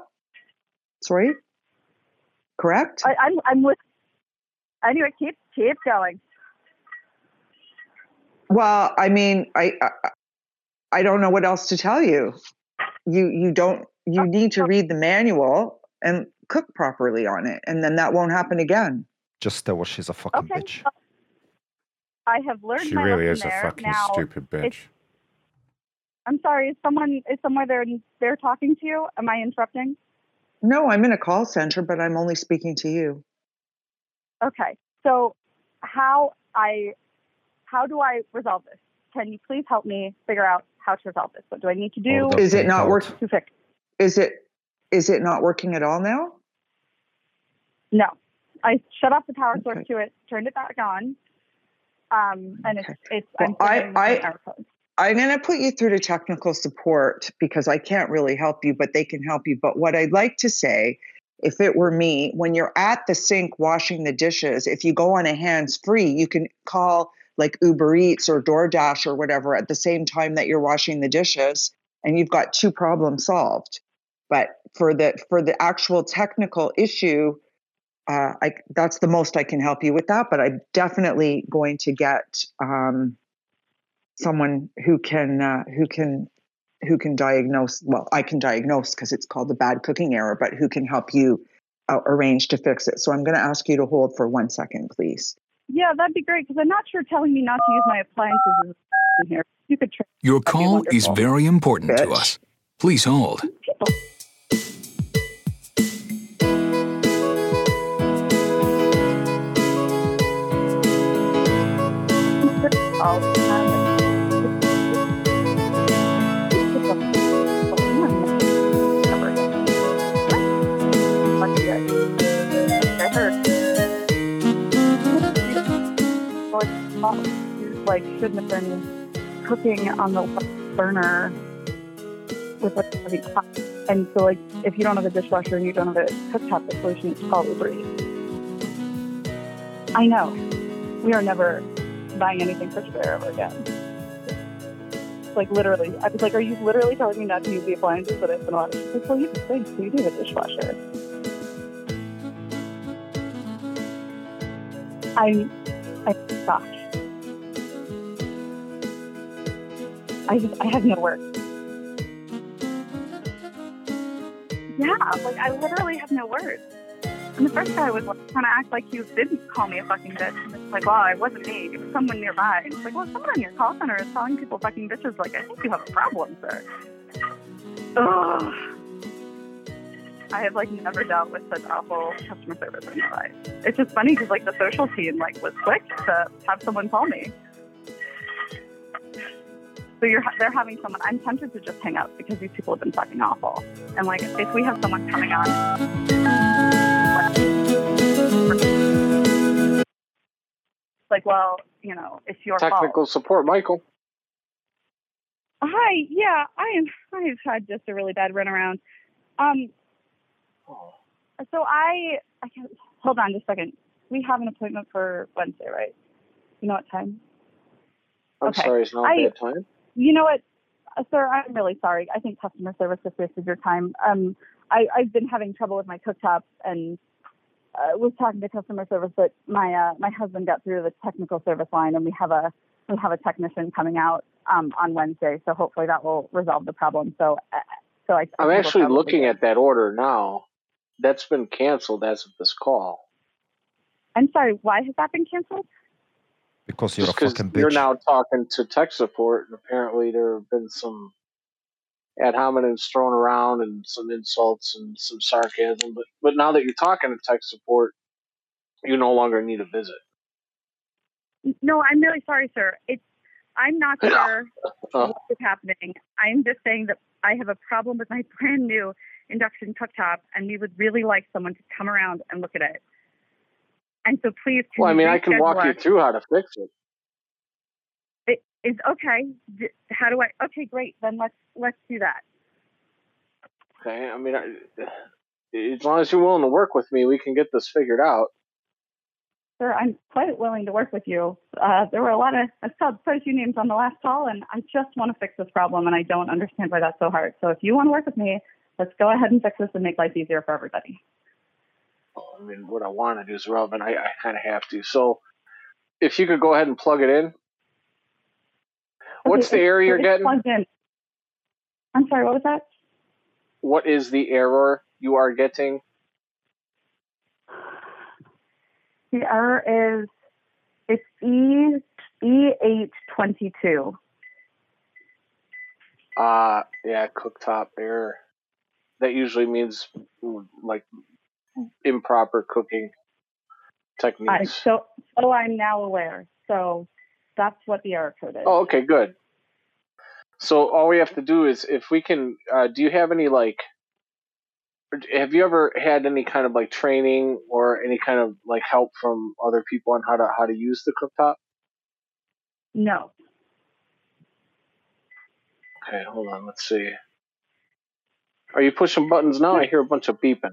Sorry. Correct. I, I'm I'm with. Anyway, keep keep going. Well, I mean, I, I I don't know what else to tell you. You you don't you oh, need to read the manual and cook properly on it, and then that won't happen again. Just tell her she's a fucking bitch. I have learned She my really lesson is a there. fucking now, stupid bitch. I'm sorry. Is someone is somewhere there they're talking to you? Am I interrupting? No, I'm in a call center, but I'm only speaking to you. Okay. So how I how do I resolve this? Can you please help me figure out how to resolve this? What do I need to do? Is it not working? to fix? Is it is it not working at all now? No. I shut off the power source to it, turned it back on. Um, and it's it's I'm Well, I- I-. I'm going to put you through to technical support because I can't really help you, but they can help you. But what I'd like to say, if it were me, when you're at the sink washing the dishes, if you go on a hands free, you can call like Uber Eats or DoorDash or whatever at the same time that you're washing the dishes, and you've got two problems solved. But for the for the actual technical issue, uh, I, that's the most I can help you with that. But I'm definitely going to get. Um, someone who can uh, who can who can diagnose well i can diagnose because it's called the bad cooking error but who can help you uh, arrange to fix it so i'm going to ask you to hold for one second please Yeah, that'd be great because I'm not sure telling me not to use my appliances in here. You could try. Your call is very important to us. Please hold. all Like shouldn't have been cooking on the burner with a heavy pot. And so, like, if you don't have a dishwasher and you don't have a cooktop, the solution is to call Uber Eats. I know. We are never buying anything for today ever again. Like literally, I was like, "Are you literally telling me not to use the appliances that I spent a lot of?" She's like, "Well, you think, so you do have a dishwasher." I'm, I'm shocked. I just, I have no words. Yeah, like I literally have no words. And the first guy was like trying to act like he didn't call me a fucking bitch. And it's like, well, it wasn't me. It was someone nearby. And it's like, well, someone in your call center is calling people fucking bitches. Like, I think you have a problem, sir. Ugh. I have like never dealt with such awful customer service in my life. It's just funny because like the social team like was quick to have someone call me. So you're they're having someone. I'm tempted to just hang up because these people have been fucking awful. And like if we have someone coming on, like well, you know, it's your fault. Technical support, Michael. Hi, yeah, I am. I've had just a really bad runaround. Um, so I, I can hold on just a second. We have an appointment for Wednesday, right? You know what time? I'm Okay. sorry, it's not I- a bad time. You know what, uh, sir? I'm really sorry. I think customer service just wasted your time. Um, I, I've been having trouble with my cooktop and uh, was talking to customer service, but my uh, my husband got through the technical service line, and we have a we have a technician coming out um, on Wednesday. So hopefully that will resolve the problem. So uh, so I. I I'm actually looking at that order now. That's been canceled as of this call. I'm sorry. Why has that been canceled? Because you're Just a 'cause fucking you're now talking to tech support, and apparently there have been some ad hominems thrown around and some insults and some sarcasm. But but now that you're talking to tech support, you no longer need a visit. No, I'm really sorry, sir. It's I'm not <laughs> sure Oh. what is happening. I'm just saying that I have a problem with my <laughs> brand new induction cooktop, and we would really like someone to come around and look at it. And so, please, Well, I mean, I can walk you through how to fix it. It is okay. How do I? Okay, great. Then let's let's do that. Okay, I mean, I, as long as you're willing to work with me, we can get this figured out. Sir, I'm quite willing to work with you. Uh, there were a lot of, I saw quite a few names on the last call, and I just want to fix this problem, and I don't understand why that's so hard. So if you want to work with me, let's go ahead and fix this and make life easier for everybody. I mean, what I want to do is relevant. I, I kind of have to. So, if you could go ahead and plug it in. What's Okay, the error you're getting? plugged in. I'm sorry, what was that? What is the error you are getting? The error is it's E E eight twenty two. Uh, yeah, cooktop error. That usually means like improper cooking I techniques. so oh I'm now aware. So that's what the error code is. Oh, okay, good. So all we have to do is if we can. Uh, do you have any like? Have you ever had any kind of like training or any kind of like help from other people on how to how to use the cooktop? No. Okay, hold on. Let's see. Are you pushing buttons now? I hear a bunch of beeping.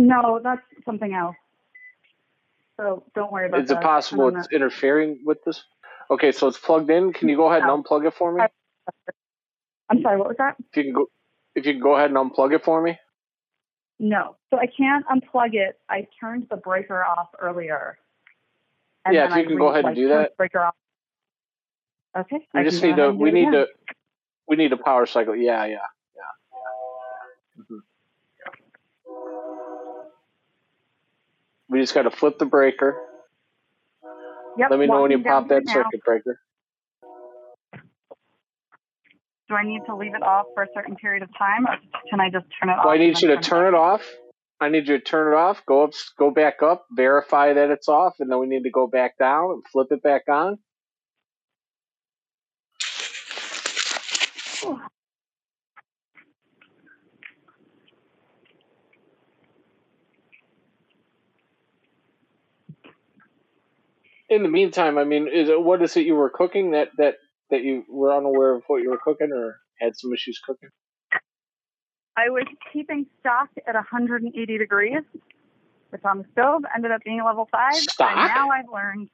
No, that's something else. So don't worry about Is that. it possible it's not- interfering with this? Okay, so it's plugged in. Can you go ahead and unplug it for me? I'm sorry, what was that? If you can go, if you can go ahead and unplug it for me. No. So I can't unplug it. I turned the breaker off earlier. And Yeah, if you I can go ahead and do that. Breaker off. Okay. We I just need to. ahead and do We need again. to. We need a power cycle. Yeah, yeah, yeah. Mhm. We just got to flip the breaker. Yep, Let me know when you pop that now. circuit breaker. Do I need to leave it off for a certain period of time, or can I just turn it off? I need you to turn it turn it off. I need you to turn it off. Go up, go back up, verify that it's off, and then we need to go back down and flip it back on. In the meantime, I mean, is it what is it you were cooking that that that you were unaware of what you were cooking or had some issues cooking? I was keeping stock at 180 degrees, which on the stove ended up being a level five. Stock? And now I've learned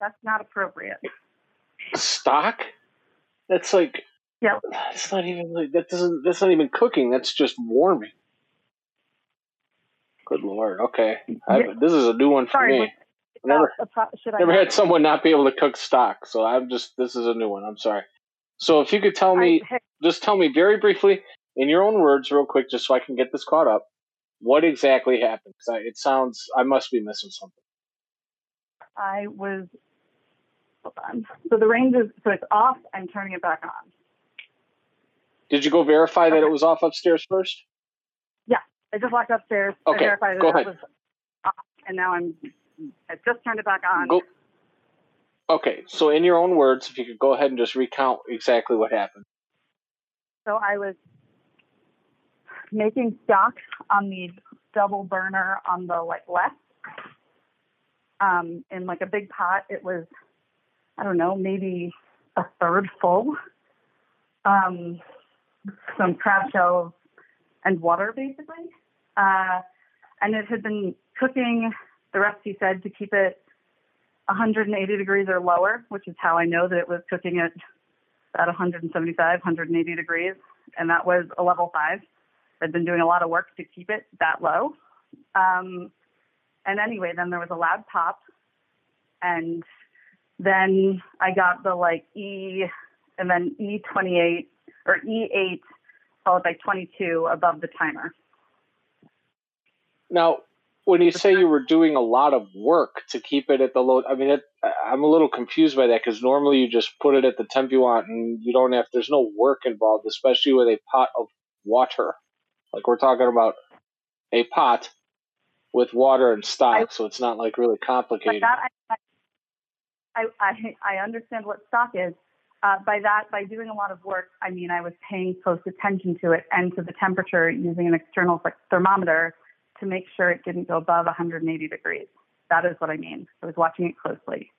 that's not appropriate. Stock? That's like yeah. That's not even like that doesn't that's not even cooking. That's just warming. Good lord. Okay, I, this is a new one for Sorry, me. Never, pro- should I never had someone not be able to cook stock. So I'm just this is a new one. I'm sorry. So if you could tell me, just tell me very briefly in your own words, real quick, just so I can get this caught up. What exactly happened? Because it sounds I must be missing something. I was. Hold on. So the range is so it's off. I'm turning it back on. Did you go verify that it was off upstairs first? Yeah, I just walked upstairs. Okay, I verified go that ahead. it was off, and now I'm. I just turned it back on. Go. Okay, so in your own words, if you could go ahead and just recount exactly what happened. So I was making stock on the double burner on the like left. Um, in like a big pot, it was, I don't know, maybe a third full. Um, some crab shells and water, basically. Uh, and it had been cooking. The recipe said to keep it 180 degrees or lower, which is how I know that it was cooking at at 175, 180 degrees, and that was a level five. I'd been doing a lot of work to keep it that low. Um, and anyway, then there was a loud pop, and then I got the like E, and then E28 or E8 followed by 22 above the timer. Now, when you say you were doing a lot of work to keep it at the low, I mean, it, I'm a little confused by that because normally you just put it at the temp you want and you don't have, there's no work involved, especially with a pot of water. Like we're talking about a pot with water and stock, so it's not like really complicated. that I, I, I, I understand what stock is. Uh, by that, by doing a lot of work, I mean I was paying close attention to it and to the temperature using an external like thermometer to make sure it didn't go above 180 degrees. That is what I mean. I was watching it closely.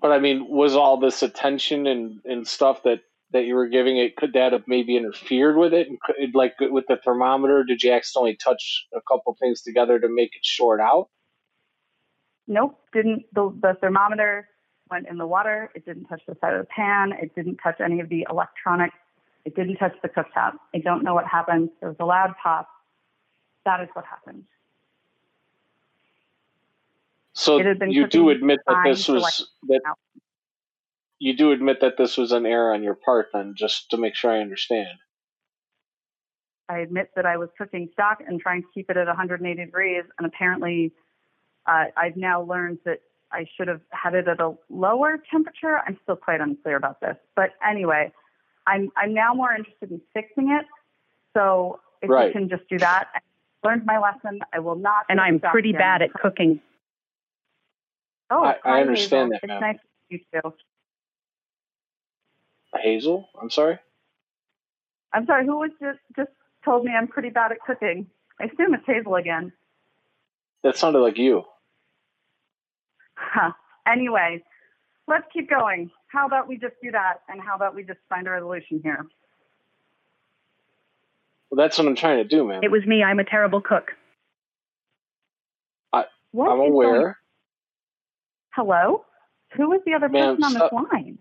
But I mean, was all this attention and, and stuff that, that you were giving it, could that have maybe interfered with it? And could, like with the thermometer, did you accidentally touch a couple things together to make it short out? Nope, didn't. The, the thermometer went in the water. It didn't touch the side of the pan. It didn't touch any of the electronics. It didn't touch the cooktop. I don't know what happened. There was a loud pop. That is what happened. So It had been you do admit that this was that you do admit that this was an error on your part, then, just to make sure I understand. I admit that I was cooking stock and trying to keep it at 180 degrees, and apparently, uh, I've now learned that I should have had it at a lower temperature. I'm still quite unclear about this, but anyway, I'm I'm now more interested in fixing it. So if Right. you can just do that, learned my lesson. I will not. And I'm pretty bad at cooking. Oh, I- I understand Hazel. that, It's nice to meet you too. Hazel, I'm sorry. I'm sorry. Who was just just told me I'm pretty bad at cooking? I assume it's Hazel again. That sounded like you. Huh. Anyway, let's keep going. How about we just do that, and how about we just find a resolution here? Well, that's what I'm trying to do, man. It was me. I'm a terrible cook. I, What I'm aware. going- Hello? Who is the other Ma'am, person on stop- this line?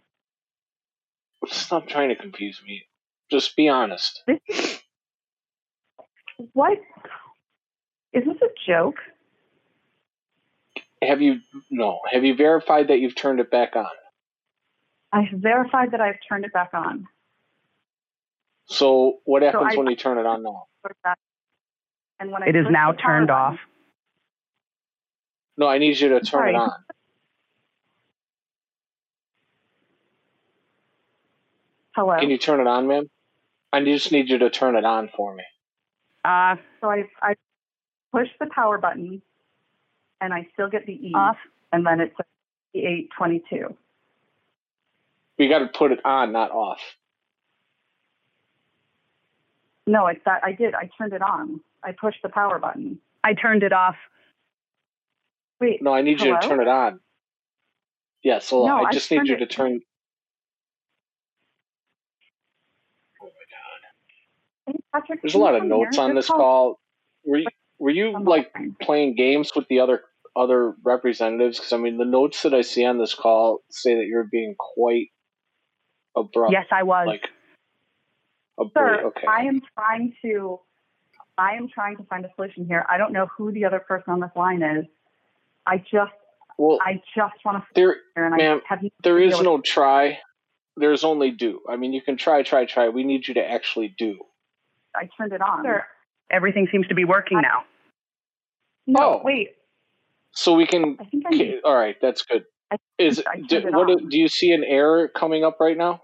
Stop trying to confuse me. Just be honest. This, What? Is this a joke? Have you no? Have you verified that you've turned it back on? I have verified that I've turned it back on. So what So happens I- when you turn it on now? And when I It is now turned button- off. No, I need you to turn Sorry. it on. Hello. Can you turn it on, ma'am? I just need you to turn it on for me. Uh, so I I push the power button, and I still get the E Off. and then it's eight twenty two. We got to put it on, not off. No, it's that I did. I turned it on. I pushed the power button. I turned it off. Wait. No, I need you to turn it on. Yes, hold on. No, I I just need turned you it- to turn. Hey, Patrick, There's a lot of notes here? on This this call. Were you, were you like playing games with the other other representatives? Because I mean, the notes that I see on this call say that you're being quite abrupt. Yes, I was. Like Sir, abrupt. Okay. I am trying to I am trying to find a solution here. I don't know who the other person on this line is. I just Well, I just want to there, and ma'am, I have no there idea is what- no try. There's only do. I mean, you can try, try, try. We need you to actually do. I turned it on. Sir, everything seems to be working now. No, Oh. wait. So we can. I think I okay, need- all right, that's good. Is I do, it what? on. Do you see an error coming up right now?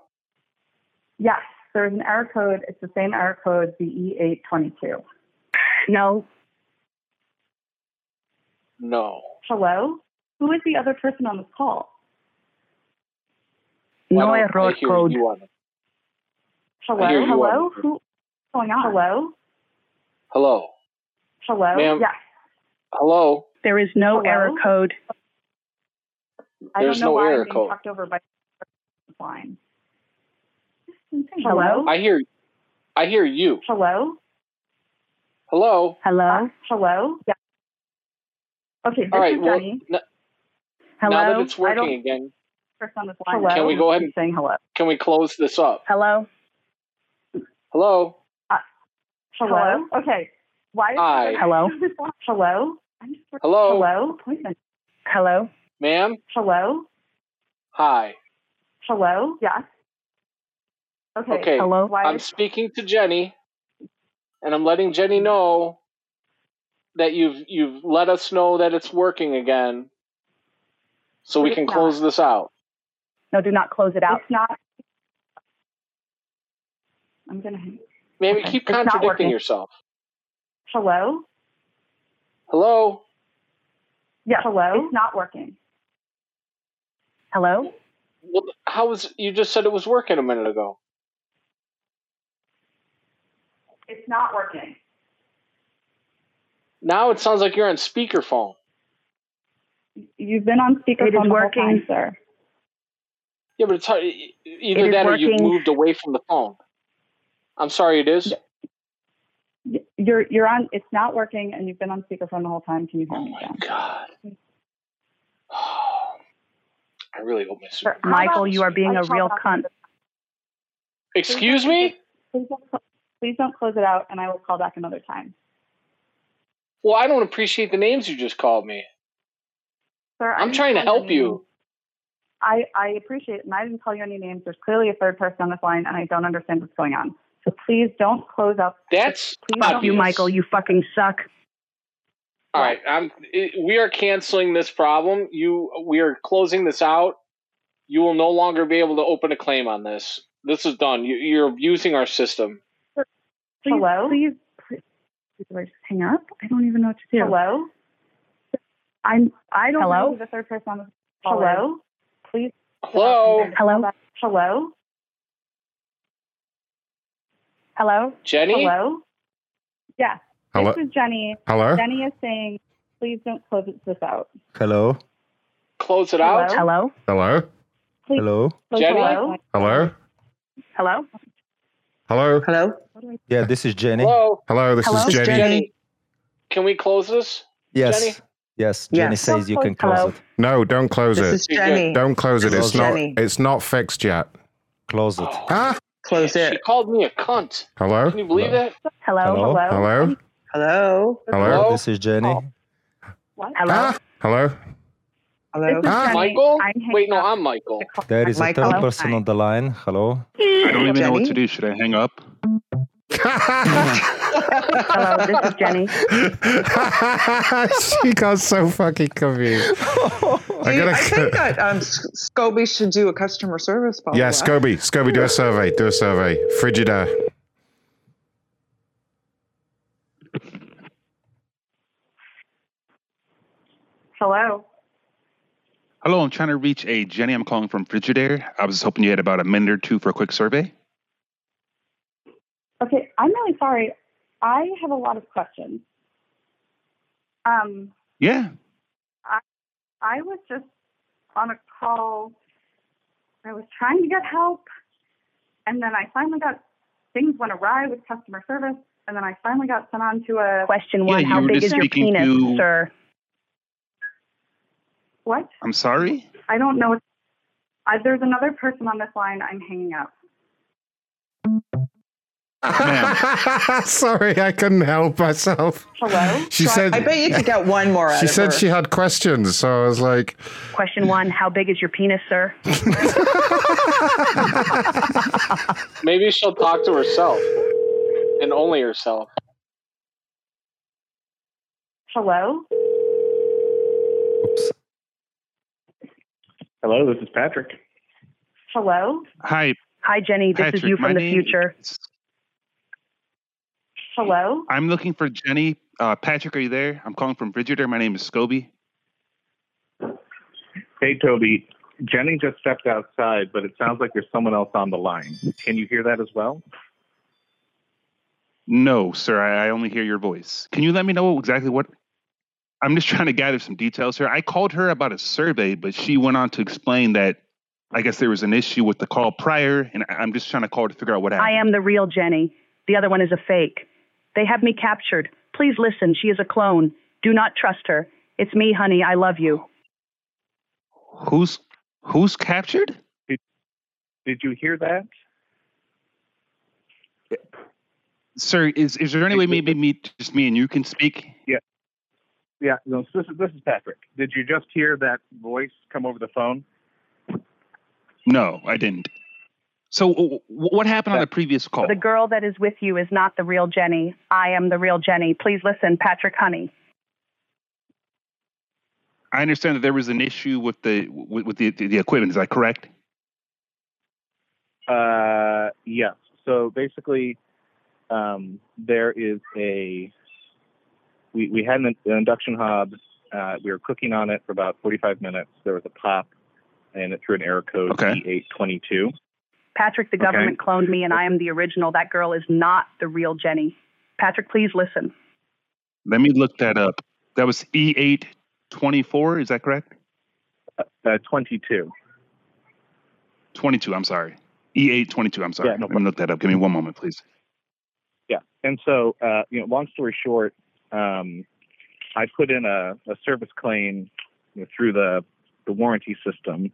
Yes, there's an error code. It's the same error code, the E822. No. No. Hello? Who is the other person on this call? No Why don't error code. you on it? Hello? Hello? on- Who? What's going on? Hello? Hello. Hello? Ma'am. Yes. Hello. There is no Hello? error code. I There's don't know no why error I'm being code. talked over by the line. Hello? I hear. I hear you. Hello? Hello. Hello? Uh, hello? Yeah. Okay, this All right. is Well, n- Hello? now that it's I don't- working again, Person on this line. Can we go ahead and saying hello? can we close this up? Hello? Hello. Uh, hello? hello. Okay. Why is Hi. Hello? Hello? Hello. Hello? Appointment. Hello? Ma'am. Hello? Hi. Hello? Yes. Okay. Okay. Hello? Why I'm is- speaking to Jenny, and I'm letting Jenny know that you've you've let us know that it's working again, so we can it's close this out. No, do not close it out. It's not. I'm gonna. Maybe Okay. keep contradicting yourself. Hello? Hello. Yes. Hello? It's not working. Hello? Well, how was you just said it was working a minute ago? It's not working. Now it sounds like you're on speakerphone. You've been on speakerphone It is the whole working. time, sir. Yeah, but it's hard. Either It is that or you've moved away from the phone. I'm sorry, it is. You're you're on. It's not working, and you've been on speakerphone the whole time. Can you hear oh me again? God. <sighs> I really hope my Sure. super. Michael, you are being I a call real cunt. Excuse me? Please don't, cl- please don't close it out, and I will call back another time. Well, I don't appreciate the names you just called me. Sir, I I'm trying to help you. I, I appreciate it, and I didn't call you any names. There's clearly a third person on this line, and I don't understand what's going on. So please don't close up. That's please Fuck don't. you, Michael. You fucking suck. All right, I'm. It, we are canceling this problem. You, we are closing this out. You will no longer be able to open a claim on this. This is done. You, you're abusing our system. Please, Hello? Please, please, do I just hang up? I don't even know what to do. Hello? I'm, I don't Hello? know who the third person on this call is. Hello? Please. Hello? Hello? Hello? Hello? Jenny? Hello? Yeah. Hello? This is Jenny. Hello? Jenny is saying, please don't close this out. Hello? Close it out. Hello? Hello? Please Hello? close Jenny? it out. Hello? Hello? Hello? Hello? Yeah, this is Jenny. Hello? Hello, this Hello? is Jenny. Jenny. Can we close this? Yes. Jenny? Yes, Jenny Yes. says you can close Hello? it. No, don't close it. This it. is Jenny. Don't close it. This It's is not Jenny. it's not fixed yet. Close it. <gasps> Huh? Close it. She called me a cunt. Hello? Can you believe that? Hello? Hello? Hello? Hello? Hello? This is Jenny. What? Hello? Huh? Hello? Hello? This is Ah. Michael? I'm Wait, no. I'm Michael. There is a third person on the line. Hello? I don't even know what to do. Should I hang up? Hello, this is Jenny. <laughs> she got so fucking confused. Do you- I think that um, S- Scobie should do a customer service follow Yeah, Scobie, Scobie, do a survey. Do a survey. Frigidaire. Hello? Hello, I'm trying to reach a Jenny. I'm calling from Frigidaire. I was hoping you had about a minute or two for a quick survey. Okay, I'm really sorry. I have a lot of questions. Um, Yeah. I I was just on a call. I was trying to get help, and then I finally got things went awry with customer service, and then I finally got sent on to a Question Yeah, one you How big is your speaking penis, to- sir? What? I'm sorry. I don't know. I, there's another person on this line. I'm hanging up. <laughs> Sorry, I couldn't help myself. Hello? She So said I bet you could get one more out She of said her. she had questions, so I was like, Question one How big is your penis, sir? <laughs> Maybe she'll talk to herself and only herself. Hello? Hello, this is Patrick. Hello? Hi, Hi, Jenny. This is you from the name future. Hello? I'm looking for Jenny. Uh, Patrick, are you there? I'm calling from Frigidaire. My name is Scobie. Hey, Toby. Jenny just stepped outside, but it sounds like there's someone else on the line. Can you hear that as well? No, sir. I, I only hear your voice. Can you let me know exactly what? I'm just <laughs> trying to gather some details here. I called her about a survey, but she went on to explain that I guess there was an issue with the call prior, and I- I'm just trying to call to figure out what happened. I am the real Jenny. The other one is a fake. They have me captured. Please listen. She is a clone. Do not trust her. It's me, honey. I love you. Who's who's captured? Did, did you hear that? Sir, is is there any way maybe me just me and you can speak? Yeah. Yeah, no, this is this is Patrick. Did you just hear that voice come over the phone? No, I didn't. So w- w- what happened on the previous call? The girl that is with you is not the real Jenny. I am the real Jenny. Please listen, Patrick Honey. I understand that there was an issue with the with, with the, the equipment. Is that correct? Uh, yes. So basically, um, there is a we we had an, an induction hob. Uh, we were cooking on it for about 45 minutes. There was a pop, and it threw an error code E822. Patrick, the Okay. government cloned me and I am the original. That girl is not the real Jenny. Patrick, please listen. Let me look that up. That was E eight twenty four. Is that correct? Uh, 22. Twenty two. I'm sorry. E eight twenty two. I'm sorry. Yeah, no Let me look that up. Give me one moment, please. Yeah. And so, uh, you know, long story short, um, I put in a, a service claim you know, through the, the warranty system.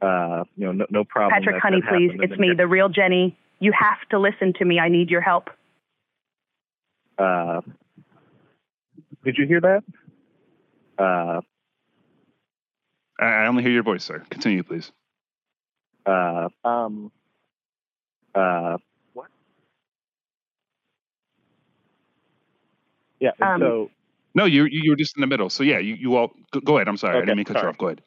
Uh, you know, no, no problem. Patrick that- Honey, that please. It's me, the real Jenny. You have to listen to me. I need your help. Uh, did you hear that? Uh, I I only hear your voice, sir. Continue, please. uh, um, uh, Yeah, Um, so No, you you you were just in the middle. So yeah, you, you all go, go ahead. I'm sorry, I Okay, didn't mean to cut you off. Go ahead.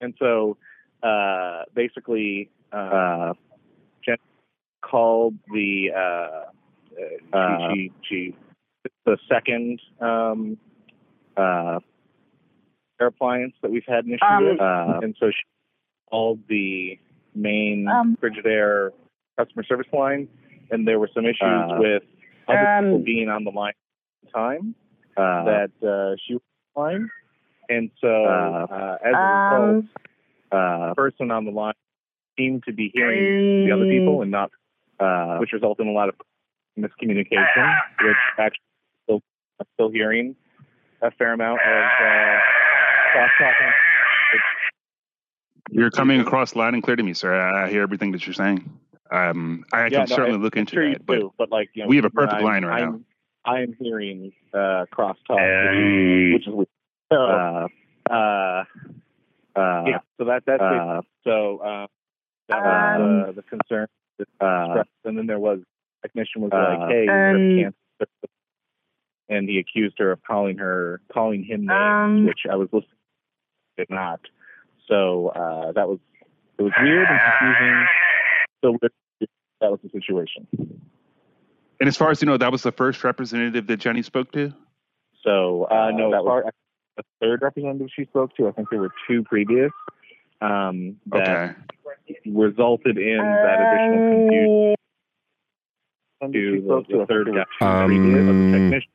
and so uh, basically, uh, Jen called the uh, uh, she, she she the second um, uh, air appliance that we've had an issue Um, with, uh, and so she called the main Um, Frigidaire customer service line, and there were some issues Uh, with other um, people being on the line at the time that uh, she was on the line. And so, uh, as a result, Um, uh, the person on the line seemed to be hearing the other people and not, uh, which resulted in a lot of miscommunication, which actually still, I'm still hearing a fair amount of uh, cross talking. You're coming across loud and clear to me, sir. I, I hear everything that you're saying. Um, I Yeah, can no, certainly I'm look into sure you that, but do, but like you know, we have a perfect I'm- line right I'm, now. I am hearing uh, cross talk, which is, weird. So, uh, uh, yeah, so that that's it. So uh, that was Um, uh, the concern. Uh, and then there was technician was like, "Hey, you're um, cancer," and he accused her of calling her calling him names, Um, which I was listening to, did not. So uh, that was it was weird and confusing. So that was the situation. And as far as you know, that was the first representative that Jenny spoke to. So uh, no, that was the third representative she spoke to. I think there were two previous um, that resulted in that additional confusion. To the, the third guy Um, the technician,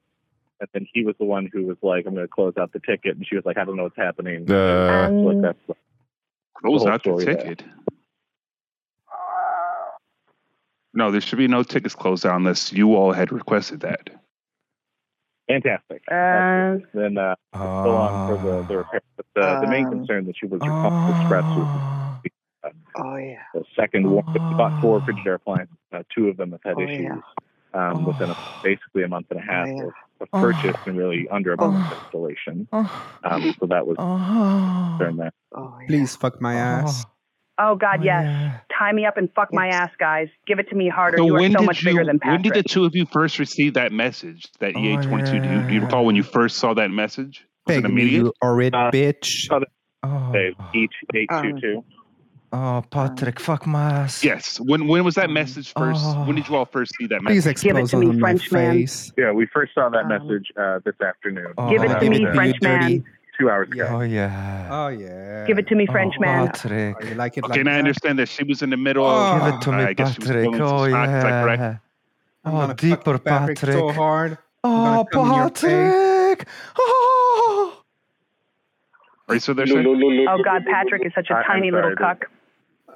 and then he was the one who was like, "I'm going to close out the ticket," and she was like, "I don't know what's happening." Uh, So, like, that's the Close whole out the story there. ticket. No, there should be no tickets closed out unless you all had requested that. Fantastic. Uh, then uh, go on for the, the repair. But the, the main Um, concern that she was calling to express was uh, Oh yeah. the second one. We bought four Frigidaire appliances. Uh, two of them have had Oh, issues yeah. um, within a, basically a month and a half yeah. of, of purchase and really under a month of installation. Um, so that was concern there. Please fuck my ass. Oh God, yes. Tie me up and fuck my ass, guys. Give it to me harder. So you are when so did much you? bigger than Patrick. when did the two of you first receive that message? That EA twenty two. Do you do you recall when you first saw that message? Was it Beg me, immediate? you horrid Uh, bitch. Each eight two two. Oh, Patrick, fuck my ass. Yes. When when was that message first? When did you all first see that Please message? expose on my face. Yeah, we first saw that message uh, this afternoon. Give it Uh, to me, uh, French man. Two hours ago. Oh yeah. Oh yeah. Give it to me, French oh, man. Patrick. Oh, you like it Okay, like now I understand that she was in the middle. Oh. of, Give it to me, I guess she was Patrick. Oh shock, is that correct? yeah. I'm Oh, deeper, Patrick Patrick. so hard. Oh, gonna come in your face. Patrick. Oh. Are you still there, Lou, sir? Lou, Lou, Lou. Oh God, Patrick is such a I- I'm tiny little sorry, cuck.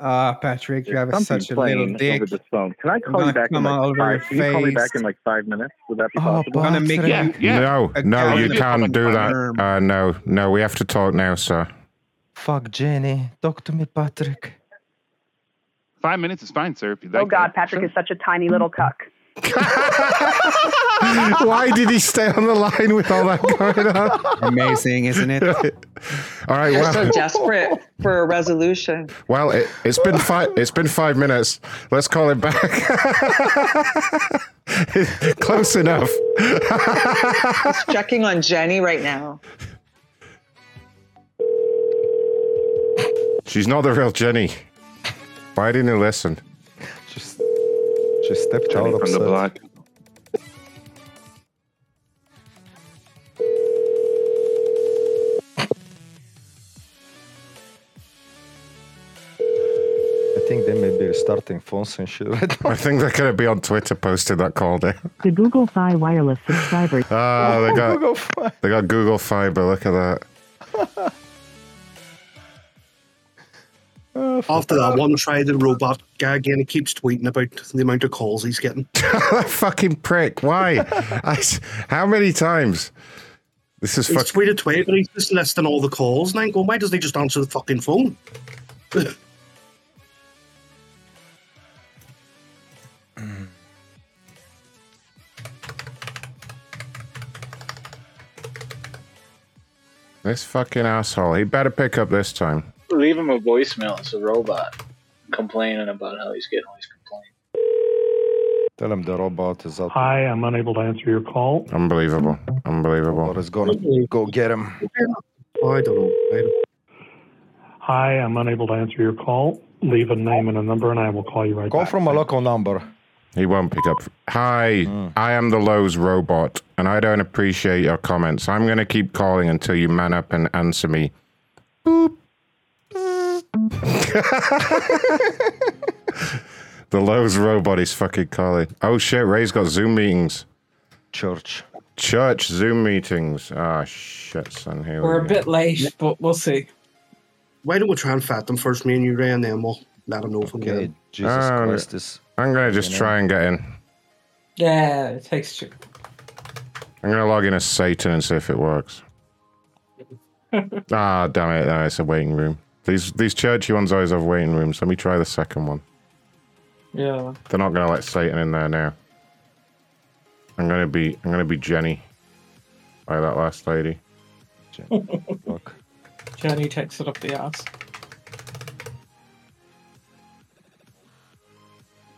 Ah, Patrick, you have such a little dick. over this phone. Can I call you back in come all like five? Can you call me back in like five minutes? Would that be Oh, possible? I'm gonna make Patrick. you. Yeah, yeah. No, no, you can't do that. Uh, no, no, we have to talk now, sir. Fuck Jenny. Talk to me, Patrick. Five minutes is fine, sir. If you'd like Oh God, that. Patrick is such a tiny little cuck. <laughs> Why did he stay on the line with all that going on? Amazing, isn't it? all right, You're so desperate for a resolution. well, it, it's been five. It's been five minutes. Let's call it back. <laughs> Close enough. Just checking on Jenny right now. She's not the real Jenny. Why didn't you listen? Just, just stepped Johnny out from the upset. block. I think they may be restarting phones and shit right now. I think they're going to be on Twitter posting that call there. The Google Fi wireless subscriber. Oh, ah, they <laughs> got Google Fi- they got Google Fiber. Look at that. <laughs> Oh, After that, one, try the robot guy again. He keeps tweeting about the amount of calls he's getting. <laughs> Fucking prick! Why? I, how many times? This is he's tweeted twice, but he's just listing all the calls. And I'm going, why does he just answer the fucking phone? this fucking asshole. He better pick up this time. Leave him a voicemail. It's a robot complaining about how he's getting all these complaints. Tell him the robot is up. Hi, I'm unable to answer your call. Unbelievable. Unbelievable. Robot is gonna go get him. I don't know. I don't- Hi, I'm unable to answer your call. Leave a name and a number, and I will call you right Call back. from a local number. He won't pick up. Hi, hmm. I am the Lowe's robot, and I don't appreciate your comments. I'm going to keep calling until you man up and answer me. The Lowe's robot is fucking calling. Oh shit, Ray's got Zoom meetings. Church. Church Zoom meetings. Ah, shit, son. Here We're we a go. bit late, but we'll see. Why don't we try and fat them first, me and you, Ray, and then we'll let them know if we can get Okay, them. Jesus Ah, Christ is. I'm going to just try and get in. Yeah, it takes two. I'm going to log in as Satan and see if it works. <laughs> ah, damn it. No, it's a waiting room. These these churchy ones always have waiting rooms. Let me try the second one. Yeah. They're not going to let Satan in there now. I'm going to be I'm going to be Jenny by that last lady. Fuck. <laughs> Jenny takes it up the ass.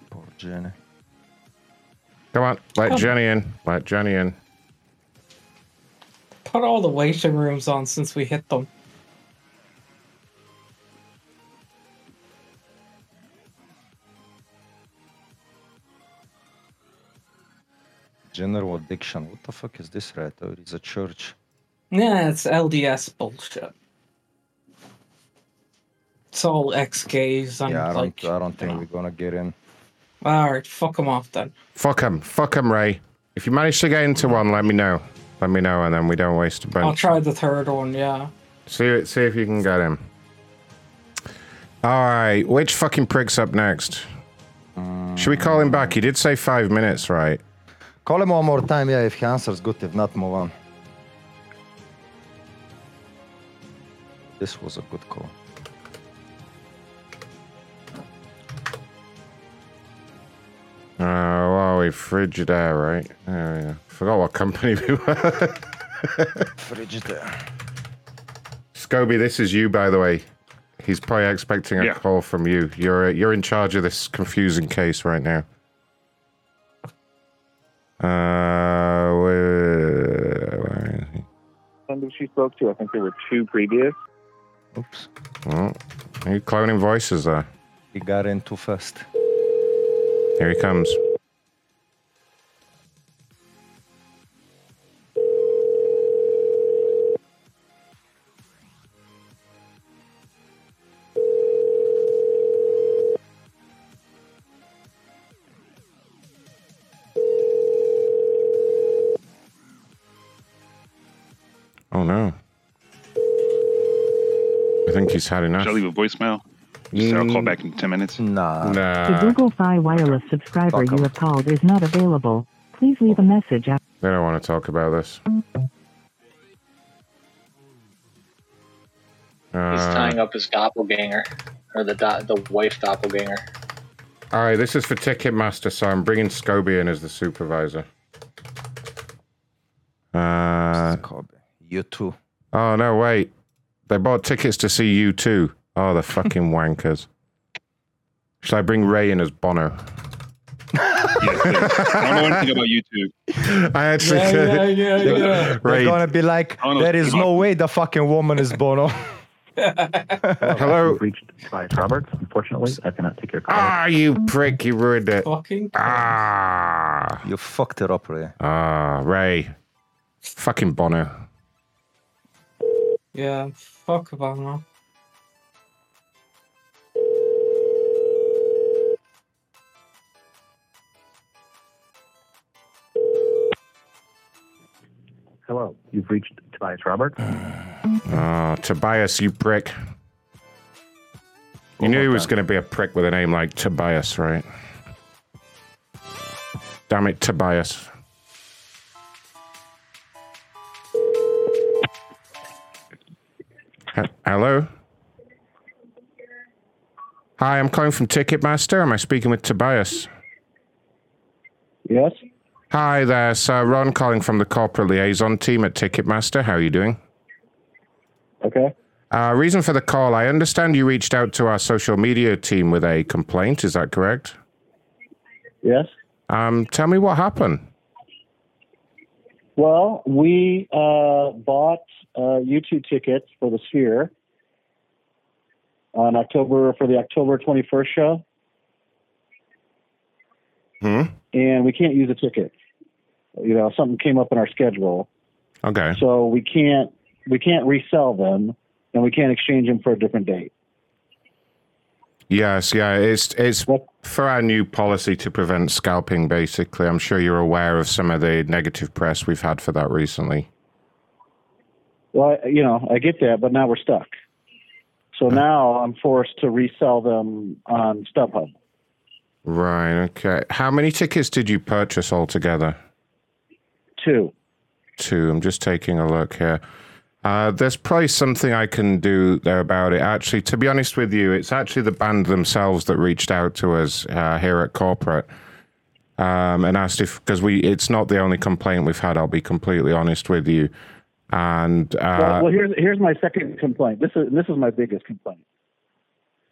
Poor Jenny. Come on, let Come. Jenny in. Let Jenny in. Put all the waiting rooms on since we hit them. General addiction. What the fuck is this right there? It's a church. Yeah, it's LDS bullshit. It's all ex gays and Yeah, I don't. I don't think we're uh, gonna get in. Alright, fuck them off then. Fuck him. Fuck him, Ray. If you manage to get into one, let me know. Let me know, and then we don't waste a bunch. I'll try the third one, yeah. See, see if you can get him. All right, which fucking prick's up next? Um, Should we call him back? He did say five minutes, right? Call him one more time. Yeah, if he answers, good. If not, move on. This was a good call. Oh, wow, we Frigidaire, right? Oh, yeah. Forgot what company <laughs> we were. Frigidaire. Scobie, this is you, by the way. He's probably expecting a Yeah. call from you. You're uh, you're in charge of this confusing case right now. Uh, where, where is he? Who she spoke to? I think there were two previous. Oops. Oh, are you cloning voices there? He got in too fast. Here he comes. Oh no. I think he's had enough. Shall I leave a voicemail? Just, I'll call back in 10 minutes. Nah. The Google Fi wireless subscriber you have called is not available. Please leave a message after. They don't want to talk about this. He's Uh, tying up his doppelganger, or the do- the wife doppelganger. all right, this is for Ticketmaster, so I'm bringing Scobie in as the supervisor. Uh, You too. oh no, wait! They bought tickets to see you too. Oh, the fucking <laughs> wankers! Should I bring Ray in as Bono? I don't know anything about U2. <laughs> I actually Yeah, could. yeah, yeah, yeah. Ray, They're gonna be like, there is no way the fucking woman is Bono. <laughs> hello. Reached Tobias Roberts. Unfortunately, I cannot take your call. Ah, you prick! You ruined it. Fucking. Ah, You fucked it up, Ray. ah, Ray, fucking Bono. Yeah, fuck Obama. Hello, you've reached Tobias Robert. Oh, <sighs> Tobias, you prick. You knew he was going to be a prick with a name like Tobias, right? Damn it, Tobias. Hello? Hi, I'm calling from Ticketmaster. Am I speaking with Tobias? Yes. Hi there, sir. Ron calling from the corporate liaison team at Ticketmaster. How are you doing? Okay. Uh, reason for the call. I understand you reached out to our social media team with a complaint. Is that correct? Yes. Um, tell me what happened. Well, we uh, bought uh, U2 tickets for the Sphere on October for the October 21st show, Hmm. and we can't use a ticket. You know, something came up in our schedule, Okay. so we can't we can't resell them, and we can't exchange them for a different date. Yes, yeah, it's it's for our new policy to prevent scalping. Basically, I'm sure you're aware of some of the negative press we've had for that recently. Well, you know, I get that, but now we're stuck. So uh. now I'm forced to resell them on StubHub. Right. Okay. How many tickets did you purchase altogether? Two. Two. I'm just taking a look here. Uh, there's probably something I can do there about it. Actually, to be honest with you, it's actually the band themselves that reached out to us uh, here at corporate um, and asked if because we it's not the only complaint we've had. I'll be completely honest with you. And uh, well, well, here's here's my second complaint. This is this is my biggest complaint.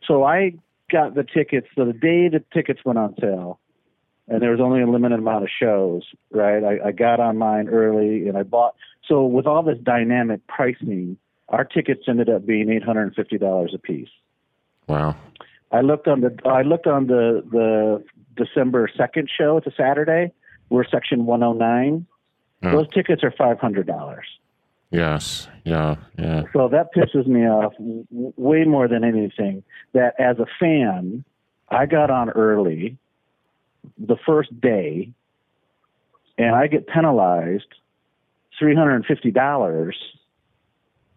So I got the tickets. So the day the tickets went on sale, and there was only a limited amount of shows. Right, I, I got on mine early, and I bought. So with all this dynamic pricing, our tickets ended up being eight hundred and fifty dollars a piece. wow. I looked on the I looked on the the December second show. It's a Saturday. We're section one hundred nine. Hmm. Those tickets are five hundred dollars. Yes. Yeah. Yeah. So that pisses me off way more than anything. That as a fan, I got on early the first day, and I get penalized three hundred and fifty dollars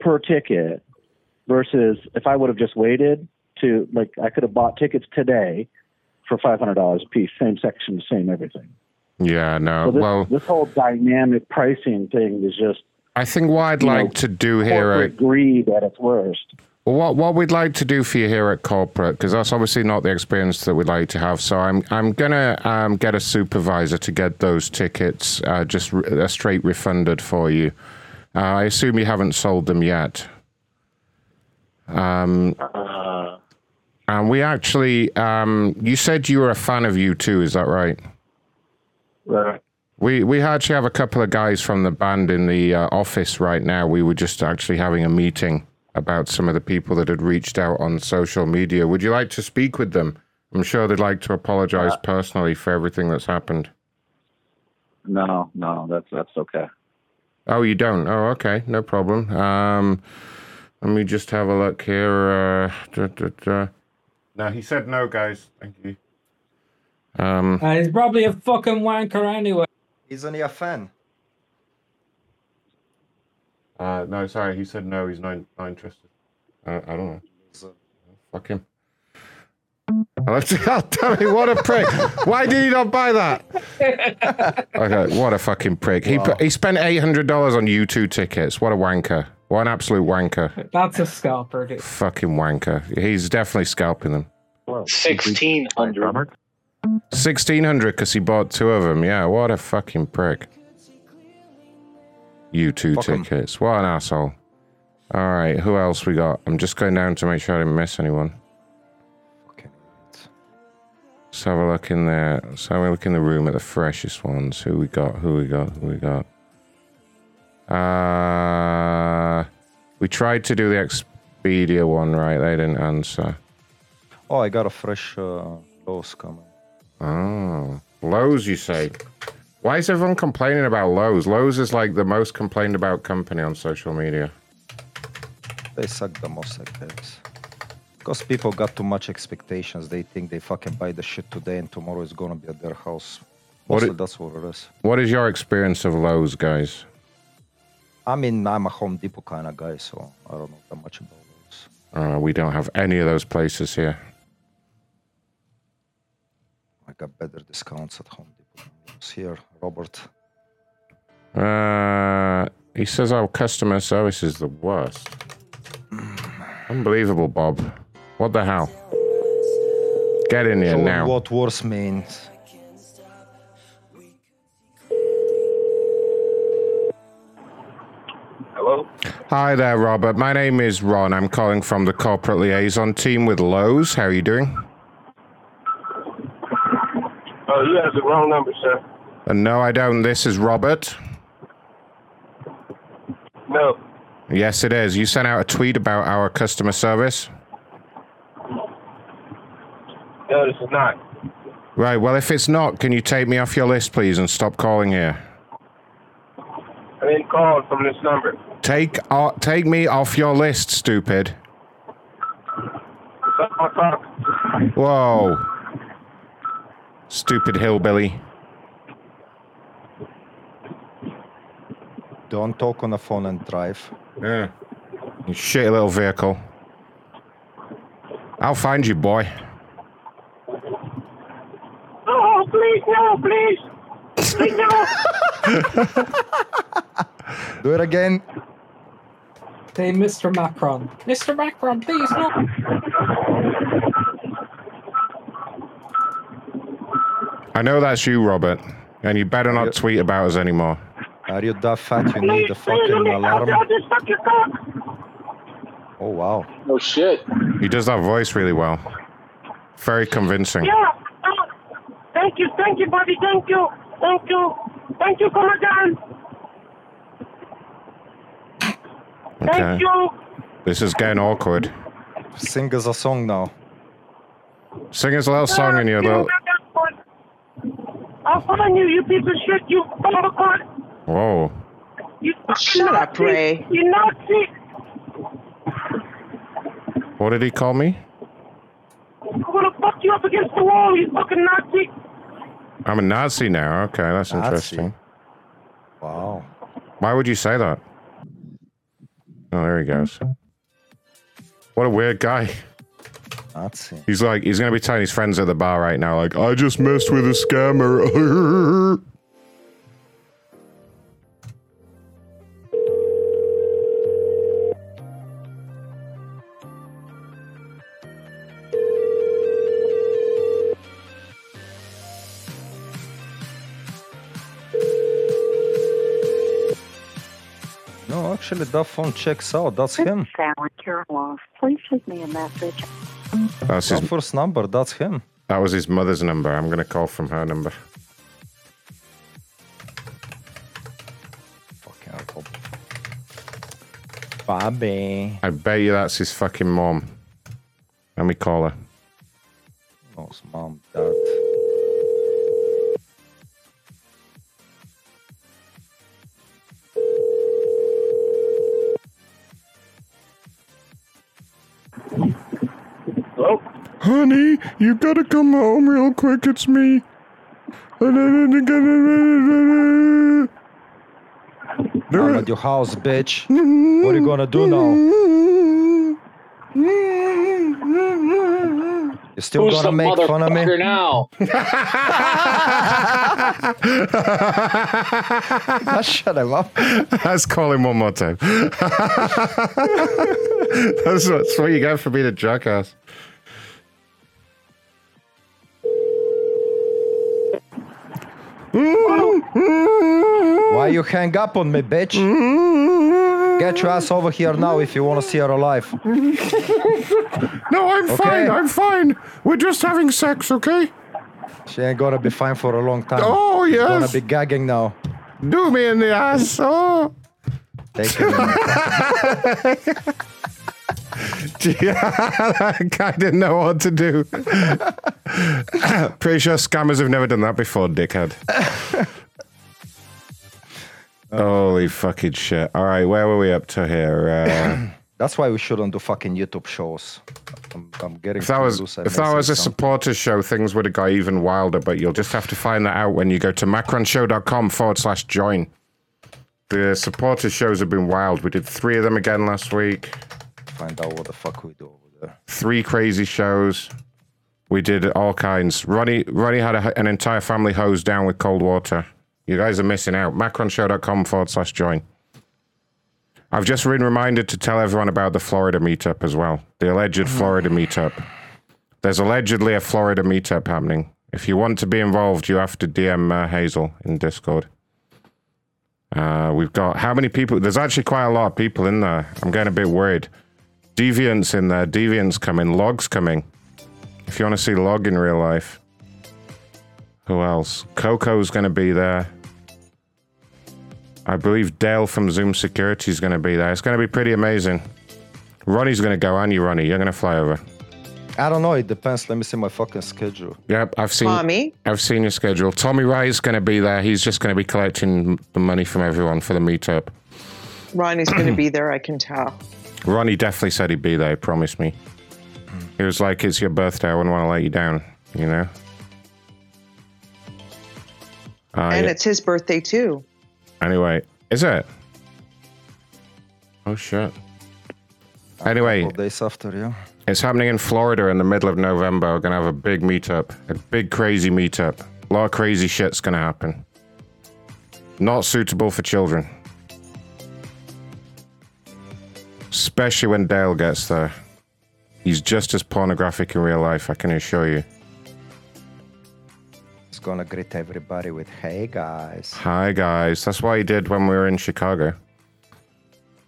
per ticket versus if I would have just waited to like I could have bought tickets today for five hundred dollars a piece, same section, same everything. Yeah. No. So this, well, this whole dynamic pricing thing is just I think what I'd you know, like to do here corporate at greed at its worst. Well, what what we'd like to do for you here at corporate, because that's obviously not the experience that we'd like to have. So I'm I'm gonna um, get a supervisor to get those tickets uh, just re- uh, straight refunded for you. Uh, I assume you haven't sold them yet. Um, and we actually, um, you said you were a fan of U2. Is that right? Right. We we actually have a couple of guys from the band in the uh, office right now. We were just actually having a meeting about some of the people that had reached out on social media. Would you like to speak with them? I'm sure they'd like to apologize personally for everything that's happened. No, no, that's that's okay. Oh, you don't? Oh, okay, no problem. Um, let me just have a look here. Uh, da, da, da. No, he said no, guys. Thank you. Um, Uh, he's probably a fucking wanker anyway. He's only a fan. Uh, no, sorry, he said no. He's not, not interested. Uh, I don't know. Fuck him. I'll have to- oh, tell me what a prick. Why did he not buy that? <laughs> Okay, what a fucking prick. He put, he spent eight hundred dollars on U two tickets. What a wanker. What an absolute wanker. That's a scalper, dude. Fucking wanker. He's definitely scalping them. Sixteen hundred. Sixteen hundred because he bought two of them. Yeah, what a fucking prick. U two Fuck 'em. tickets. What an asshole. All right, who else we got? I'm just going down to make sure I didn't miss anyone. Okay. Let's have a look in there. Let's have a look in the room at the freshest ones. Who we got? Who we got? Who we got? Uh, we tried to do the Expedia one, right? They didn't answer. Oh, I got a fresh uh, Lowe's coming. Oh, Lowe's, you say? Why is everyone complaining about Lowe's? Lowe's is like the most complained about company on social media. They suck the most, I guess. Because people got too much expectations. They think they fucking buy the shit today and tomorrow is gonna be at their house. What it- that's what it is. What is your experience of Lowe's, guys? I mean, I'm a Home Depot kind of guy, so I don't know that much about Lowe's. Uh, we don't have any of those places here. I got better discounts at Home Depot. Than Here, Robert. Uh, he says our customer service is the worst. Unbelievable, Bob. What the hell? Get in here Show 'em now. what worse means. Hello? Hello? Hi there, Robert. My name is Ron. I'm calling from the corporate liaison team with Lowe's. How are you doing? Oh, you have the wrong number, sir. Uh, no, I don't. This is Robert. No. Yes, it is. You sent out a tweet about our customer service. No, this is not. Right. Well, if it's not, can you take me off your list, please, and stop calling here? I didn't call from this number. Take uh, take me off your list, stupid. Stop my talk. Whoa. Stupid hillbilly. Don't talk on the phone and drive. Yeah. You shitty little vehicle. I'll find you, boy. Oh, please, no, please. Please, no. <laughs> Do it again. Hey, Mr. Macron. Mr. Macron, please, no. I know that's you, Robert. And you better not tweet about us anymore. Are you that fat you need the fucking alarm? just suck your cock. Oh wow. Oh shit. He does that voice really well. Very convincing. Yeah. uh, Thank you, thank you, buddy. Thank you. Thank you. Thank you, Commandant. Okay. Thank you. This is getting awkward. Sing us a song now. Sing us a little song in your little. I'll find you, you piece of shit, you motherfucker. Whoa. You fucking Shut up, Nazi. Ray. You Nazi. What did he call me? I'm gonna fuck you up against the wall, you fucking Nazi. I'm a Nazi now. Okay, that's Nazi. interesting. Wow. Why would you say that? Oh, there he goes. What a weird guy. Nazi. He's like, he's gonna be telling his friends at the bar right now, like, I just messed with a scammer. <laughs> actually, that phone checks out. That's him. Sally Kirilov. Please leave me a message. That's his That first number, that's him. That was his mother's number. I'm gonna call from her number. Fucking hell. Bobby. I bet you that's his fucking mom. Let me call her. No, it's mom, dad. You gotta come home real quick. It's me. I'm at your house, bitch. What are you gonna do now? You're still Who's gonna the make fun of me? motherfucker now? <laughs> Shut him up. Let's call him one more time. <laughs> that's, what, that's what you get for being a jackass. Why you hang up on me, bitch? Get your ass over here now if you wanna see her alive. No, I'm Okay. fine. I'm fine. We're just having sex, okay? She ain't gonna be fine for a long time. Oh, She's yes. gonna be gagging now. Do me in the ass. Oh. Take it. <laughs> <laughs> Guy didn't know what to do. Pretty sure scammers have never done that before, dickhead. Holy fucking shit. All right, where were we up to here? Uh, <coughs> That's why we shouldn't do fucking YouTube shows. I'm, I'm getting if that was if that was a something. supporters show, things would have got even wilder. But you'll just have to find that out when you go to macronshow.com forward slash join. The supporter shows have been wild. We did three of them again last week. Find out what the fuck we do over there. Three crazy shows. We did all kinds. Ronnie Ronnie had a, an entire family hosed down with cold water. You guys are missing out. Macronshow.com forward slash join. I've just been reminded to tell everyone about the Florida meetup as well. The alleged Florida meetup. There's allegedly a Florida meetup happening. If you want to be involved, you have to DM uh, Hazel in Discord. Uh, we've got how many people? There's actually quite a lot of people in there. I'm getting a bit worried. Deviant's in there. Deviant's coming. Log's coming. If you want to see Log in real life. Who else? Coco's going to be there. I believe Dale from Zoom Security is going to be there. It's going to be pretty amazing. Ronnie's going to go, aren't you, Ronnie? You're going to fly over. I don't know. It depends. Let me see my fucking schedule. Yep, I've seen. Tommy? I've seen your schedule. Tommy Wright's going to be there. He's just going to be collecting the money from everyone for the meetup. Ronnie's going to be there, I can tell. Ronnie definitely said he'd be there. He promised me. He was like, "It's your birthday. I wouldn't want to let you down." You know. Uh, and it's his birthday too. Anyway, is it? Oh shit. Anyway, days after, yeah. it's happening in Florida in the middle of November. We're gonna have a big meetup, a big crazy meetup. A lot of crazy shit's gonna happen. Not suitable for children, especially when Dale gets there. He's just as pornographic in real life, I can assure you. He's gonna greet everybody with "Hey guys." Hi guys. That's what he did when we were in Chicago.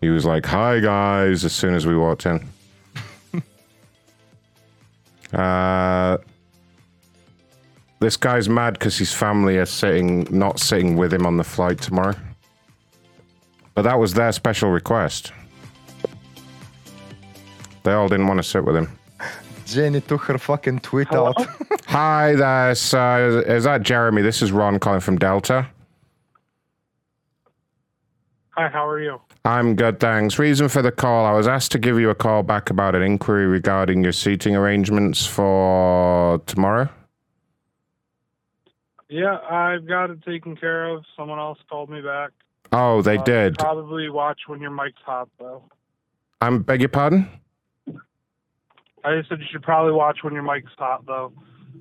He was like, "Hi guys," as soon as we walked in. <laughs> uh, this guy's mad because his family are sitting, not sitting with him on the flight tomorrow. But that was their special request. They all didn't want to sit with him. Jenny took her fucking tweet out. <laughs> Hi there, sir. Is that Jeremy? This is Ron calling from Delta. Hi, how are you? I'm good, thanks. Reason for the call I was asked to give you a call back about an inquiry regarding your seating arrangements for tomorrow. Yeah, I've got it taken care of. Someone else called me back. Oh, they Uh, did. Probably watch when your mic's hot, though. I'm beg your pardon? I just said you should probably watch when your mic's hot, though,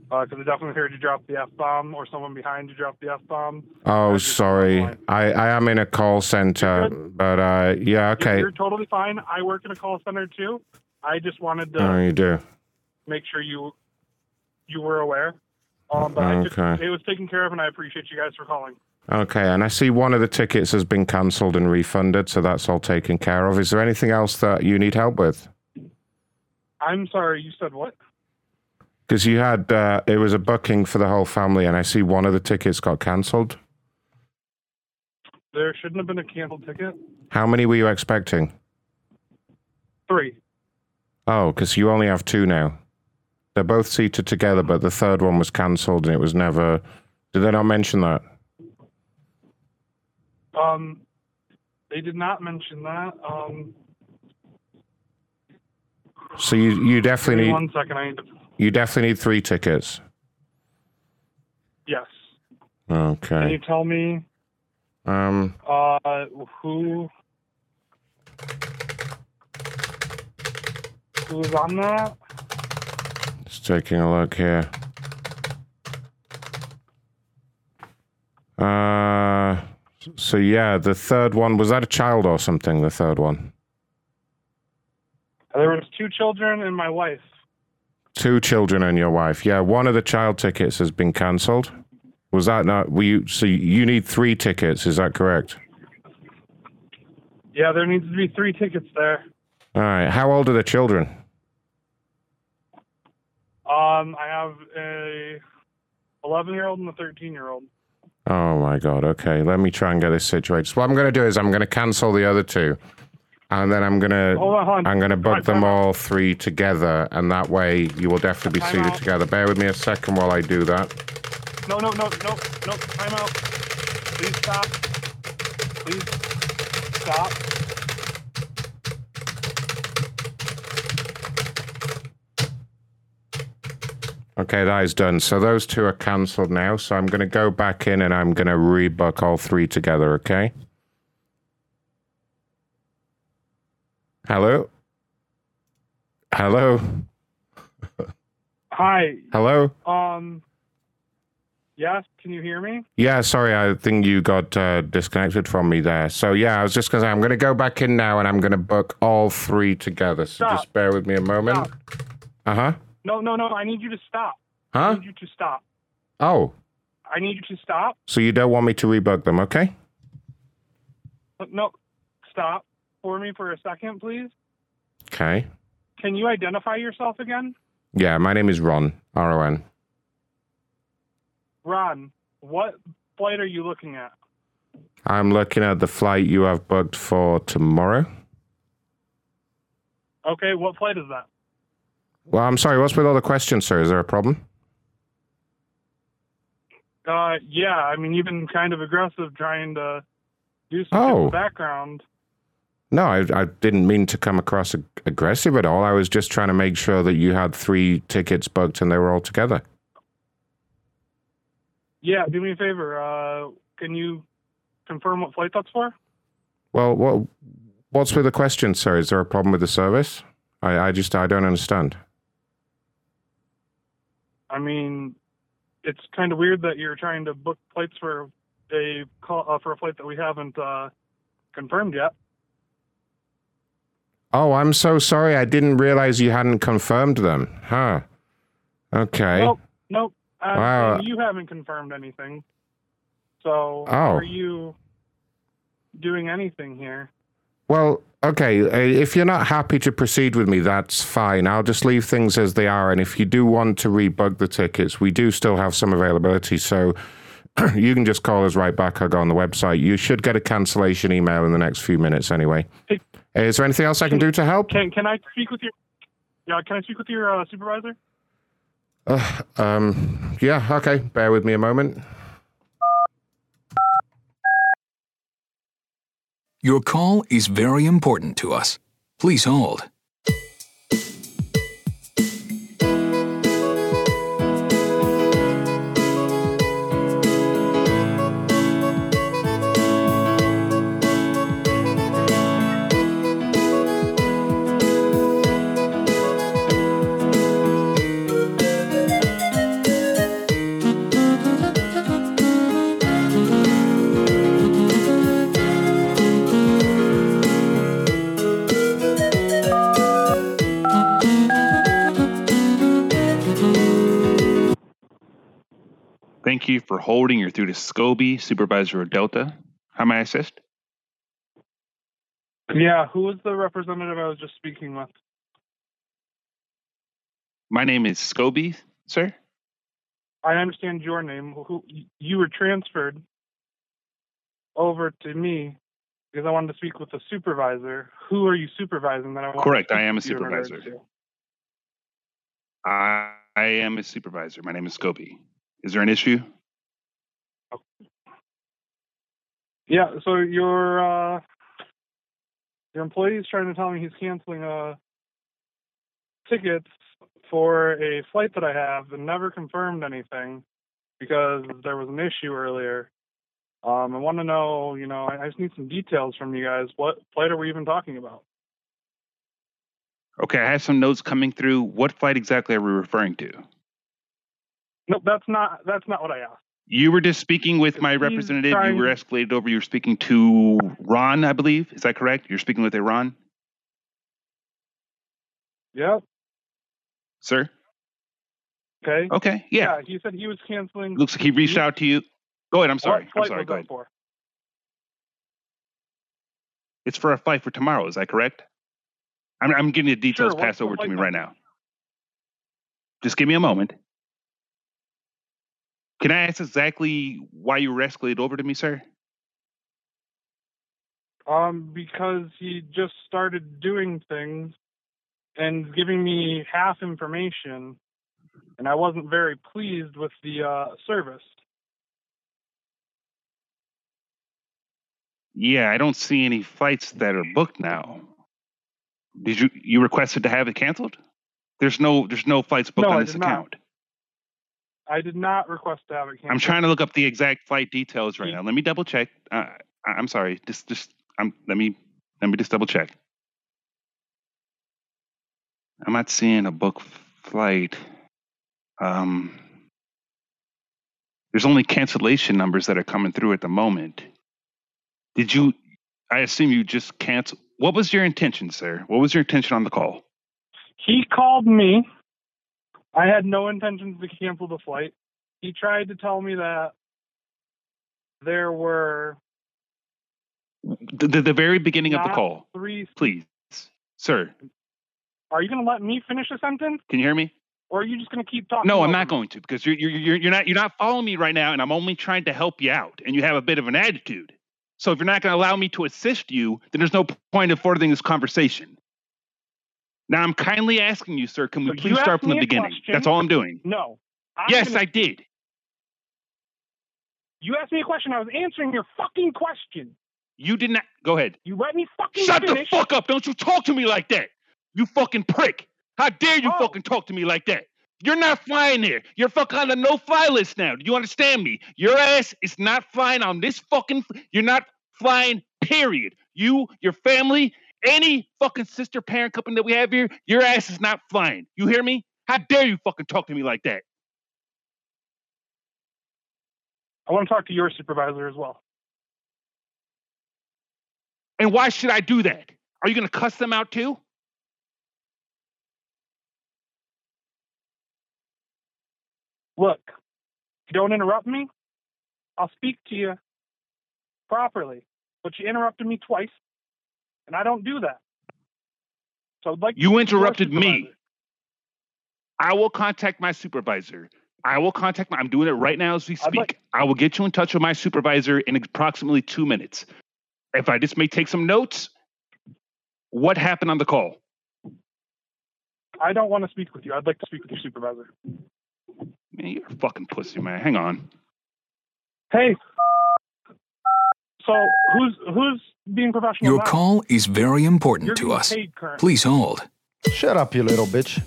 because I definitely heard you drop the f bomb, or someone behind you drop the f bomb. Oh, sorry. I, I am in a call center, but uh, yeah, okay. You're totally fine. I work in a call center too. I just wanted to Oh, you do. make sure you you were aware. Um, but I just, Okay. it was taken care of, and I appreciate you guys for calling. Okay, and I see one of the tickets has been cancelled and refunded, so that's all taken care of. Is there anything else that you need help with? I'm sorry. You said what? Because you had, uh, it was a booking for the whole family, and I see one of the tickets got cancelled. There shouldn't have been a canceled ticket. How many were you expecting? Three. Oh, because you only have two now. They're both seated together, but the third one was cancelled and it was never. Did they not mention that? Um, they did not mention that. Um, So you you definitely need one second. I need to. you definitely need three tickets. Yes. Okay. Can you tell me Um. uh, who who was on that? Just taking a look here. Uh. So yeah, the third one was that a child or something? The third one. There was two children and my wife. Two children and your wife. Yeah, one of the child tickets has been cancelled. Was that not? Were you? So you need three tickets? Is that correct? Yeah, there needs to be three tickets there. All right. How old are the children? Um, I have a 11 year old and a 13 year old. Oh my god. Okay, let me try and get this situated. So what I'm going to do is I'm going to cancel the other two, and then I'm going to Hold on, hold on. I'm to book Time them all three together, and that way you will definitely be Time seated out. together. Bear with me a second while I do that. No, no, no, no, no. Time out. Please stop. Please stop. Okay, that is done. So those two are cancelled now. So I'm going to go back in and I'm going to rebook all three together. Okay. Hello. Hello. Hi. Hello. Um. Yes. Can you hear me? Yeah, sorry, I think you got uh, disconnected from me there. So yeah, I was just gonna say I'm gonna go back in now and I'm gonna book all three together. So Stop. just bear with me a moment. Uh huh. No, no, no. I need you to stop. I Huh? need you to stop. Oh, I need you to stop. so you don't want me to rebook them? Okay. no, stop for me for a second, please. Okay. Can you identify yourself again? Yeah, my name is Ron. R O N. Ron, what flight are you looking at? I'm looking at the flight you have booked for tomorrow. Okay, what flight is that? Well, I'm sorry. What's with all the questions, sir? Is there a problem? Uh, yeah, I mean, you've been kind of aggressive trying to do some Oh. background. No, I, I didn't mean to come across ag- aggressive at all. I was just trying to make sure that you had three tickets booked and they were all together. Yeah, do me a favor. Uh, can you confirm what flight that's for? Well, what what's with the question, sir? Is there a problem with the service? I, I just I don't understand. I mean, it's kind of weird that you're trying to book flights for a call uh, for a flight that we haven't uh, confirmed yet. Oh, I'm so sorry. I didn't realize you hadn't confirmed them. Huh. Okay. Nope, nope. Uh, Wow. you haven't confirmed anything. So Oh. are you doing anything here? Well, okay. uh, If you're not happy to proceed with me, that's fine. I'll just leave things as they are. And if you do want to rebook the tickets, we do still have some availability. So <clears throat> you can just call us right back or go on the website. You should get a cancellation email in the next few minutes anyway. Hey. Is there anything else I can do to help? Can can I speak with your yeah? Can I speak with your uh, supervisor? Uh, um, yeah, okay. Bear with me a moment. Your call is very important to us. Please hold. Thank you for holding. You're through to Scobie, Supervisor of Delta. How may I assist? Yeah. Who was the representative I was just speaking with? My name is Scobie, sir. I understand your name. Who you were transferred over to me because I wanted to speak with the supervisor. Who are you supervising? That I Correct, I am a with you in regards supervisor. I, I am a supervisor. My name is Scobie. Is there an issue? Yeah. So your uh, your employee is trying to tell me he's canceling uh tickets for a flight that I have and never confirmed anything because there was an issue earlier. Um, I want to know, you know, I, I just need some details from you guys. What flight are we even talking about? Okay, I have some notes coming through. What flight exactly are we referring to? No, that's not that's not what I asked. You were just speaking with my representative. You were escalated over. You were speaking to Ron, I believe. Is that correct? You're speaking with a Ron, Yep. sir? Okay. Okay, yeah. He said he was canceling. Looks like he reached out to you. Go ahead. I'm sorry. I'm sorry. Go ahead. for? It's for a flight for tomorrow. Is that correct? I'm, I'm getting the details Sure, passed over to me right now. Just give me a moment. Can I ask exactly why you were escalated over to me, sir? Um, because he just started doing things and giving me half information, and I wasn't very pleased with the uh, service. Yeah, I don't see any flights that are booked now. Did you you requested to have it canceled? There's no there's no flights booked No, on I this did not. Account. I did not request to have it canceled. I'm trying to look up the exact flight details right now. Let me double check. Uh, I- I'm sorry. Just just I'm let me let me just double check. I'm not seeing a book flight. Um, there's only cancellation numbers that are coming through at the moment. Did you? I assume you just cancel. What was your intention, sir? What was your intention on the call? He called me. I had no intentions to cancel the flight. He tried to tell me that there were The, the, the very beginning of the call, Three. please, sir. Are you going to let me finish a sentence, Can you hear me? or are you just going to keep talking? No, I'm not me? going to because you're, you're you're you're not you're not following me right now, and I'm only trying to help you out, and you have a bit of an attitude. So if you're not going to allow me to assist you, then there's no point of furthering this conversation. Now I'm kindly asking you, sir, can we So please start from the beginning? question. That's all I'm doing. No. I'm yes, gonna- I did. You asked me a question. I was answering your fucking question. You did not. Go ahead. You let me fucking Shut finish. the fuck up! Don't you talk to me like that! You fucking prick! How dare you Oh. fucking talk to me like that? You're not flying there. You're fucking on the no-fly list now. Do you understand me? Your ass is not flying on this fucking. You're not flying. Period. You, your family, any fucking sister parent company that we have here, your ass is not flying. You hear me? How dare you fucking talk to me like that? I want to talk to your supervisor as well. And why should I do that? Are you gonna cuss them out too? Look, you don't interrupt me, I'll speak to you properly. But you interrupted me twice, and I don't do that. So I'd like You interrupted me. I will contact my supervisor. I will contact my, I'm doing it right now as we speak. like- I will get you in touch with my supervisor in approximately two minutes. If I just may take some notes, what happened on the call? I don't want to speak with you. I'd like to speak with your supervisor. Man, you're a fucking pussy, man. Hang on. Hey. So who's who's being professional Your now? call is very important You're to us. Please hold. Shut up, you little bitch.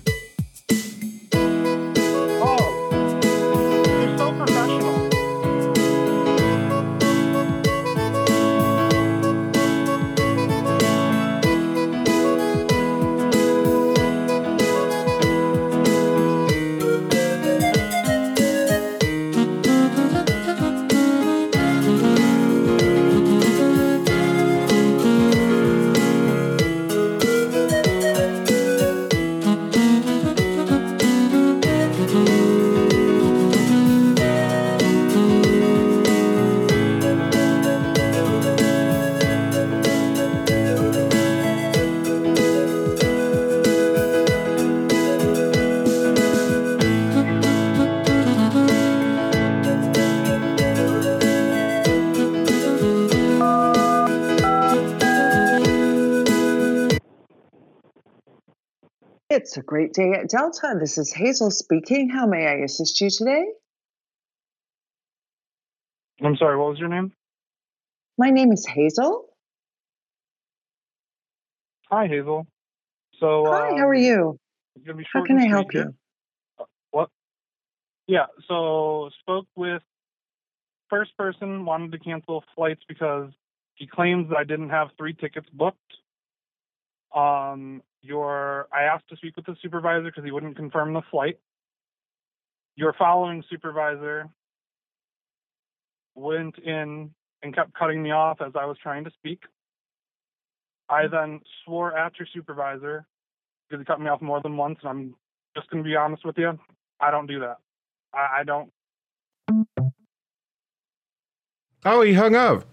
Great day at Delta. This is Hazel speaking. How may I assist you today? I'm sorry. What was your name? My name is Hazel. Hi, Hazel. So Hi, um, how are you? gonna be How can I help you? What? Yeah. So spoke with first person wanted to cancel flights because he claims that I didn't have three tickets booked. Um, your I asked to speak with the supervisor because he wouldn't confirm the flight. Your following supervisor went in and kept cutting me off as I was trying to speak. I then swore at your supervisor because he cut me off more than once, and I'm just going to be honest with you. I don't do that. I, I don't. Oh, he hung up.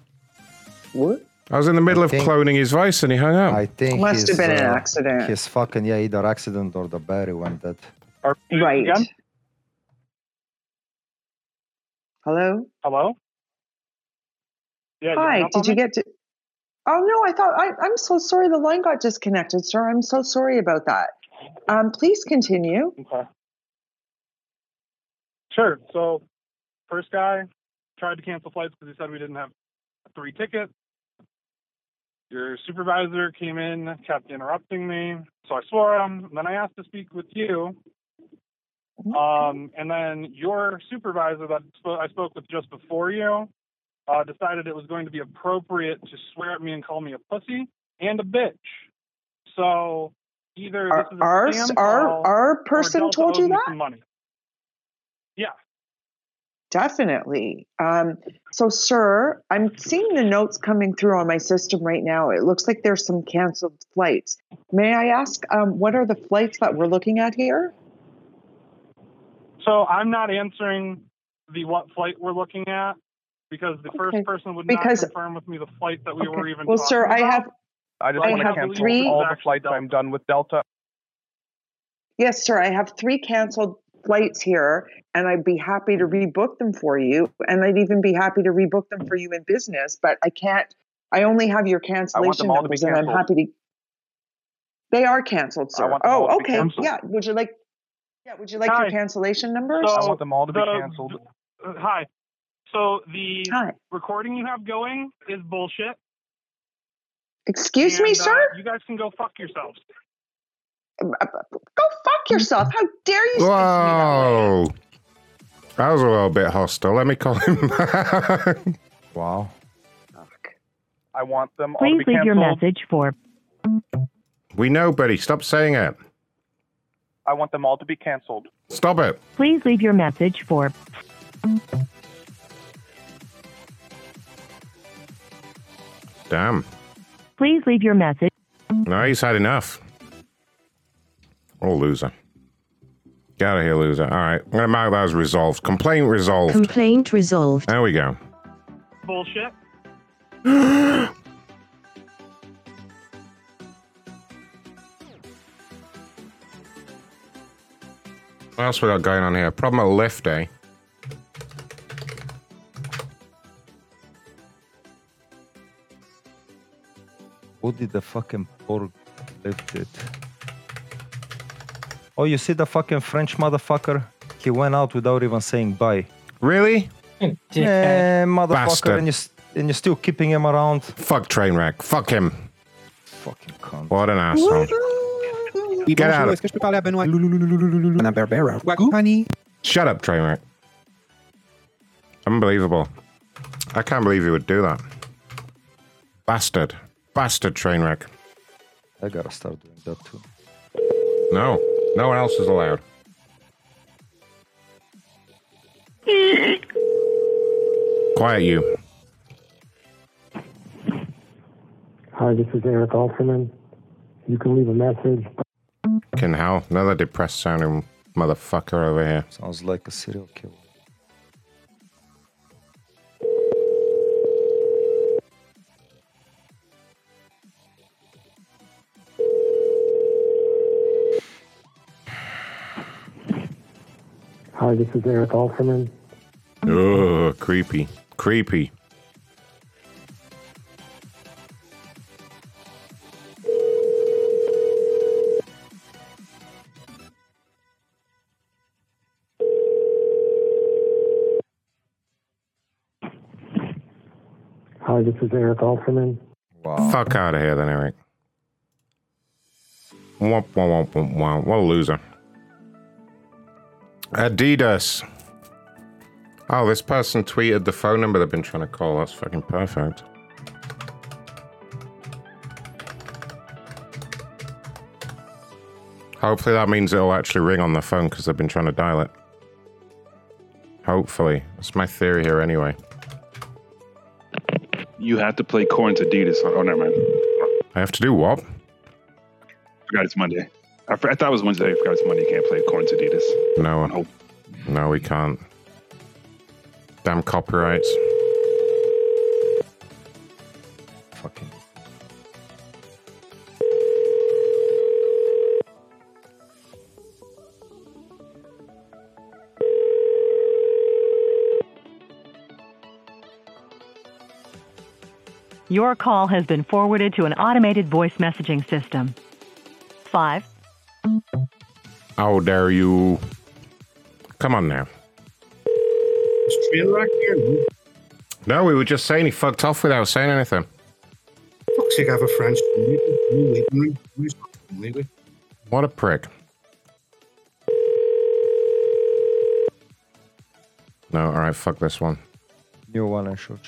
What? I was in the middle of cloning his voice and he hung up. I think Must have his, been an uh, accident. His fucking yeah, either accident or the battery went dead. Right. Hello? Hello? Yeah. you hung Hi, up on did you me? get to? Oh no, I thought I, I'm so sorry. The line got disconnected, sir. I'm so sorry about that. Um, please continue. Okay. Sure. So, first guy tried to cancel flights because he said we didn't have three tickets. Your supervisor came in, kept interrupting me, so I swore at him. Then I asked to speak with you. Um, and then your supervisor that I spoke with just before you uh, decided it was going to be appropriate to swear at me and call me a pussy and a bitch. So either Our this is a our our, our person told you that. money. Yeah. Definitely. Um, so, sir, I'm seeing the notes coming through on my system right now. It looks like there's some canceled flights. May I ask, um, what are the flights that we're looking at here? So I'm not answering the what flight we're looking at. because the first person would Because- not confirm with me the flight that we were even Well, talking sir, I have I just I want to have cancel three- all the flights I'm done with Delta. yes, sir. I have three canceled flights here, and I'd be happy to rebook them for you, and I'd even be happy to rebook them for you in business. But I can't. I only have your cancellation all to numbers, and I'm happy to. They are canceled, sir. want Oh, okay. Yeah. Would you like? Yeah. Would you like Hi. your cancellation numbers? I want them all to be canceled. Uh, hi. So the Hi. recording you have going is bullshit. Excuse me, uh, sir. you guys can go fuck yourselves. Go fuck yourself. How dare you? Whoa. That was a little bit hostile. Let me call him back. Wow. I want them all to be canceled. Please leave your message for We know, buddy. Stop saying it. I want them all to be canceled. Stop it. please leave your message for Damn. please leave your message No, he's had enough. Oh, loser. Get out of here, loser. All right. I'm going to mark that as resolved. Complaint resolved. Complaint resolved. There we go. Bullshit. What else we got going on here? Problem at lift, eh? Who did the fucking pork lift it? Oh, you see the fucking French motherfucker? He went out without even saying bye. Really? Yeah, motherfucker, Bastard. and you s- and you're still keeping him around. Fuck Trainwreck. Fuck him. Fucking cunt. What an asshole. Oui, Get bonjour, out of Est-ce que je peux parler à Benoît? Madame Berbera. Honey. Shut up, Trainwreck. Unbelievable. I can't believe you would do that. Bastard. Bastard Trainwreck. I gotta start doing that too. No. No one else is allowed. Quiet you. Hi, this is Eric Alterman. You can leave a message. Can hell. Another depressed sounding motherfucker over here. Sounds like a serial killer. Hi, this is Eric Alterman. Ugh, creepy. Creepy. Hi, this is Eric Alterman. Fuck out of here then, Eric. Womp, womp, womp, womp, womp. What a loser. Adidas. Oh, this person tweeted the phone number they've been trying to call. That's fucking perfect. Hopefully that means it'll actually ring on the phone because they've been trying to dial it. Hopefully. That's my theory here anyway. You have to play Korn's Adidas. Oh, never mind. I have to do what? Forgot it's Monday. I, I thought it was Wednesday. I forgot it's Monday. You can't play Korn's Adidas. No. No, we can't. Damn copyrights. Fucking. Your call has been forwarded to an automated voice messaging system. Five. How dare you? Come on now. Is Trainwreck here? No, we were just saying he fucked off without saying anything. Fuck's sake, have a French meeting. You waiting room. Who's anyway? What a prick. No, alright, fuck this one. New one and short.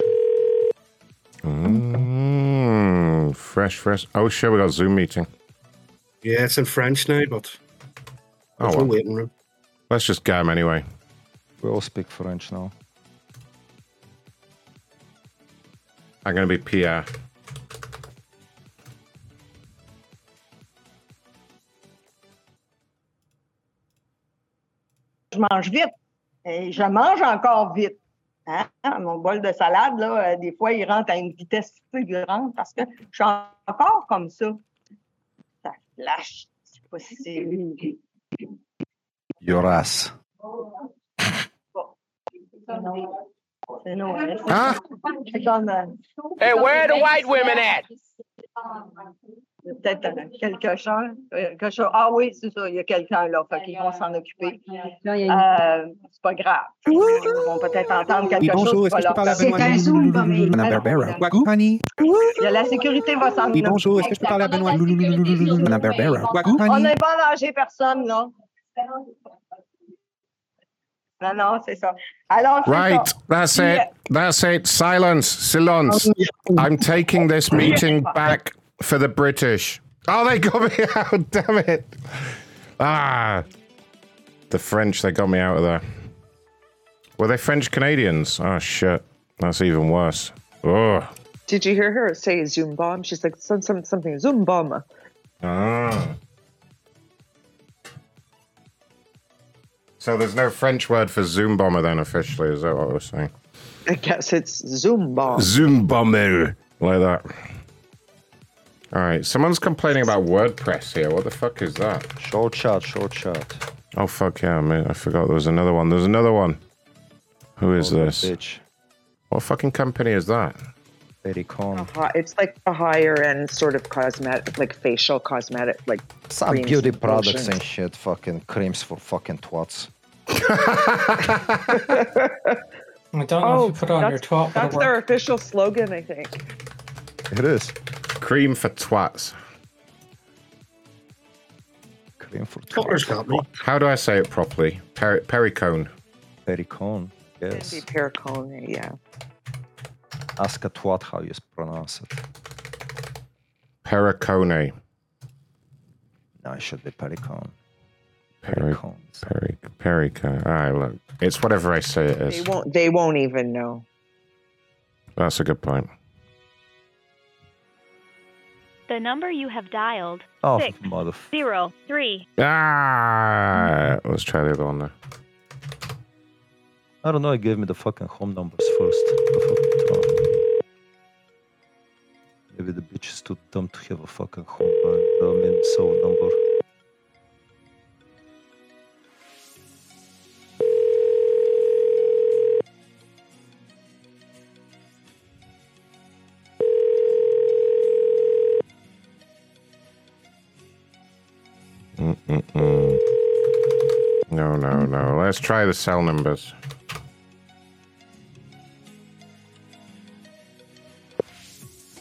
Mmm, fresh, fresh. Oh shit, we got a Zoom meeting. Yeah, it's in French now, but Oh well. waiting room. Let's just get him anyway. We all speak French now. I'm gonna be Pierre. Je mange vite. Et je mange encore vite. Hein? Mon bol de salade, là, euh, des fois, il rentre à une vitesse fulgurante parce que je suis encore comme ça. Ça flash. Sais pas si c'est. Your ass. <laughs> C'est Noël. Hein? C'est comme. euh, Hey, where are the white women at? il y a Peut-être euh, quelqu'un. euh, quelque chose. Ah oui, c'est ça, il y a quelqu'un là. Fait qu'ils vont s'en occuper. Euh, c'est pas grave. Ils vont peut-être entendre quelque Oui, chose. bonjour, est-ce que je parler à Benoît mais- Madame Berbera. Wagou, honey. La sécurité va s'en Oui, bonjour, est-ce que je peux parler à Benoît Madame Berbera. Wagou, On n'est pas danger personne, là. Non, non, c'est ça. Alors, c'est Right, ça. that's Puis, it. That's it. Silence. Silence. I'm taking this meeting back for the British. Oh, they got me <laughs> out. Damn it. Ah. The French, they got me out of there. Were they French Canadians? Oh, shit. That's even worse. Oh. Did you hear her say Zoom bomb? She's like some, some something Zoom bomb. Ah. So there's no French word for Zoom bomber then officially, is that what we're saying? I guess it's Zoom bomb. Zoom bomber. Like that. All right, someone's complaining about WordPress here. What the fuck is that? Short chat, short chat. Oh fuck yeah, man! I forgot there was another one. There's another one. Who is Oh, this? bitch. What fucking company is that? Pericon. Uh, It's like a higher end sort of cosmetic, like facial cosmetic, like Some beauty and products and shit. Fucking creams for fucking twats. I don't know if you oh, put it on your twat. that's their worked. official slogan, I think. It is. Cream for twats. Cream for Fuckers got me. How do I say it properly? Per- pericone. Pericone. Maybe Yes. Pericone, yeah. Ask a twat how you pronounce it. Pericone. No, it should be pericone. Peri- peri- pericone. All right, look. It's whatever I say it is. They won't. They won't even know. That's a good point. The number you have dialed Oh, six mother- zero three Ah, let's try the other one there. I don't know. It gave me the fucking home numbers first. The fuck? oh. Maybe the bitch is too dumb to have a fucking home I mean, so number. no, no. Let's try the cell numbers.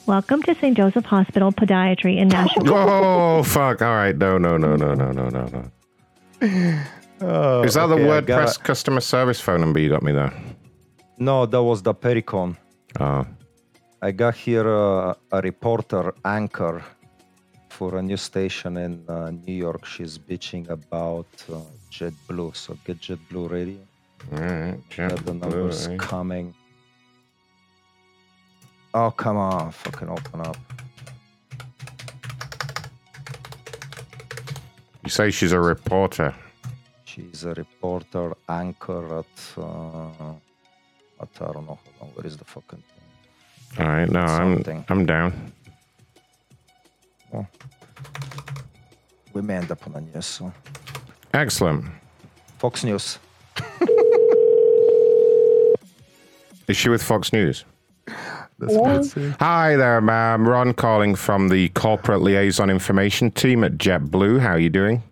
Welcome to St. Joseph Hospital Podiatry in Nashville. Oh, fuck. All right. No, no, no, no, no, no, no, no. Oh, <sighs> Is that the okay, got WordPress customer service phone number you got me there? No, that was the Pericon. Oh. I got here uh, a reporter anchor for a new station in uh, New York. She's bitching about uh, JetBlue. So get JetBlue ready. All right, Got the numbers eh? coming. Oh come on! Fucking open up. You say she's a reporter. She's a reporter anchor at uh, at I don't know. Hold on, where is the fucking All right, no, I'm I'm down. We may end up on a news. So. Excellent. Fox News. <laughs> Is she with Fox News? That's what it says. Hi there, ma'am. Ron calling from the corporate liaison information team at JetBlue. How are you doing?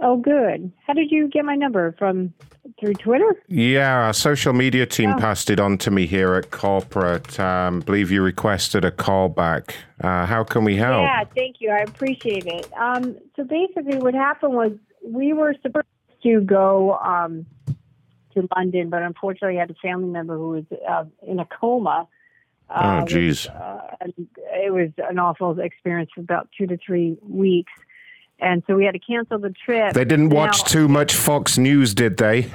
Oh, good. How did you get my number from through Twitter? Yeah, our social media team Oh. passed it on to me here at corporate. Um, believe you requested a call back. Uh, how can we help? Yeah, thank you. I appreciate it. Um, so basically, what happened was we were supposed to go um, to London, but unfortunately, I had a family member who was uh, in a coma. Oh, Uh, jeez. uh, it was an awful experience for about two to three weeks. And so we had to cancel the trip. They didn't watch Now- too much Fox News, did they? <laughs>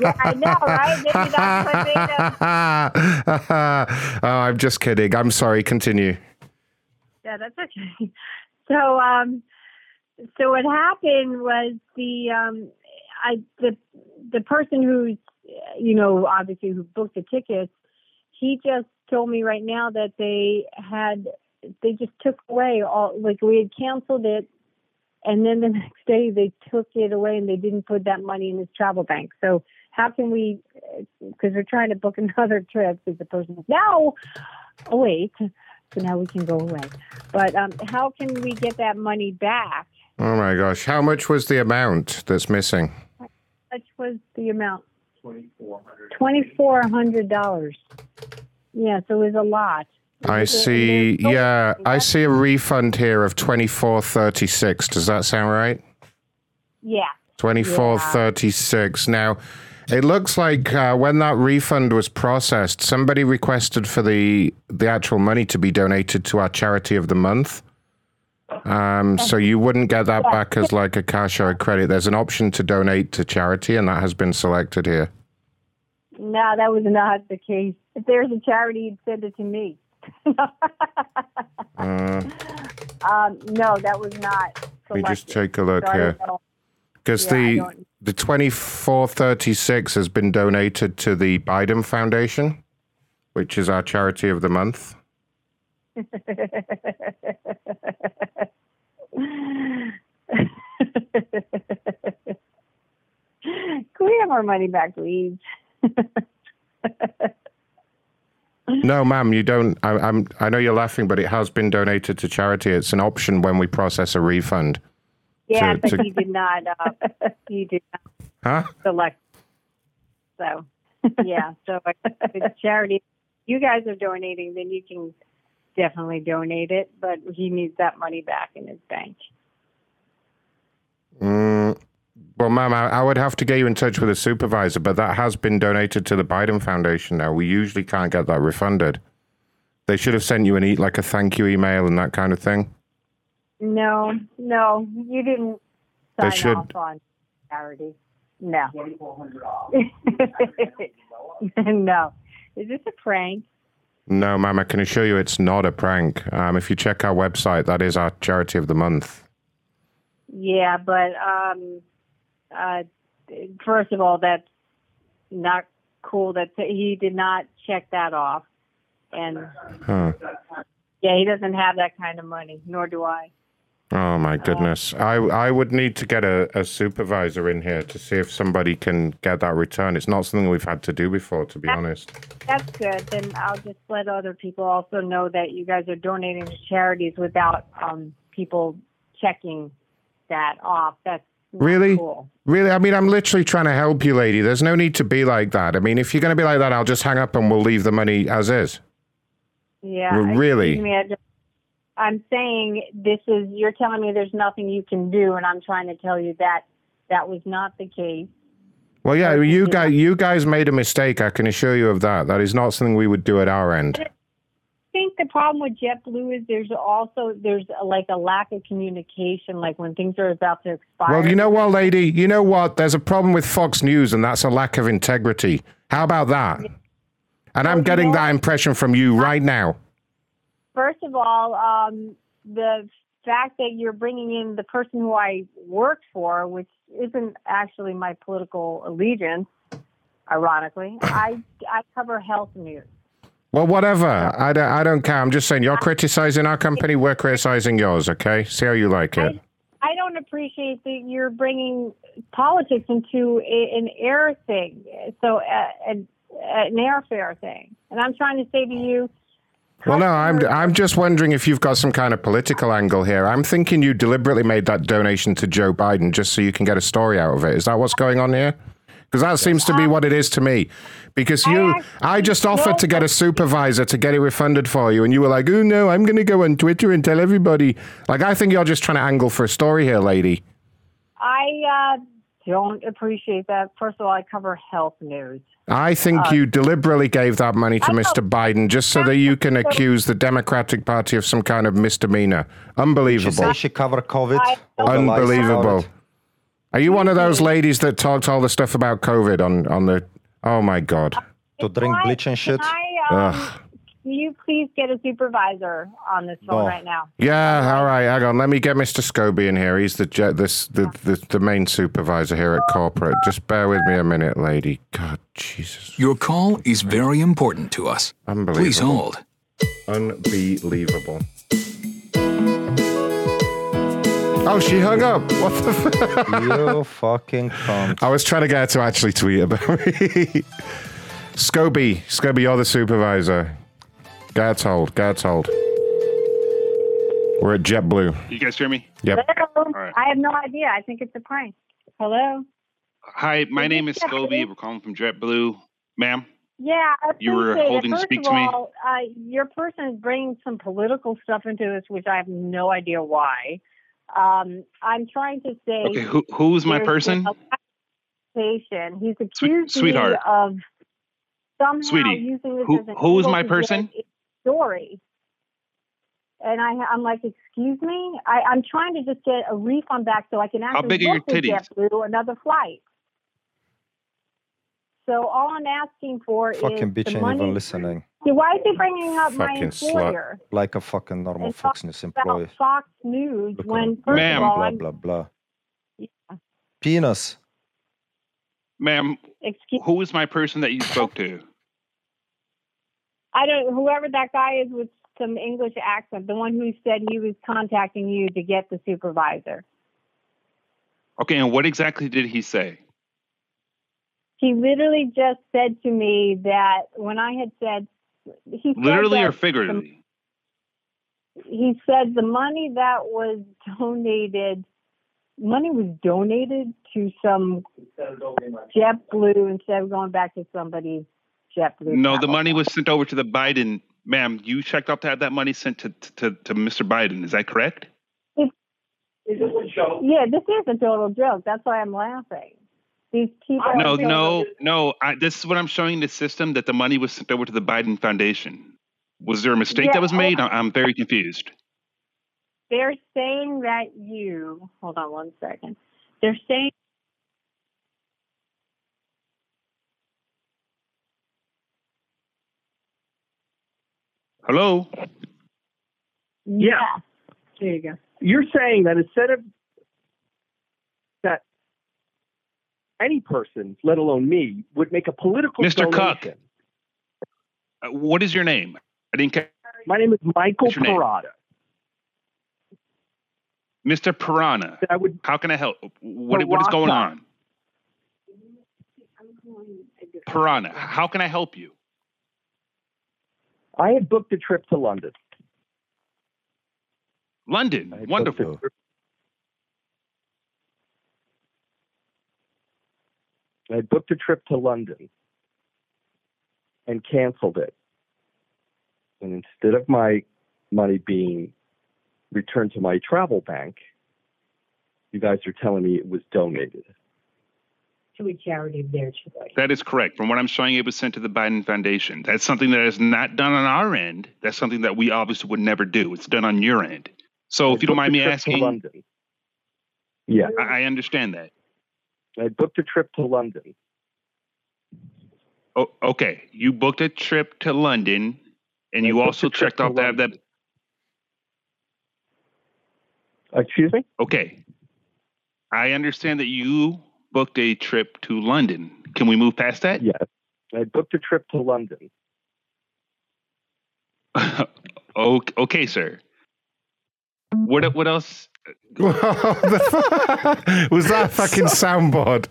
yeah, I know, right? Maybe that's what made them <laughs> oh, I'm just kidding. I'm sorry. Continue. Yeah, that's okay. <laughs> So, um, so what happened was the um, I the the person who's you know, obviously who booked the tickets, he just told me right now that they had they just took away all like we had canceled it and then the <laughs> next day they took it away and they didn't put that money in his travel bank. So how can we because we're trying to book <laughs> another trip because the person. Says no oh wait. So now we can go away. But um how can we get that money back? Oh my gosh. How much was the amount that's missing? How much was the amount? Twenty-four hundred dollars. Yeah so it was a lot I see. Yeah, I see a refund here of twenty four thirty six. Does that sound right? yeah Twenty four thirty six. Now, it looks like uh, when that refund was processed, somebody requested for the the actual money to be donated to our charity of the month. Um, so you wouldn't get that back as like a cash or a credit. There's an option to donate to charity, and that has been selected here. No, that was not the case. If there's a charity, you'd send it to me. Uh, um, no, that was not. let me just take a look here. Because Yeah, the the twenty four thirty six has been donated to the Biden Foundation, which is our charity of the month. <laughs> Can we have our money back, please? <laughs> No, ma'am, you don't. I, I'm. I know you're laughing, but it has been donated to charity. It's an option when we process a refund. Yeah, To- but to- he did not. Uh, <laughs> he did not Huh? select. So, yeah. So if it's charity. You guys are donating, then you can definitely donate it. But he needs that money back in his bank. Mm, well, ma'am, I, I would have to get you in touch with a supervisor, but that has been donated to the Biden Foundation. Now we usually can't get that refunded. They should have sent you an e- like a thank you email and that kind of thing. No, no, you didn't They should- off on charity. No. <laughs> no. Is this a prank? No, ma'am, I can assure you it's not a prank. Um, if you check our website, that is our charity of the month. Yeah, but um, uh, first of all, that's not cool. That he did not check that off, and Huh. yeah, he doesn't have that kind of money. Nor do I. Oh my goodness. I I would need to get a, a supervisor in here to see if somebody can get that return. It's not something we've had to do before, to be honest. That's good. Then I'll just let other people also know that you guys are donating to charities without um, people checking that off. That's Really? cool. Really? I mean, I'm literally trying to help you, lady. There's no need to be like that. I mean, if you're going to be like that, I'll just hang up and we'll leave the money as is. Yeah. Well, really? me, I just- I'm saying this is, you're telling me there's nothing you can do, and I'm trying to tell you that that was not the case. Well, yeah, you guys, you guys made a mistake. I can assure you of that. That is not something we would do at our end. I think the problem with JetBlue is there's also, there's a, like a lack of communication, like when things are about to expire. Well, you know what, lady? You know what? There's a problem with Fox News, and that's a lack of integrity. How about that? And I'm getting that impression from you right now. First of all, um, the fact that you're bringing in the person who I worked for, which isn't actually my political allegiance, ironically, <sighs> I I cover health news. Well, whatever. I don't, I don't care. I'm just saying, you're criticizing our company, we're criticizing yours, okay? See how you like it. I don't appreciate that you're bringing politics into a, an air thing, so uh, an, an airfare thing, and I'm trying to say to you. Well, no, I'm, I'm just wondering if you've got some kind of political angle here. I'm thinking you deliberately made that donation to Joe Biden just so you can get a story out of it. Is that what's going on here? Because that seems to be what it is to me. Because you, I just offered to get a supervisor to get it refunded for you, and you were like, "Oh no, I'm going to go on Twitter and tell everybody." Like, I think you're just trying to angle for a story here, lady. I uh, don't appreciate that. First of all, I cover health news. I think Uh, you deliberately gave that money to Mr. Biden just so that you can accuse the Democratic Party of some kind of misdemeanor. Unbelievable. She say she cover COVID. all the Unbelievable. It. Are you one of those ladies that talked all the stuff about COVID on, on the? Oh my God. To drink bleach and shit. I, um, Ugh. Can you please get a supervisor on this phone Oh. right now? Yeah, all right. Hang on. Let me get Mr. Scobie in here. He's the jet, this the, the the main supervisor here at corporate. Just bear with me a minute, lady. God, Jesus. Your call is very important to us. Unbelievable. Please hold. Unbelievable. Oh, she hung up. <laughs> What the fuck? You fucking cunt. I was trying to get her to actually tweet about me. Scobie, Scobie, you're the supervisor. Guards hold, guards hold. We're at JetBlue. You guys hear me? Yep. Hello? right. I have no idea. I think it's a prank. Hello? Hi, my name is Yeah, Scobie. We're calling from JetBlue. Ma'am, Yeah, I You were holding it. to speak of to me? uh, your person is bringing some political stuff into this, which I have no idea why. Um, I'm trying to say. okay, who, who's my person? been a accusation. He's accused sweetheart. me of somehow Sweetie, using this who- as an who is my person? story. And I, I'm like, excuse me. I, I'm trying to just get a refund back so I can actually big are your book with titties? JetBlue another flight. So all I'm asking for Fucking is bitch the ain't money. even listening. See, why is he bringing up my Fucking slut. employer Like a fucking normal and Fox talking News about employee. Fox News Look at when him. first Ma'am. of all, Blah, I'm blah, blah. Penis. Ma'am, excuse. who is my person that you spoke to? I don't. Whoever that guy is with some English accent, the one who said he was contacting you to get the supervisor. Okay, and what exactly did he say? He literally just said to me that when I had said, he Literally or figuratively? he said the money that was donated, money was donated to some JetBlue instead of going back to somebody's JetBlue. No, the money was sent over to the Biden. Ma'am, you checked up to have that money sent to, to, to Mr. Biden. Is that correct? Yeah, this is a total joke. That's why I'm laughing. These people. No, no, no. I, this is what I'm showing the system that the money was sent over to the Biden Foundation. Was there a mistake Yeah, that was made? I- I'm very confused. They're saying that you. Hold on one second. They're saying. Hello? Yeah. There you go. You're saying that instead of that any person, let alone me, would make a political Mr. Cuck. donation. Uh, what is your name? I didn't catch. My name is Michael What's? Parada. Mr. Piranha. I would, How can I help? What, what is going Parata. on? Piranha. How can I help you? I had booked a trip to London. London. I Wonderful. a trip- I booked a trip to London and canceled it. And instead of my money being returned to my travel bank, you guys are telling me it was donated. To a charity of their choice. That is correct. From what I'm showing, it was sent to the Biden Foundation. That's something that is not done on our end. That's something that we obviously would never do. It's done on your end. So, I if you don't mind me trip to asking, London. Yeah, I, I understand that. I booked a trip to London. Oh, okay, you booked a trip to London, and I you also checked to off to have that. Excuse me? Okay, I understand that you booked a trip to London. Can we move past that? Yes. I booked a trip to London. <laughs> okay, okay, sir. What what else? Was that a fucking soundboard?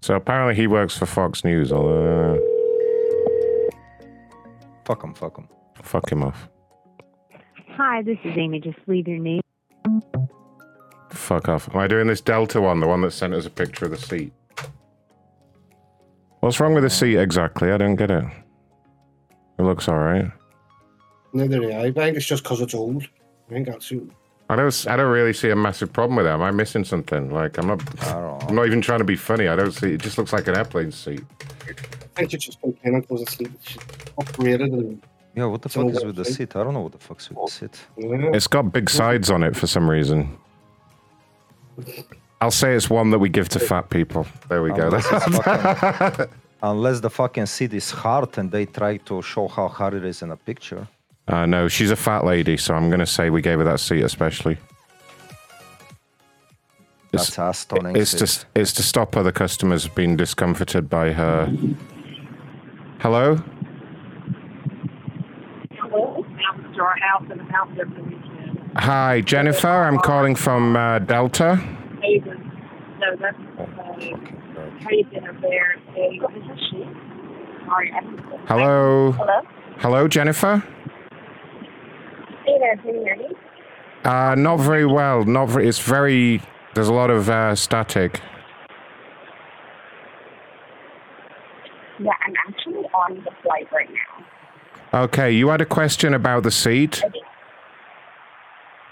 So apparently he works for Fox News. Although, uh, Fuck him, fuck him. fuck him off. Hi, this is Amy. Just leave your name. Fuck off. Am I doing this Delta one, the one that sent us a picture of the seat? What's wrong with the seat exactly? I don't get it. It looks alright. Neither do I. I think it's just because it's old. I think that's it. I don't. I don't really see a massive problem with it. Am I missing something? Like I'm not. I'm not even trying to be funny. I don't see. It just looks like an airplane seat. I think she just kind of goes to upgraded and Yeah, what the fuck is with the seat? I don't know what the fuck's with the seat. It's got big sides on it for some reason. I'll say it's one that we give to fat people. There we go. Unless, it's <laughs> fucking- unless the fucking seat is hard and they try to show how hard it is in a picture. Uh, no, she's a fat lady, so I'm going to say we gave her that seat especially. That's a stunning It's seat. to, it's to stop other customers being discomforted by her. Hello? Hello? Out to our house and out there for the weekend. Hi, Jennifer. I'm calling from uh, Delta. Haven. No, that's uh, Haven there. Hey, what is shit? Sorry, I'm Hello? Hello? Hello, Jennifer? Hey there, can you hear me? Uh, not very well. Not very, it's very. There's a lot of uh, static. Yeah, I'm actually on the flight right now. Okay, you had a question about the seat.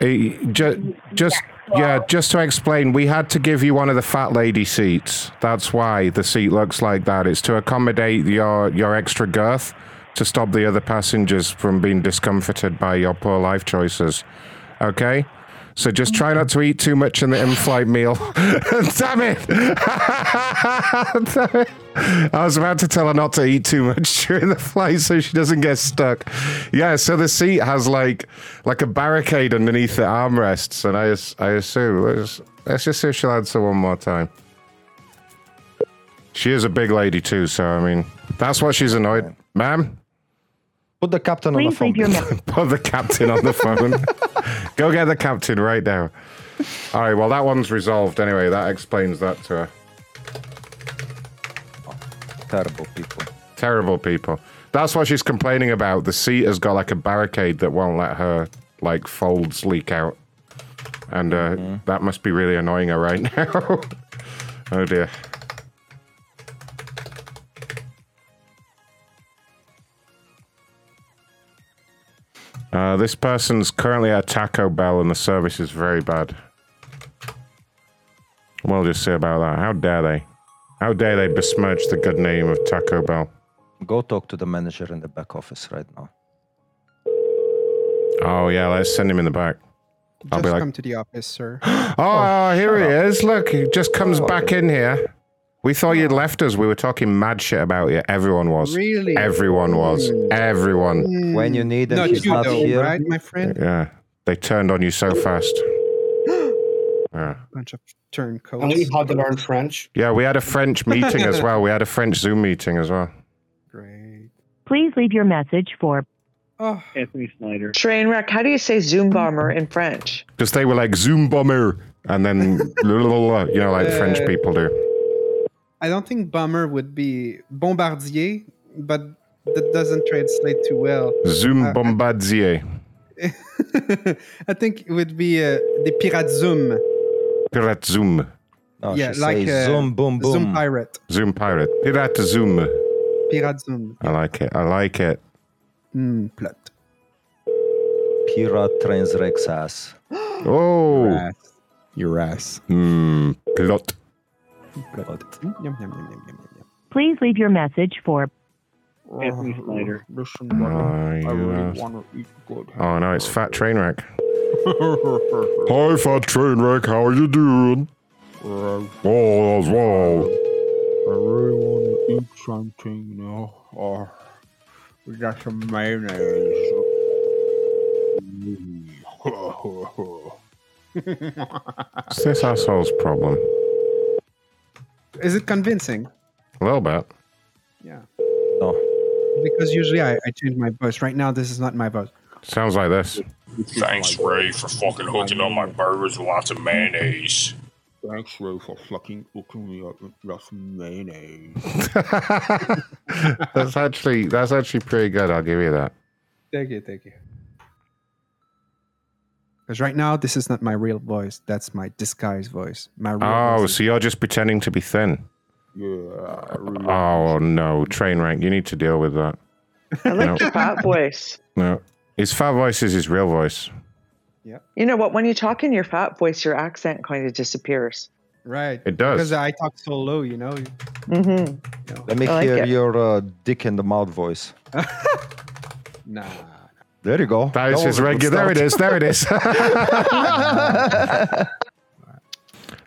Eh, just, just yeah, just to explain, we had to give you one of the fat lady seats. That's why the seat looks like that. It's to accommodate your your extra girth, to stop the other passengers from being discomforted by your poor life choices. Okay. So just try not to eat too much in the in-flight meal. <laughs> Damn it! <laughs> Damn it! I was about to tell her not to eat too much <laughs> during the flight so she doesn't get stuck. Yeah, so the seat has like like a barricade underneath the armrests, and I I assume let's, let's just see if she'll answer one more time. She is a big lady too, so I mean that's why she's annoyed, ma'am. Put the captain Please leave your <laughs> message. Put the captain on the phone. <laughs> Go get the captain right now. All right, well, that one's resolved anyway. That explains that to her. Terrible people. Terrible people. That's what she's complaining about. The seat has got like a barricade that won't let her, like, folds leak out. And uh, that must be really annoying her right <laughs> now. oh dear. Uh, this person's currently at Taco Bell and the service is very bad. We'll just see about that. How dare they? How dare they besmirch the good name of Taco Bell? Go talk to the manager in the back office right now. Oh yeah, let's send him in the back. I'll Just be like, come to the office, sir. <gasps> oh, here he is. Look, he just comes back in here. We thought you'd oh. left us. We were talking mad shit about you. Everyone was. Really? Everyone was. Everyone. Hmm. When you need him, Not he's you, not though, here. right, my friend? Yeah. They turned on you so fast. <gasps> Yeah. Bunch of turncoats. And we had to learn French. Yeah, we had a French <laughs> meeting as well. We had a French Zoom meeting as well. Great. Please leave your message for Oh. Anthony Snyder. Trainwreck, how do you say Zoom bomber in French? Because they were like Zoom bomber, and then <laughs> you know, like French people do. I don't think bomber would be bombardier, but that doesn't translate too well. Zoom Uh, bombardier, <laughs> I think it would be uh, the pirate zoom. pirate Zoom, No, yeah, like uh, zoom, boom, boom. Zoom pirate. Zoom pirate, pirate Zoom. Pirate zoom. I like it. I like it. Mm, plot. Pirate Trainwreck's ass. Oh, Your ass. mm, plot. Plot. Yum, yum, yum, yum, yum, yum. please leave your message for Anthony Snyder. Listen, Oh, ah, I really want to eat good. oh no, it's Fat <laughs> Trainwreck. Hi, Fat Trainwreck. How are you doing? Oh, that's wow. I really want to eat something, you know. Oh, we got some mayonnaise. It's this asshole's problem. Is it convincing? A little bit. Yeah. No. Because usually I, I change my voice. Right now, this is not my voice. Sounds like this. Thanks, Ray, for fucking hooking up my burgers with lots of mayonnaise. Thanks, Ray, for fucking hooking me up with lots of mayonnaise. <laughs> <laughs> that's actually that's actually pretty good. I'll give you that. Thank you, thank you. Because right now, this is not my real voice. That's my disguise voice. My real Oh, voice. so you're just pretending to be thin. Yeah. Really. Oh no, Trainwreck. You need to deal with that. I like No. your fat voice. No, his fat voice is his real voice. Yeah. You know what? When you talk in your fat voice, your accent kind of disappears. Right. It does. Because I talk so low, you know. Mm-hmm. Let me I like hear it. your uh, dick in the mouth voice. <laughs> Nah. There you go. That is his regular. There it is. There it is. <laughs>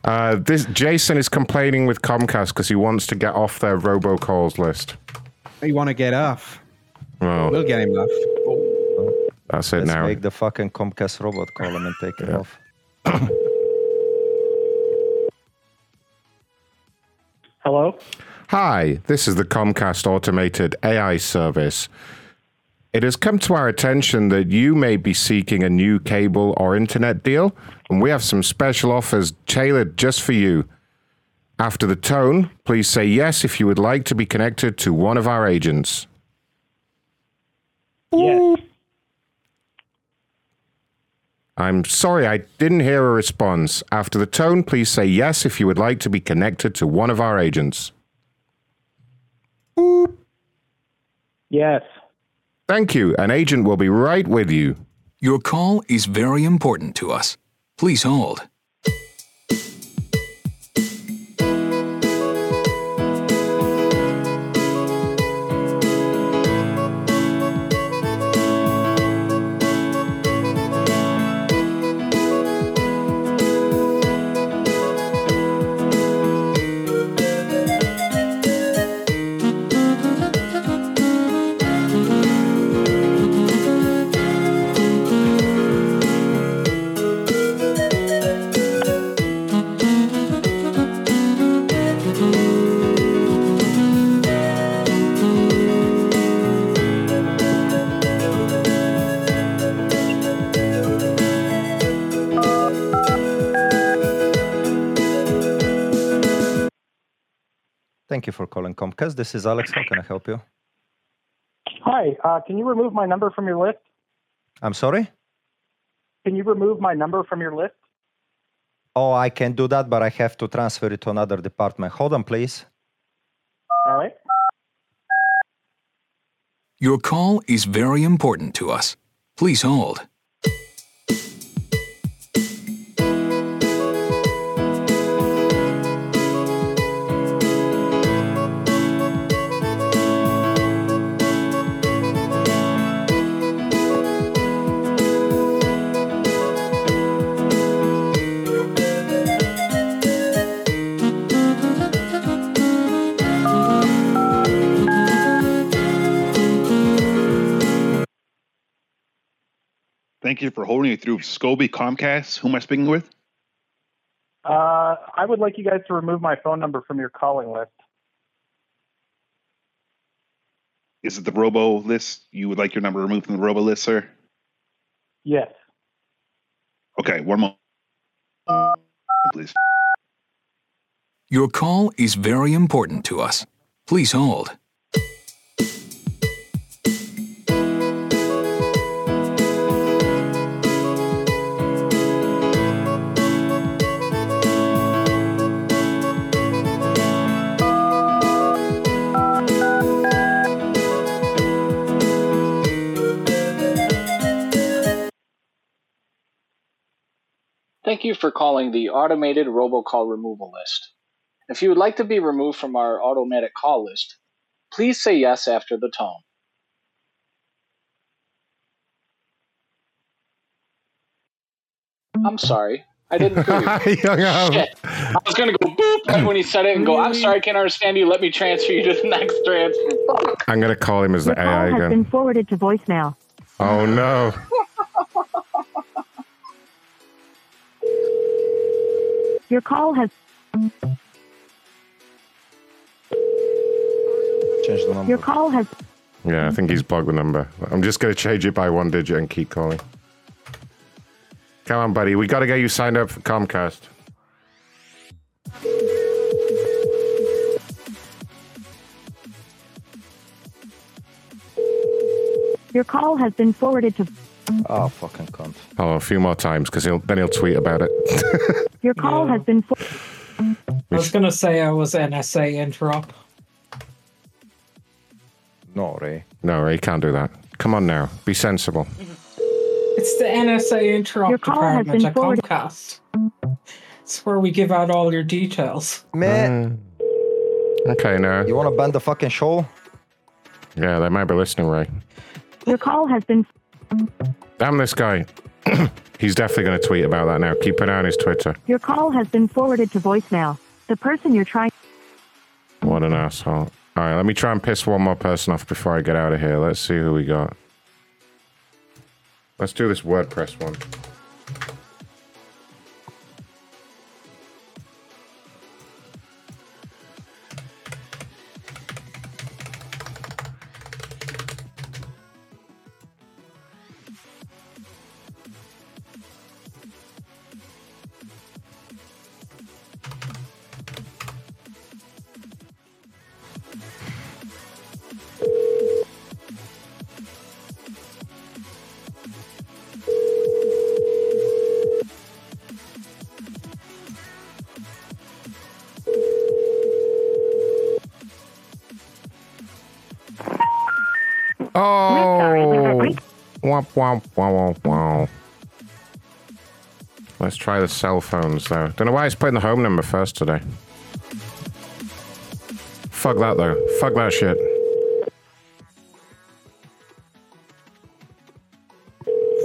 uh, this Jason is complaining with Comcast because he wants to get off their robocalls list. You want to get off? Well, We'll get him off. that's it Let's now. make the fucking Comcast robot call him and take it off. Hello? Hi, this is the Comcast Automated AI Service. It has come to our attention that you may be seeking a new cable or internet deal, and we have some special offers tailored just for you. After the tone, please say yes if you would like to be connected to one of our agents. Yes. I'm sorry, I didn't hear a response. After the tone, please say yes if you would like to be connected to one of our agents. Yes. Thank you. An agent will be right with you. Your call is very important to us. Please hold. Thank you for calling Comcast. This is Alex. How can I help you? Hi, uh, can you remove my number from your list? I'm sorry? Can you remove my number from your list? Oh, I can do that, but I have to transfer it to another department. Hold on, please. All right. Your call is very important to us. Please hold. Thank you for holding it through Scobie Comcast. Who am I speaking with? Uh, I would like you guys to remove my phone number from your calling list. Is it the Robo list? You would like your number removed from the Robo list, sir? Yes. Okay, one moment, please. Your call is very important to us. Please hold. Thank you for calling the automated robocall removal list. If you would like to be removed from our automatic call list, please say yes after the tone. I'm sorry. I didn't hear you. <laughs> He hung up. Shit. I was going to go boop right when he said it and go, I'm sorry, I can't understand you. Let me transfer you to the next transfer. Fuck. I'm going to call him as the Your call AI has again. been forwarded to voicemail. Oh no. Your call has Change the number. your call has Yeah, I think he's blocked the number. I'm just going to change it by one digit and keep calling. Come on, buddy. We got to get you signed up for Comcast. your call has been forwarded to Oh, fucking cunt. Oh, a few more times because he'll then he'll tweet about it. <laughs> your call has been for- I was gonna say I was NSA interrupt. No, Ray. no, he can't do that. Come on now, be sensible. It's the NSA interrupt Your call has been at forwarded- Comcast. It's where we give out all your details. Man, mm. Okay, now. you want to ban the fucking show? Yeah, they might be listening, Ray. Your call has been. Damn this guy. <clears throat> He's definitely going to tweet about that now. Keep an eye on his Twitter. Your call has been forwarded to voicemail. The person you're trying. What an asshole. All right, let me try and piss one more person off before I get out of here. Let's see who we got. Let's do this WordPress one. Womp womp womp womp womp. Let's try the cell phones though. Don't know why it's putting the home number first today. Fuck that though. Fuck that shit.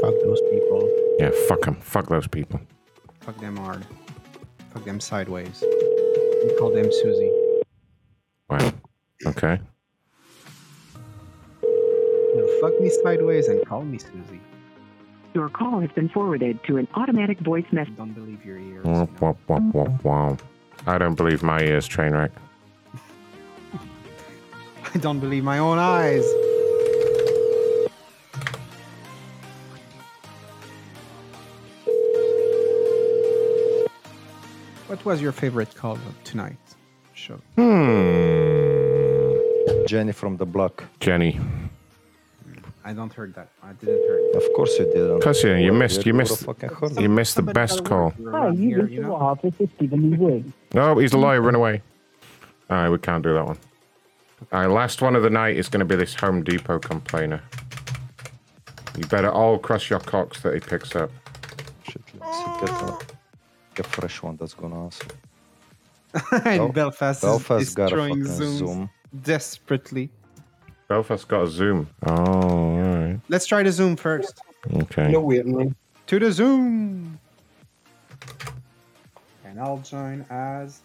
Fuck those people. Yeah, fuck them. Fuck those people. Fuck them hard. Fuck them sideways. We call them Susie. Me Susie. Your call has been forwarded to an automatic voice message. Don't believe your ears. Womp womp womp womp womp. I don't believe my ears, train Trainwreck. <laughs> I don't believe my own eyes. What was your favorite call of tonight? Show. Hmm. Jenny from the block. Jenny. I don't heard that. I didn't hear it. Of course you didn't. Cause yeah, you missed you missed you missed the best call. Hi, you reached the office of Stephen Lee Wood. No, he's a liar, run away. Alright, we can't do that one. Alright, last one of the night is gonna be this Home Depot complainer. You better all cross your cocks that he picks up. Shit, let's get a, get a fresh one that's gonna answer. <laughs> and Bel- Belfast, Belfast is got a destroying Zoom Zooms Zoom. desperately. Belfast got a zoom. Oh, alright. Let's try the Zoom first. Okay. No waiting room. To the Zoom. And I'll join as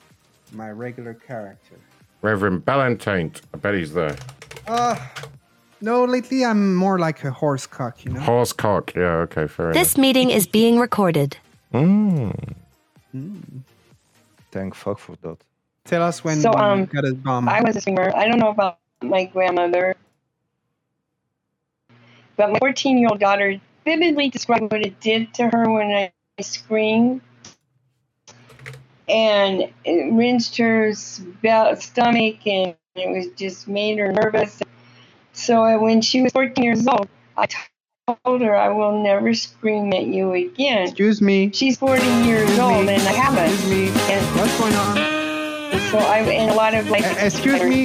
my regular character. Reverend Ballantaint. I bet he's there. Uh, no, lately I'm more like a horse cock, you know? Horse cock. Yeah, okay, fair enough. This meeting is being recorded. enough. Mm. Thank fuck for that. Tell us when So, um, got a bomb. I was a singer. I don't know about my grandmother, but my 14 year old daughter vividly described what it did to her when I screamed. And it rinsed her stomach and it was just made her nervous. So when she was 14 years old, I told her I will never scream at you again. Excuse me. She's 40 years Excuse old me. and I haven't. Excuse me. And What's going on? so I and a lot of like Uh, excuse me.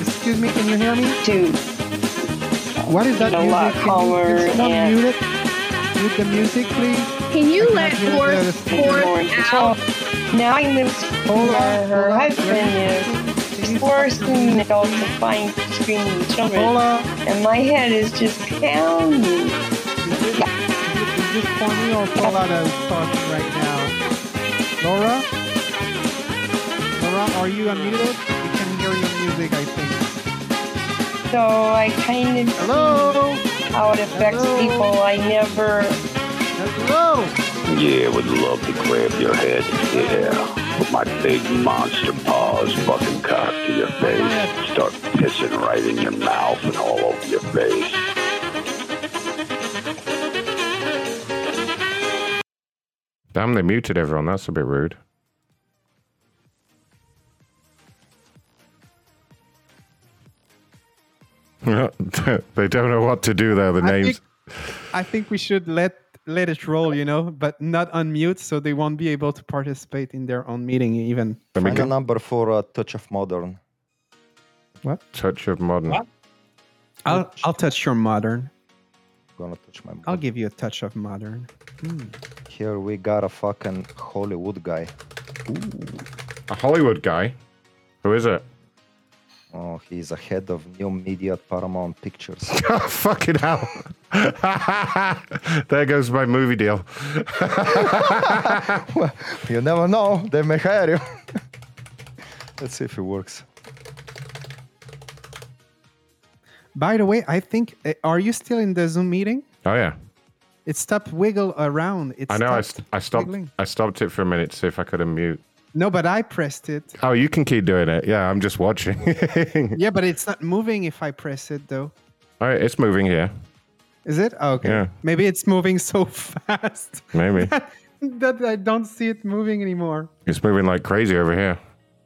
Excuse me, can you hear me? to What is that a music? lot Can you- calmer can someone and- mute it? Mute the music, please. Can you let Forth forth out? Now I live Hold where on, her hold on. husband is forcing adults to find screaming children. Hold on. And my head is just pounding. Is this for me or Paula that is talking right now? Laura? Laura, are you unmuted? We can hear your music, I think. So I kind of Hello? see how it affects Hello? people. I never. Hello? Yeah, would love to grab your head. Yeah. Put my big monster paws fucking cock to your face. Start pissing right in your mouth and all over your face. Damn, they muted everyone. That's a bit rude. <laughs> they don't know what to do there. The I names. think, I think we should let let it roll, you know, but not unmute so they won't be able to participate in their own meeting even. Find a number for uh, Touch of Modern. What? Touch of modern. I'll I'll touch your modern. gonna touch my. I'll give you a touch of modern. Hmm. Here we got a fucking Hollywood guy. A Hollywood guy? Who is it? Oh, he's a head of new media at Paramount Pictures. oh, <laughs> fucking hell. <laughs> there goes my movie deal. <laughs> you never know. They may hire you. Let's see if it works. By the way, I think uh, are you still in the Zoom meeting? Oh, yeah. It stopped wiggle around. It I know. I, stopped st- I stopped. wiggling. I stopped it for a minute to see if I could unmute. No, but I pressed it. Oh, you can keep doing it. Yeah, I'm just watching. <laughs> Yeah, but it's not moving if I press it though. All right, it's moving here. Is it? Oh, okay. Yeah. Maybe it's moving so <laughs> fast Maybe <laughs> that I don't see it moving anymore. it's moving like crazy over here.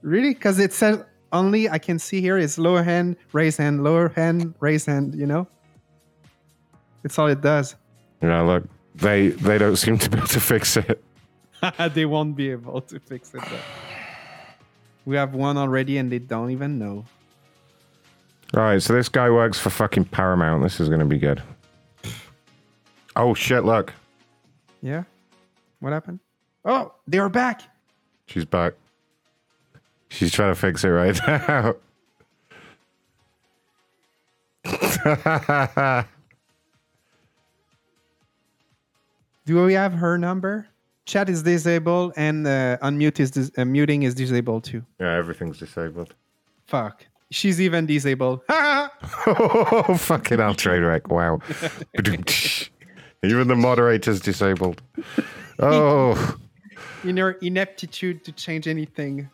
Really? Because it says only I can see here is lower hand, raise hand, lower hand, raise hand. You know, it's all it does. Yeah, look, they they don't seem to be able to fix it. <laughs> they won't be able to fix it. Though. We have one already, and they don't even know. All right, so this guy works for fucking Paramount. This is going to be good. Oh shit! Look, Yeah. What happened? Oh, they are back. she's back. She's trying to fix it right now. <laughs> Do we have her number? Chat is disabled and uh, unmute is dis- uh, muting is disabled too. yeah, everything's disabled. Fuck. She's even disabled. <laughs> oh, fucking hell, Trainwreck. Wow. <laughs> Even the moderator's disabled. Oh, <laughs> In her ineptitude to change anything.